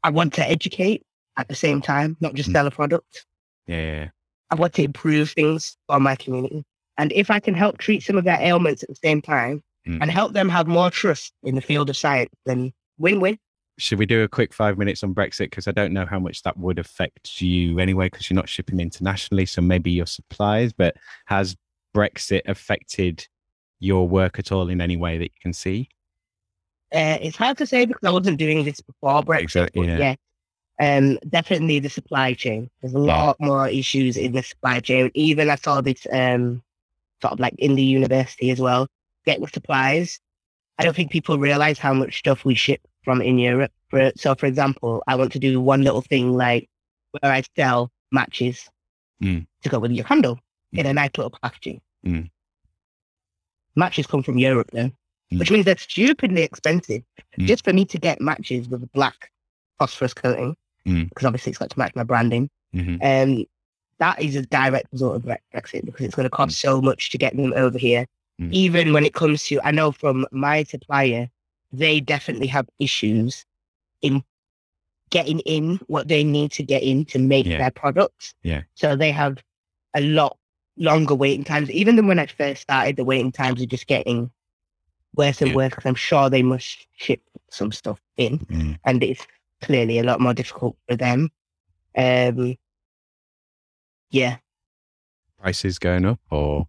I want to educate at the same time, not just Mm. sell a product. yeah, yeah, I want to improve things for my community. And if I can help treat some of their ailments at the same time Mm. and help them have more trust in the field of science, then win-win. Should we do a quick five minutes on Brexit? Because I don't know how much that would affect you anyway, because you're not shipping internationally. So maybe your supplies, but has Brexit affected your work at all in any way that you can see? Uh, it's hard to say because I wasn't doing this before Brexit. Exactly, but yeah. yeah. Um, definitely the supply chain. There's a lot more issues in the supply chain. Even I saw this um, sort of like in the university as well, getting supplies. I don't think people realize how much stuff we ship from in Europe. For, so, for example, I want to do one little thing like where I sell matches Mm. to go with your candle in a nice little packaging. Mm. Matches come from Europe now, Mm. which means they're stupidly expensive. Mm. Just for me to get matches with black phosphorus coating, Mm. because obviously it's got to match my branding. hmm Um, that is a direct result of Brexit because it's going to cost so much to get them over here. Mm. Even when it comes to, I know from my supplier, they definitely have issues in getting in what they need to get in to make Yeah. their products. Yeah. So they have a lot longer waiting times. Even than when I first started, the waiting times are just getting worse and Yeah. worse because I'm sure they must ship some stuff in Mm. and it's clearly a lot more difficult for them. Um, yeah, Prices going up, or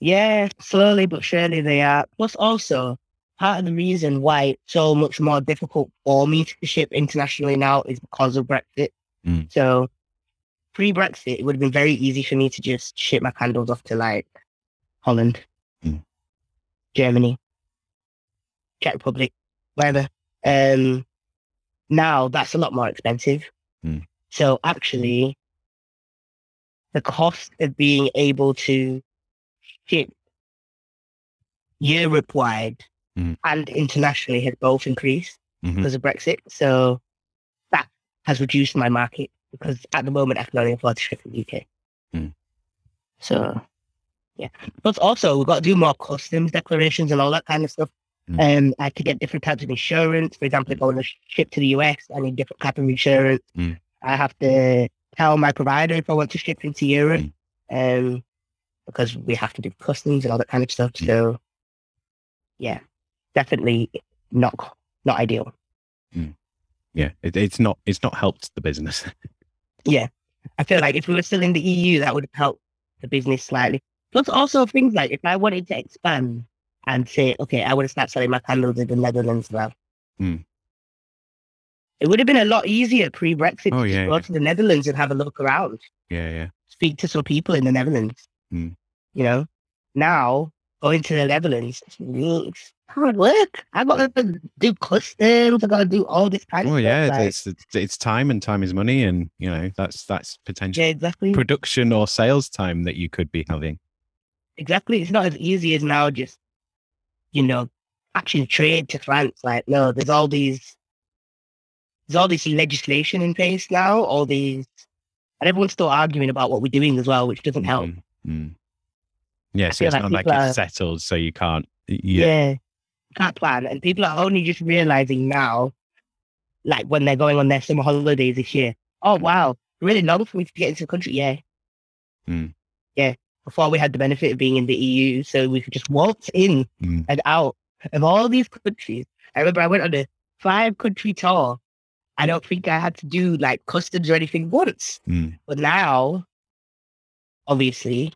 yeah, slowly but surely they are. Plus, also part of the reason why it's so much more difficult for me to ship internationally now is because of Brexit. Mm. So, pre-Brexit, it would have been very easy for me to just ship my candles off to like Holland, Mm. Germany, Czech Republic, wherever. Um, now that's a lot more expensive. Mm. So actually, the cost of being able to ship Europe wide Mm. and internationally has both increased Mhm. because of Brexit. So that has reduced my market because at the moment I can only afford to ship from the UK. Mm. So, yeah. But also, we've got to do more customs declarations and all that kind of stuff. Mm. Um, I to get different types of insurance. For example, if I want to ship to the US, I need different type of insurance. Mm. I have to tell my provider if I want to ship into Europe, Mm. um, because we have to do customs and all that kind of stuff. Mm. So, yeah, definitely not not ideal. Yeah, it, it's not it's not helped the business. Yeah, I feel like if we were still in the EU, that would help the business slightly. Plus, also things like if I wanted to expand and say, okay, I want to start selling my candles in the Netherlands now. Hmm. It would have been a lot easier pre-Brexit Oh, to yeah, go yeah. to the Netherlands and have a look around, yeah, yeah. speak to some people in the Netherlands. Hmm. You know, now going to the Netherlands, it's hard work. I've got to do customs. I've got to do all this kind Well, of yeah, stuff. like- it's, it's time and time is money, and you know that's that's potential yeah, exactly. production or sales time that you could be having. exactly. It's not as easy as now just, you know, actually trade to France. Like, no, there's all these, there's all this legislation in place now, all these, and everyone's still arguing about what we're doing as well, which doesn't help. Mhm, mm. Yeah, so it's like not like it's are- settled, so you can't. Yeah. Yeah, Can't plan. And people are only just realizing now, like when they're going on their summer holidays this year, oh, wow, really long for me to get into the country. Yeah. Mm. Yeah. Before we had the benefit of being in the EU, so we could just waltz in Mm. and out of all these countries. I remember I went on a five country tour. I don't think I had to do like customs or anything once. Mm. But now, obviously,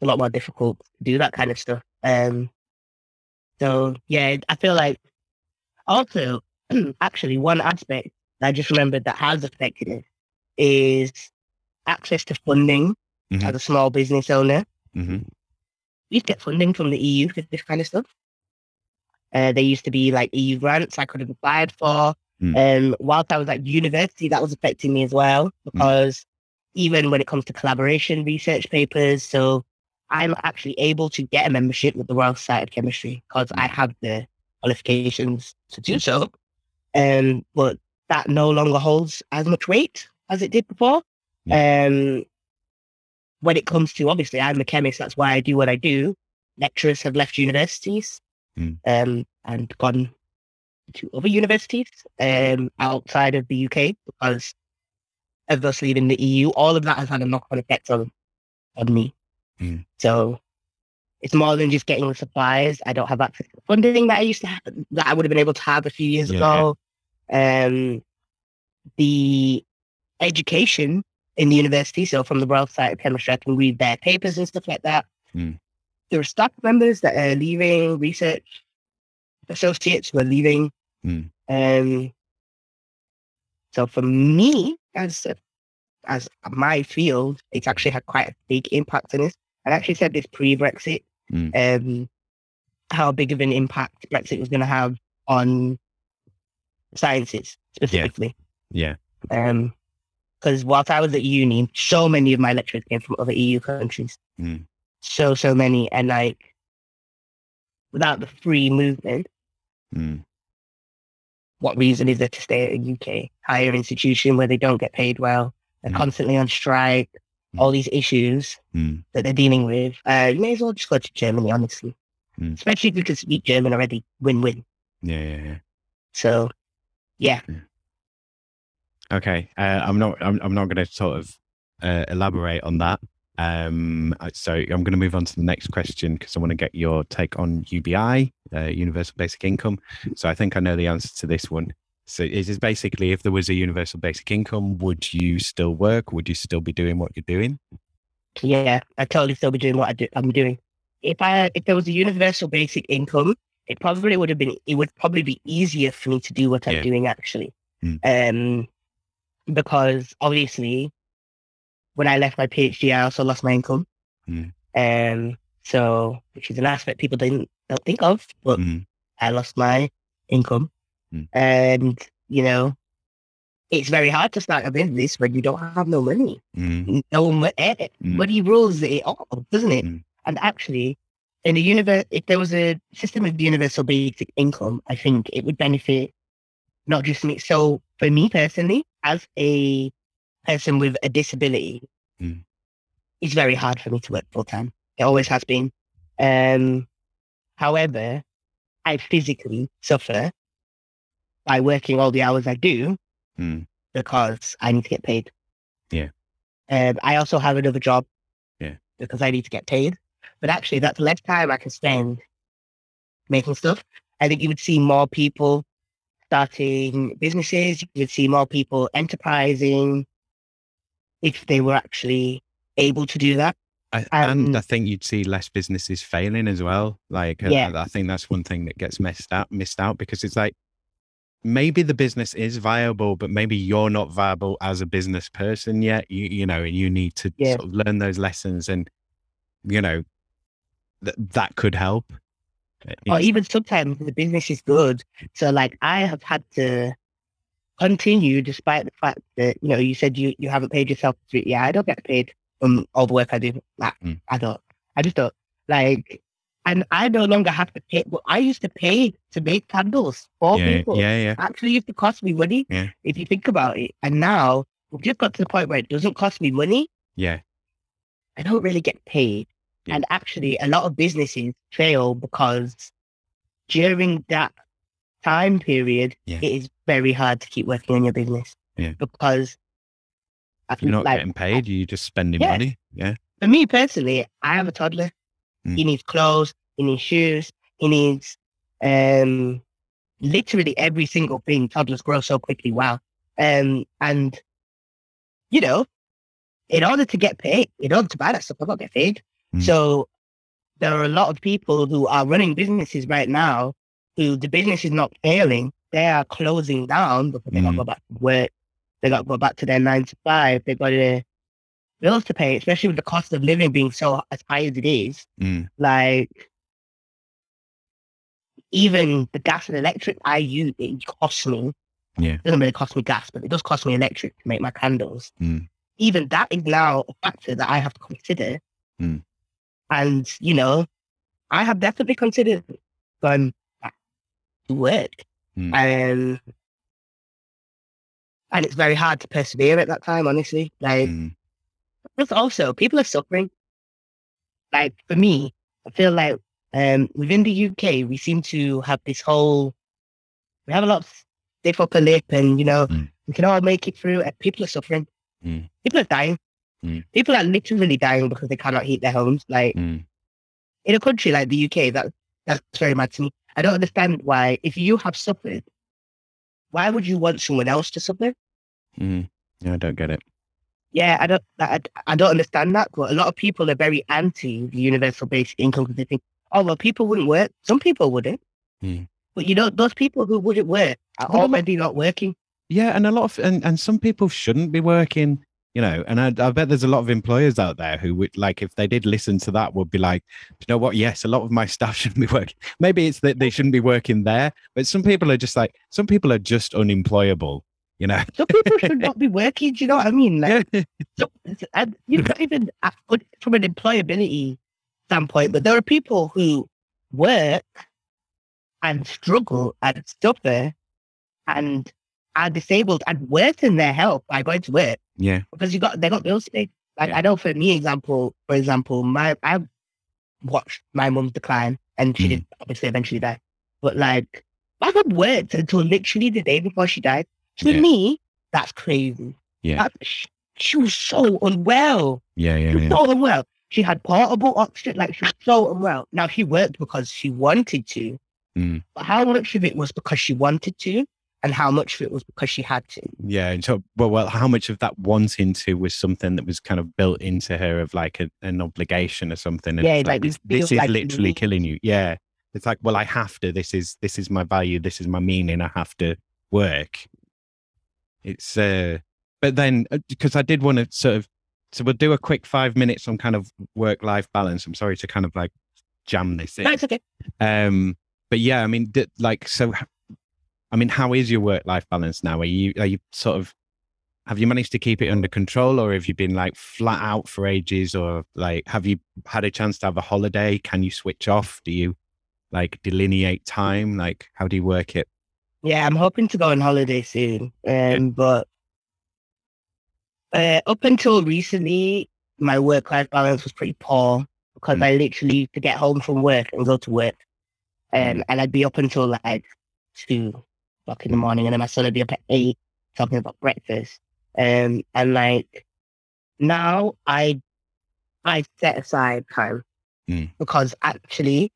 a lot more difficult to do that kind of stuff. Um, so yeah, I feel like also actually one aspect that I just remembered that has affected it is access to funding Mhm. as a small business owner. hmm We used to get funding from the EU for this kind of stuff. Uh, there used to be like EU grants I could have applied for. Mm. Um, whilst I was at university, that was affecting me as well because even when it comes to collaboration research papers, so I'm actually able to get a membership with the Royal Society of Chemistry because I have the qualifications to do so. Um, but that no longer holds as much weight as it did before. Um, when it comes to obviously, I'm a chemist. That's why I do what I do. Lecturers have left universities Mm. um, and gone to other universities um, outside of the UK because of us leaving the EU. All of that has had a knock-on effect on on me. Mm. So it's more than just getting the supplies. I don't have access to funding that I used to have, that I would have been able to have a few years Yeah, ago. Um, the education in the university, so from the Royal Society of Chemistry, I can read their papers and stuff like that. Mm. There are staff members that are leaving, research associates who are leaving. Mm. Um, so for me, as as my field, it's actually had quite a big impact on this. I actually said this pre-Brexit, Mm. um, how big of an impact Brexit was going to have on sciences specifically. Yeah. Um, because whilst I was at uni, so many of my lecturers came from other EU countries. Mm. So so many, and like without the free movement, Mm. what reason is there to stay at a UK higher institution where they don't get paid well? They're Mm. constantly on strike. Mm. All these issues Mm. that they're dealing with. Uh, you may as well just go to Germany, honestly. Mm. Especially if you can speak German already. Win-win. Yeah, yeah, yeah. So, yeah. Okay, uh, I'm not. I'm, I'm not going to sort of uh, elaborate on that. Um, so I'm going to move on to the next question because I want to get your take on UBI, uh, Universal Basic Income. So I think I know the answer to this one. So it is basically if there was a universal basic income, would you still work? Would you still be doing what you're doing? Yeah, I totally still be doing what I do, I'm doing. If I if there was a universal basic income, it probably would have been it would probably be easier for me to do what Yeah. I'm doing actually. Mm. Um because obviously when I left my PhD I also lost my income. Mm. Um so which is an aspect people didn't don't think of, but Mm. I lost my income. Mm. And, you know, it's very hard to start a business when you don't have no money. Mm. No mo- eh, Mm. money rules it all, doesn't it? Mm. And actually, in a universe, if there was a system of universal basic income, I think it would benefit not just me. So for me personally, as a person with a disability, Mm. it's very hard for me to work full time. It always has been. Um, however, I physically suffer by working all the hours I do Mm. because I need to get paid. Yeah. Um, I also have another job. Yeah. Because I need to get paid. But actually, that's less time I can spend making stuff. I think you would see more people starting businesses. You would see more people enterprising if they were actually able to do that. I, Um, and I think you'd see less businesses failing as well. Like, uh, Yeah. I think that's one thing that gets missed out, missed out because it's like maybe the business is viable, but maybe you're not viable as a business person yet. You, you know, and you need to Yeah. sort of learn those lessons, and you know, that that could help. Uh, or even sometimes the business is good. So like I have had to continue despite the fact that, you know, you said you, you haven't paid yourself. Yeah, I don't get paid from all the work I do. Like, Mm. I don't. I just don't. Like, and I no longer have to pay. Well, I used to pay to make candles for yeah, people. yeah, yeah, Actually used to cost me money Yeah. if you think about it. And now we've just got to the point where it doesn't cost me money. yeah, I don't really get paid. Yeah. And actually, a lot of businesses fail because during that time period, Yeah. it is very hard to keep working on your business. Yeah. Because I You're not like, getting paid. You're just spending money. Yeah, For me personally, I have a toddler. Mm. He needs clothes, he needs shoes, he needs um literally every single thing. Toddlers grow so quickly. Wow. Um, and you know, in order to get paid, in order to buy that stuff, I've got to get paid. Mm. So there are a lot of people who are running businesses right now who the business is not failing. They are closing down because they got to Mm. go back to work. They got to go back to their nine to five. They got to bills to pay, especially with the cost of living being so as high as it is. Mm. Like even the gas and electric I use, it costs me. Yeah. It doesn't really cost me gas, but it does cost me electric to make my candles. Mm. Even that is now a factor that I have to consider. Mm. And, you know, I have definitely considered going back to work. Mm. Um, and it's very hard to persevere at that time, honestly. Like, Mm. Plus, also, people are suffering. Like for me, I feel like um, within the UK, we seem to have this whole. We have a lot of stiff upper lip, and you know, Mm. we can all make it through. And people are suffering. Mm. People are dying. Mm. People are literally dying because they cannot heat their homes. Like Mm. in a country like the UK, that that's very mad to me. I don't understand why, if you have suffered, why would you want someone else to suffer? Mm. Yeah, I don't get it. Yeah, I don't, I, I don't understand that. But a lot of people are very anti the universal basic income because they think, oh well, people wouldn't work. Some people wouldn't, Hmm. but you know, those people who wouldn't work are Well, already not working. Yeah, and a lot of and, and some people shouldn't be working, you know, and I, I bet there's a lot of employers out there who would like if they did listen to that would be like, you know what? Yes, a lot of my staff shouldn't be working. Maybe it's that they shouldn't be working there, but some people are just like some people are just unemployable, you know. Some people should not be working. Do you know what I mean? Like, so, and you not even from an employability standpoint, but there are people who work and struggle and suffer and are disabled and worsen their health by going to work Yeah. because you got they got bills to pay. Like Yeah. I know for me, example, for example, my I watched my mum decline and she Mm. did obviously eventually die. But like my mum worked until literally the day before she died. To Yeah. me, that's crazy. Yeah. That- she, she was so unwell. Yeah, yeah, She was yeah. so unwell. She had portable oxygen, like she was so unwell. Now she worked because she wanted to, Mm. but how much of it was because she wanted to, and how much of it was because she had to? Yeah, and so well, well, how much of that wanting to was something that was kind of built into her of like a, an obligation or something? And Yeah, it's like, this, this is like literally need- killing you. Yeah, it's like, well, I have to. This is this is my value. This is my meaning. I have to work. It's uh, but then because I did want to sort of, so we'll do a quick five minutes on kind of work life balance. I'm sorry to kind of like jam this in. It's okay. Um, but yeah, I mean, d- like, so, I mean, how is your work life balance now? Are you, are you sort of, have you managed to keep it under control or have you been like flat out for ages or like, have you had a chance to have a holiday? Can you switch off? Do you like delineate time? Like, how do you work it? Yeah, I'm hoping to go on holiday soon. Um, but Uh, up until recently, my work life balance was pretty poor because Mm. I literally used to get home from work and go to work. Um, and I'd be up until like two o'clock in the morning, and then my son would be up at eight talking about breakfast. Um, and like now, I I set aside time Mm. because actually,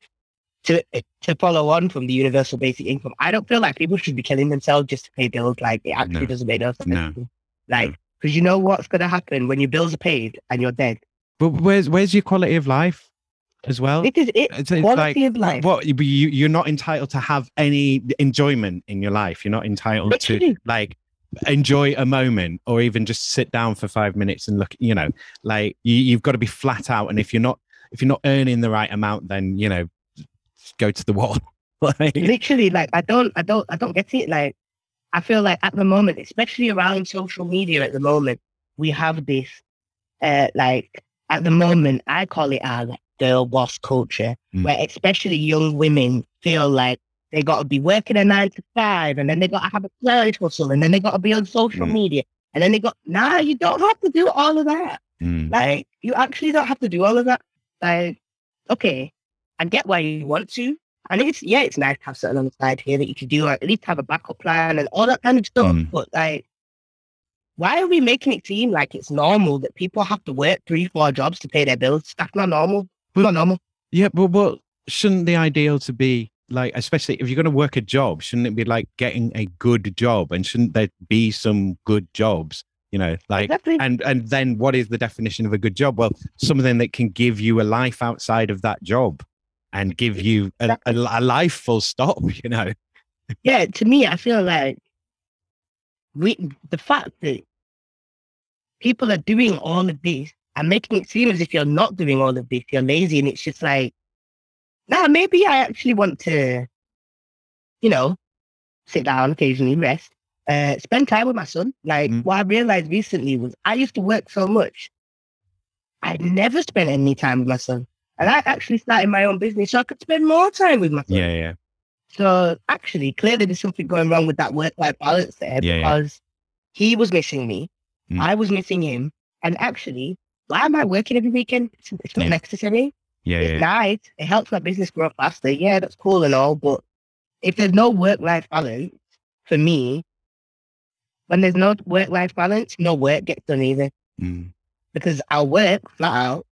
to uh, to follow on from the universal basic income, I don't feel like people should be killing themselves just to pay bills. Like it actually No. doesn't make no sense. No. Like, because you know what's going to happen when your bills are paid and you're dead. But where's where's your quality of life as well? It is it It's, it's quality like of life. what you you- you're not entitled to have any enjoyment in your life. You're not entitled to like enjoy a moment or even just sit down for five minutes and look. You know, like you, you've got to be flat out. And if you're not if you're not earning the right amount, then you know, go to the wall. like, literally like i don't i don't i don't get it like i feel like at the moment especially around social media at the moment we have this uh like at the moment i call it our like girl boss culture Mm. where especially young women feel like they got to be working a nine to five and then they got to have a side hustle and then they got to be on social Mm. media and then they got nah you don't have to do all of that mm, like, you actually don't have to do all of that. Like, okay, I get why you want to. And it's, yeah, it's nice to have something on the side here that you can do, or at least have a backup plan and all that kind of stuff. Mm. But, like, why are we making it seem like it's normal that people have to work three, four jobs to pay their bills? That's not normal. It's not normal. yeah, but what shouldn't the ideal to be like, especially if you're going to work a job, shouldn't it be like getting a good job, and shouldn't there be some good jobs? You know, like exactly. and and then what is the definition of a good job well something that can give you a life outside of that job and give you a, a, a life full stop you know yeah, to me, I feel like we the fact that people are doing all of this and making it seem as if you're not doing all of this, you're lazy, and it's just like, nah, maybe I actually want to, you know, sit down occasionally, rest, uh, spend time with my son. Like Mm. what I realized recently was I used to work so much, I never spent any time with my son. And I actually started my own business so I could spend more time with my son. yeah yeah So actually, clearly there's something going wrong with that work-life balance there Yeah, yeah. because he was missing me, Mm. I was missing him, and actually, why am I working every weekend? It's, it's not Yeah. necessary. yeah It's yeah nice. It helps my business grow faster. Yeah, that's cool and all, but if there's no work-life balance for me, when there's no work-life balance, no work gets done either Mm. because I'll work flat out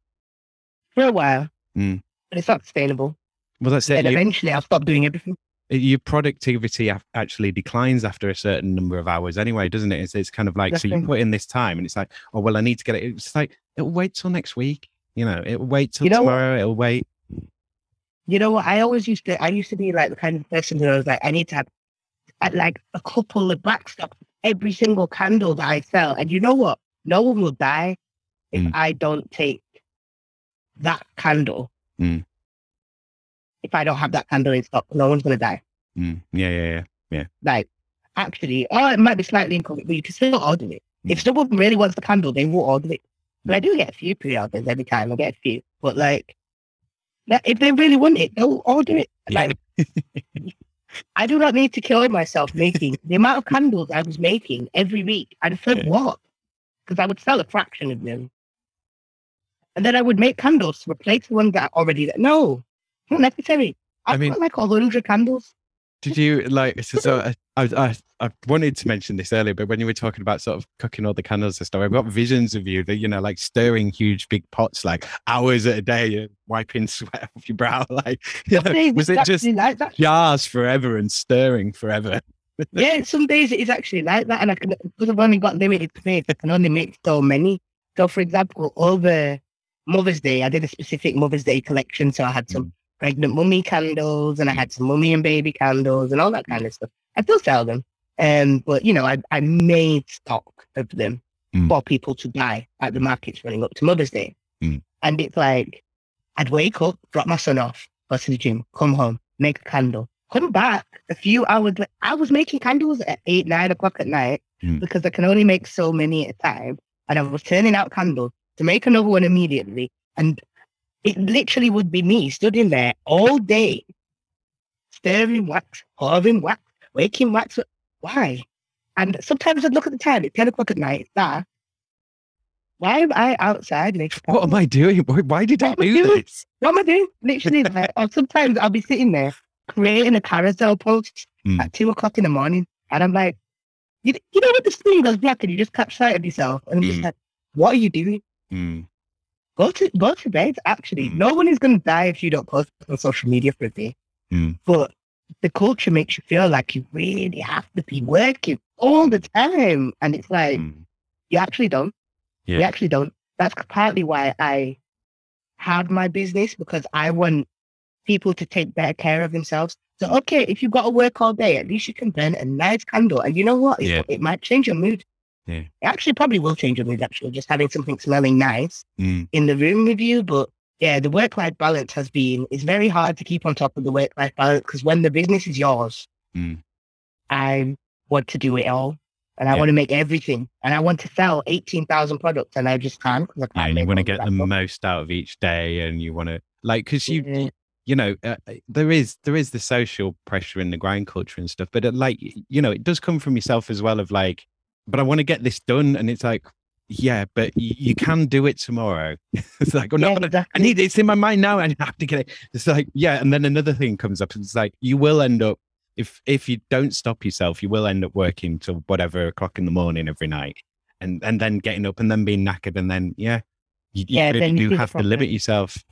for a while, Mm. but it's not sustainable. well that's it And You- eventually, I'll stop doing everything. your productivity actually declines after a certain number of hours anyway doesn't it it's, it's kind of like so you put in this time and it's like oh well i need to get it it's like it'll wait till next week you know it'll wait till You know what? tomorrow it'll wait You know what? I always used to. I used to be like the kind of person who was like, I need to have uh, like a couple of backstops every single candle that I sell. And you know what? No one will die if Mm. I don't take that candle. Mm. If I don't have that candle in stock, no one's gonna die. Mm. yeah yeah yeah Like, actually, oh, it might be slightly incorrect, but you can still order it. If Mm. someone really wants the candle, they will order it. But I do get a few pre-orders every time. I get a few, but like, if they really want it, they'll order it. Yeah. Like, I do not need to kill myself making the amount of candles I was making every week. And for Yeah. what? Because I would sell a fraction of them. And then I would make candles to replace the ones that are already that no, not necessary. I I've mean- got like a hundred candles. Did you like? So, so I, I, I, I wanted to mention this earlier, but when you were talking about sort of cooking all the candles and stuff, I've got visions of you that you know, like stirring huge big pots, like hours at a day, wiping sweat off your brow. Like, you know, was it just like that? jars forever and stirring forever? yeah, some days it is actually like that, and I can because I've only got limited space, I can only make so many. So, for example, over Mother's Day, I did a specific Mother's Day collection. So I had some pregnant mummy candles, and I had some mummy and baby candles, and all that kind of stuff. I still sell them, um, but you know, I I made stock of them Mm. for people to buy at the markets running up to Mother's Day, Mm. and it's like I'd wake up, drop my son off, go to the gym, come home, make a candle, come back a few hours. I was making candles at eight, nine o'clock at night Mm. because I can only make so many at a time. And I was turning out candles to make another one immediately. And it literally would be me stood in there all day, stirring wax, pouring wax, waking wax. Why? And sometimes I'd look at the time, it's 10 o'clock at night, it's dark. why am I outside? Like, What am I doing? Why, why did I do doing? this? What am I doing? Literally, like, or sometimes I'll be sitting there creating a carousel post Mm. at two o'clock in the morning, and I'm like, you, you know what the screen goes black and you just catch sight of yourself, and I'm just Mm. like, what are you doing? Mm, Go to go to bed. Actually, Mm. no one is going to die if you don't post on social media for a day. Mm. But the culture makes you feel like you really have to be working all the time, and it's like mm. you actually don't. You actually don't. That's partly why I have my business because I want people to take better care of themselves. So, okay, if you've got to work all day, at least you can burn a nice candle. And you know what? It, Yeah. it might change your mood. Yeah. It actually probably will change your mood, actually, just having something smelling nice Mm. in the room with you. But yeah, the work life balance has been, it's very hard to keep on top of the work life balance because when the business is yours, Mm. I want to do it all. And I Yeah. want to make everything. And I want to sell 18,000 products and I just can't. I can't and you want to get the most out of each day, and you want to like because you Yeah. you know uh, uh, there is there is the social pressure in the grind culture and stuff, but it, like you know it does come from yourself as well. Of like, but I want to get this done, and it's like, yeah, but you can do it tomorrow. it's like, oh no, Yeah, but I exactly. need it's in my mind now. I have to get it. It's like, yeah, and then another thing comes up. It's like you will end up if if you don't stop yourself, you will end up working till whatever o'clock in the morning every night, and and then getting up and then being knackered, and then yeah, you, you Yeah, really then you do have to limit yourself.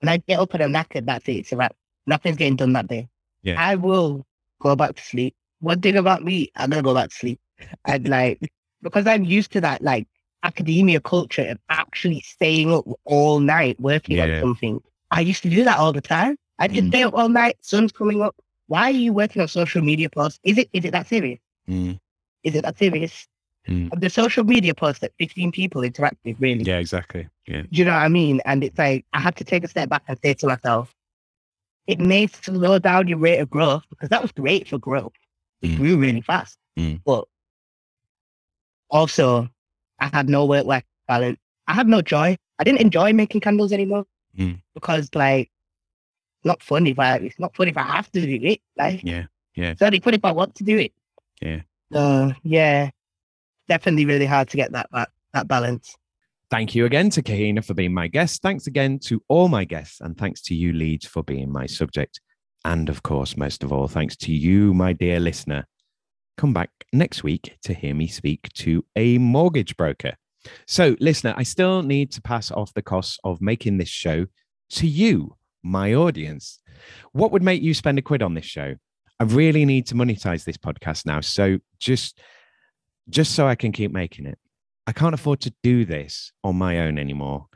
And I get up and I'm knackered, that's it. It's a wrap. Nothing's getting done that day. Yeah. I will go back to sleep. One thing about me, I'm gonna go back to sleep. And like because I'm used to that like academia culture of actually staying up all night working Yeah. on something. I used to do that all the time. I just Mm. stay up all night, sun's coming up. Why are you working on social media posts? Is it is it that serious? Mm, Is it that serious? Mm. The social media posts that 15 people interact with, really. yeah, exactly. Yeah, Do you know what I mean? And it's like I had to take a step back and say to myself, it may slow down your rate of growth because that was great for growth. It Mm. grew really fast. Mm. But also, I had no work life balance. I had no joy. I didn't enjoy making candles anymore Mm. because, like, not fun if I, it's not fun if I have to do it. Like, yeah, yeah. it's only fun if I want to do it. Yeah. So, yeah, definitely really hard to get that, that, that balance. Thank you again to Kahina for being my guest. Thanks again to all my guests, and thanks to you, Leeds, for being my subject. And of course, most of all, thanks to you, my dear listener. Come back next week to hear me speak to a mortgage broker. So, listener, I still need to pass off the costs of making this show to you, my audience. What would make you spend a quid on this show? I really need to monetize this podcast now. So, just just so I can keep making it. I can't afford to do this on my own anymore.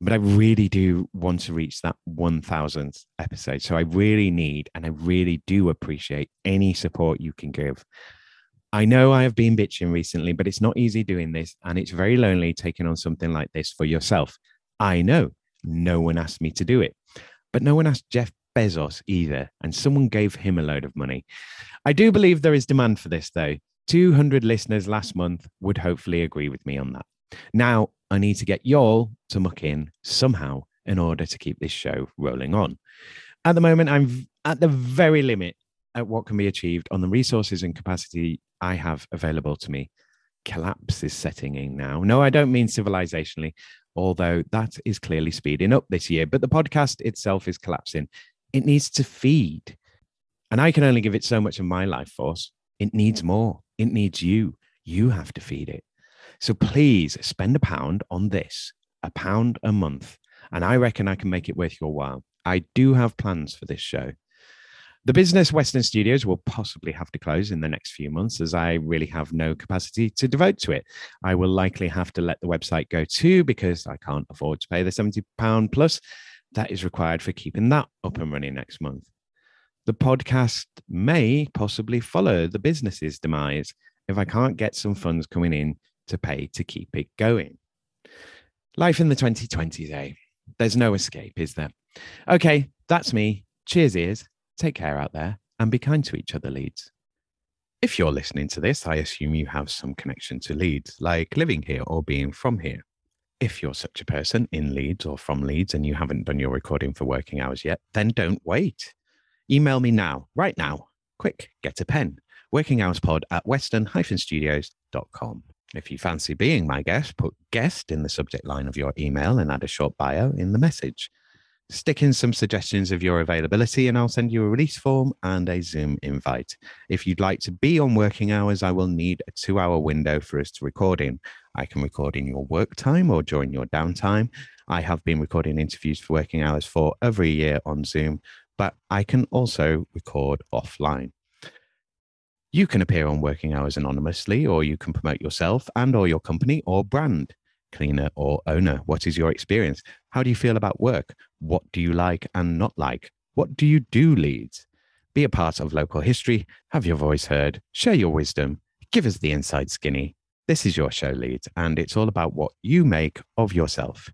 But I really do want to reach that 1000th episode. So I really need and I really do appreciate any support you can give. I know I have been bitching recently, but it's not easy doing this. And it's very lonely taking on something like this for yourself. I know no one asked me to do it, but no one asked Jeff Bezos either. And someone gave him a load of money. I do believe there is demand for this, though. 200 listeners last month would hopefully agree with me on that. Now, I need to get y'all to muck in somehow in order to keep this show rolling on. At the moment, I'm at the very limit at what can be achieved on the resources and capacity I have available to me. Collapse is setting in now. No, I don't mean civilizationally, although that is clearly speeding up this year, but the podcast itself is collapsing. It needs to feed. And I can only give it so much of my life force. It needs more. It needs you. You have to feed it. So please spend a pound on this, a pound a month. And I reckon I can make it worth your while. I do have plans for this show. The business Western Studios will possibly have to close in the next few months as I really have no capacity to devote to it. I will likely have to let the website go too because I can't afford to pay the £70 plus that is required for keeping that up and running next month. The podcast may possibly follow the business's demise if I can't get some funds coming in to pay to keep it going. Life in the 2020s, eh? There's no escape, is there? Okay, that's me. Cheers, ears. Take care out there and be kind to each other, Leeds. If you're listening to this, I assume you have some connection to Leeds, like living here or being from here. If you're such a person in Leeds or from Leeds and you haven't done your recording for working hours yet, then don't wait. Email me now, right now. Quick, get a pen. Working hours pod at western-studios.com. If you fancy being my guest, put guest in the subject line of your email and add a short bio in the message. Stick in some suggestions of your availability, and I'll send you a release form and a Zoom invite. If you'd like to be on working hours, I will need a two hour window for us to record in. I can record in your work time or during your downtime. I have been recording interviews for working hours for over a year on Zoom, but I can also record offline. You can appear on working hours anonymously, or you can promote yourself and or your company or brand cleaner or owner? What is your experience? How do you feel about work? What do you like and not like? What do you do, Leeds? Be a part of local history, have your voice heard, share your wisdom, give us the inside skinny. This is your show, Leeds, and it's all about what you make of yourself.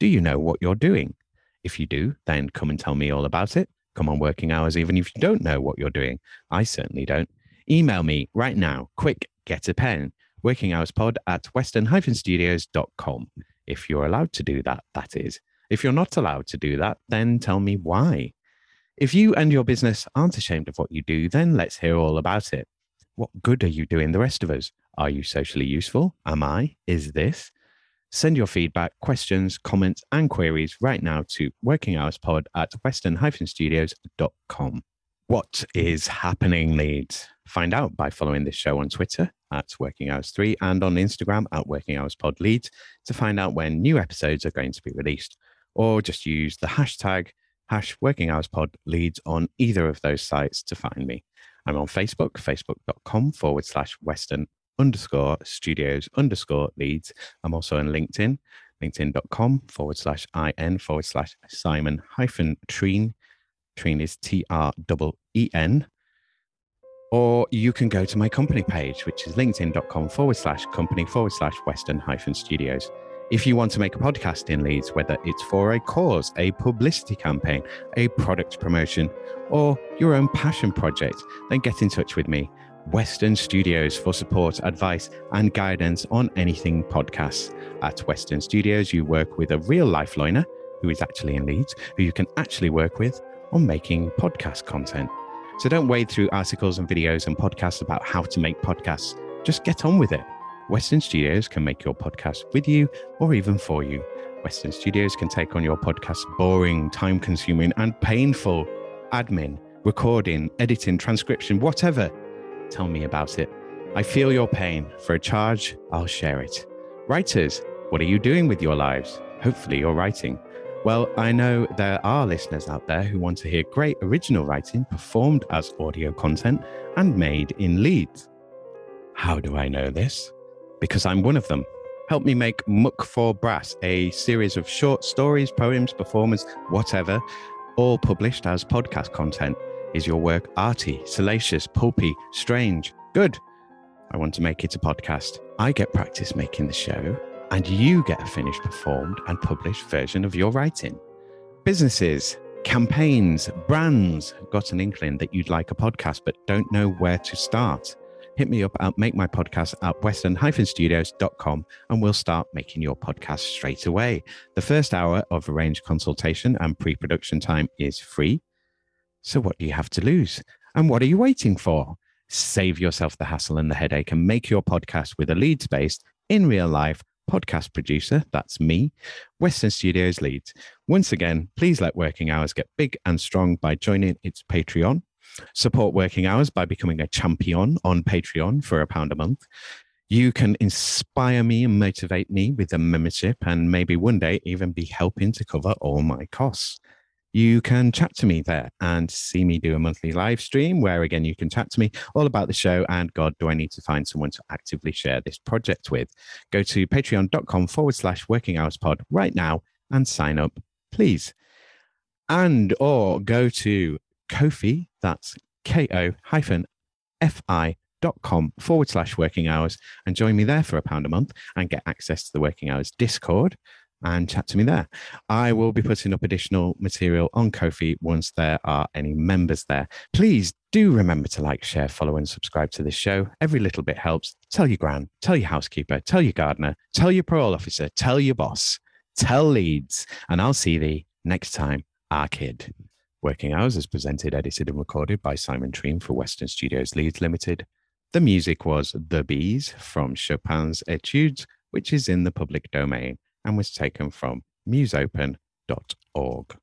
Do you know what you're doing? If you do, then come and tell me all about it. Come on working hours, even if you don't know what you're doing. I certainly don't. Email me right now. Quick, get a pen working hours pod at western-studios.com. If you're allowed to do that, that is. If you're not allowed to do that, then tell me why. If you and your business aren't ashamed of what you do, then let's hear all about it. What good are you doing the rest of us? Are you socially useful? Am I? Is this? Send your feedback, questions, comments, and queries right now to workinghourspod at western-studios.com. What is happening, Leeds? Find out by following this show on Twitter at Working Hours 3 and on Instagram at Working Hours Pod Leeds to find out when new episodes are going to be released. Or just use the hashtag hash Working Hours Pod Leeds on either of those sites to find me. I'm on Facebook, facebook.com forward slash Western underscore studios underscore Leeds. I'm also on LinkedIn, linkedin.com forward slash in forward slash Simon hyphen Treen Treen is T R E N. Or you can go to my company page, which is linkedin.com forward slash company forward slash western hyphen studios. If you want to make a podcast in Leeds, whether it's for a cause, a publicity campaign, a product promotion, or your own passion project, then get in touch with me. Western Studios for support, advice, and guidance on anything podcasts. At Western Studios, you work with a real life loiner who is actually in Leeds, who you can actually work with on making podcast content. So don't wade through articles and videos and podcasts about how to make podcasts. Just get on with it. Western Studios can make your podcast with you or even for you. Western Studios can take on your podcast's boring, time consuming, and painful admin, recording, editing, transcription, whatever. Tell me about it. I feel your pain. For a charge, I'll share it. Writers, what are you doing with your lives? Hopefully, you're writing. Well, I know there are listeners out there who want to hear great original writing performed as audio content and made in Leeds. How do I know this? Because I'm one of them. Help me make Muck for Brass, a series of short stories, poems, performers, whatever, all published as podcast content. Is your work arty, salacious, pulpy, strange? Good. I want to make it a podcast. I get practice making the show and you get a finished, performed, and published version of your writing. Businesses, campaigns, brands got an inkling that you'd like a podcast but don't know where to start. Hit me up at make my podcast at western-studios.com and we'll start making your podcast straight away. The first hour of arranged consultation and pre-production time is free. So what do you have to lose? And what are you waiting for? Save yourself the hassle and the headache and make your podcast with a Leeds based in real life podcast producer, that's me, Western Studios Leeds. Once again, please let Working Hours get big and strong by joining its Patreon. Support Working Hours by becoming a champion on Patreon for a pound a month. You can inspire me and motivate me with a membership and maybe one day even be helping to cover all my costs you can chat to me there and see me do a monthly live stream where again you can chat to me all about the show and god do i need to find someone to actively share this project with. Go to patreon.com forward slash working hours pod right now and sign up please. And or go to kofi that's ko hyphen fi dot com forward slash working hours and join me there for a pound a month and get access to the working hours discord and chat to me there. I will be putting up additional material on Kofi once there are any members there. Please do remember to like, share, follow, and subscribe to this show. Every little bit helps. Tell your gran, tell your housekeeper, tell your gardener, tell your parole officer, tell your boss, tell Leeds, and I'll see thee next time, our kid. Working Hours is presented, edited, and recorded by Simon Treen for Western Studios Leeds Limited. The music was The Bees from Chopin's Etudes, which is in the public domain and was taken from musopen.org.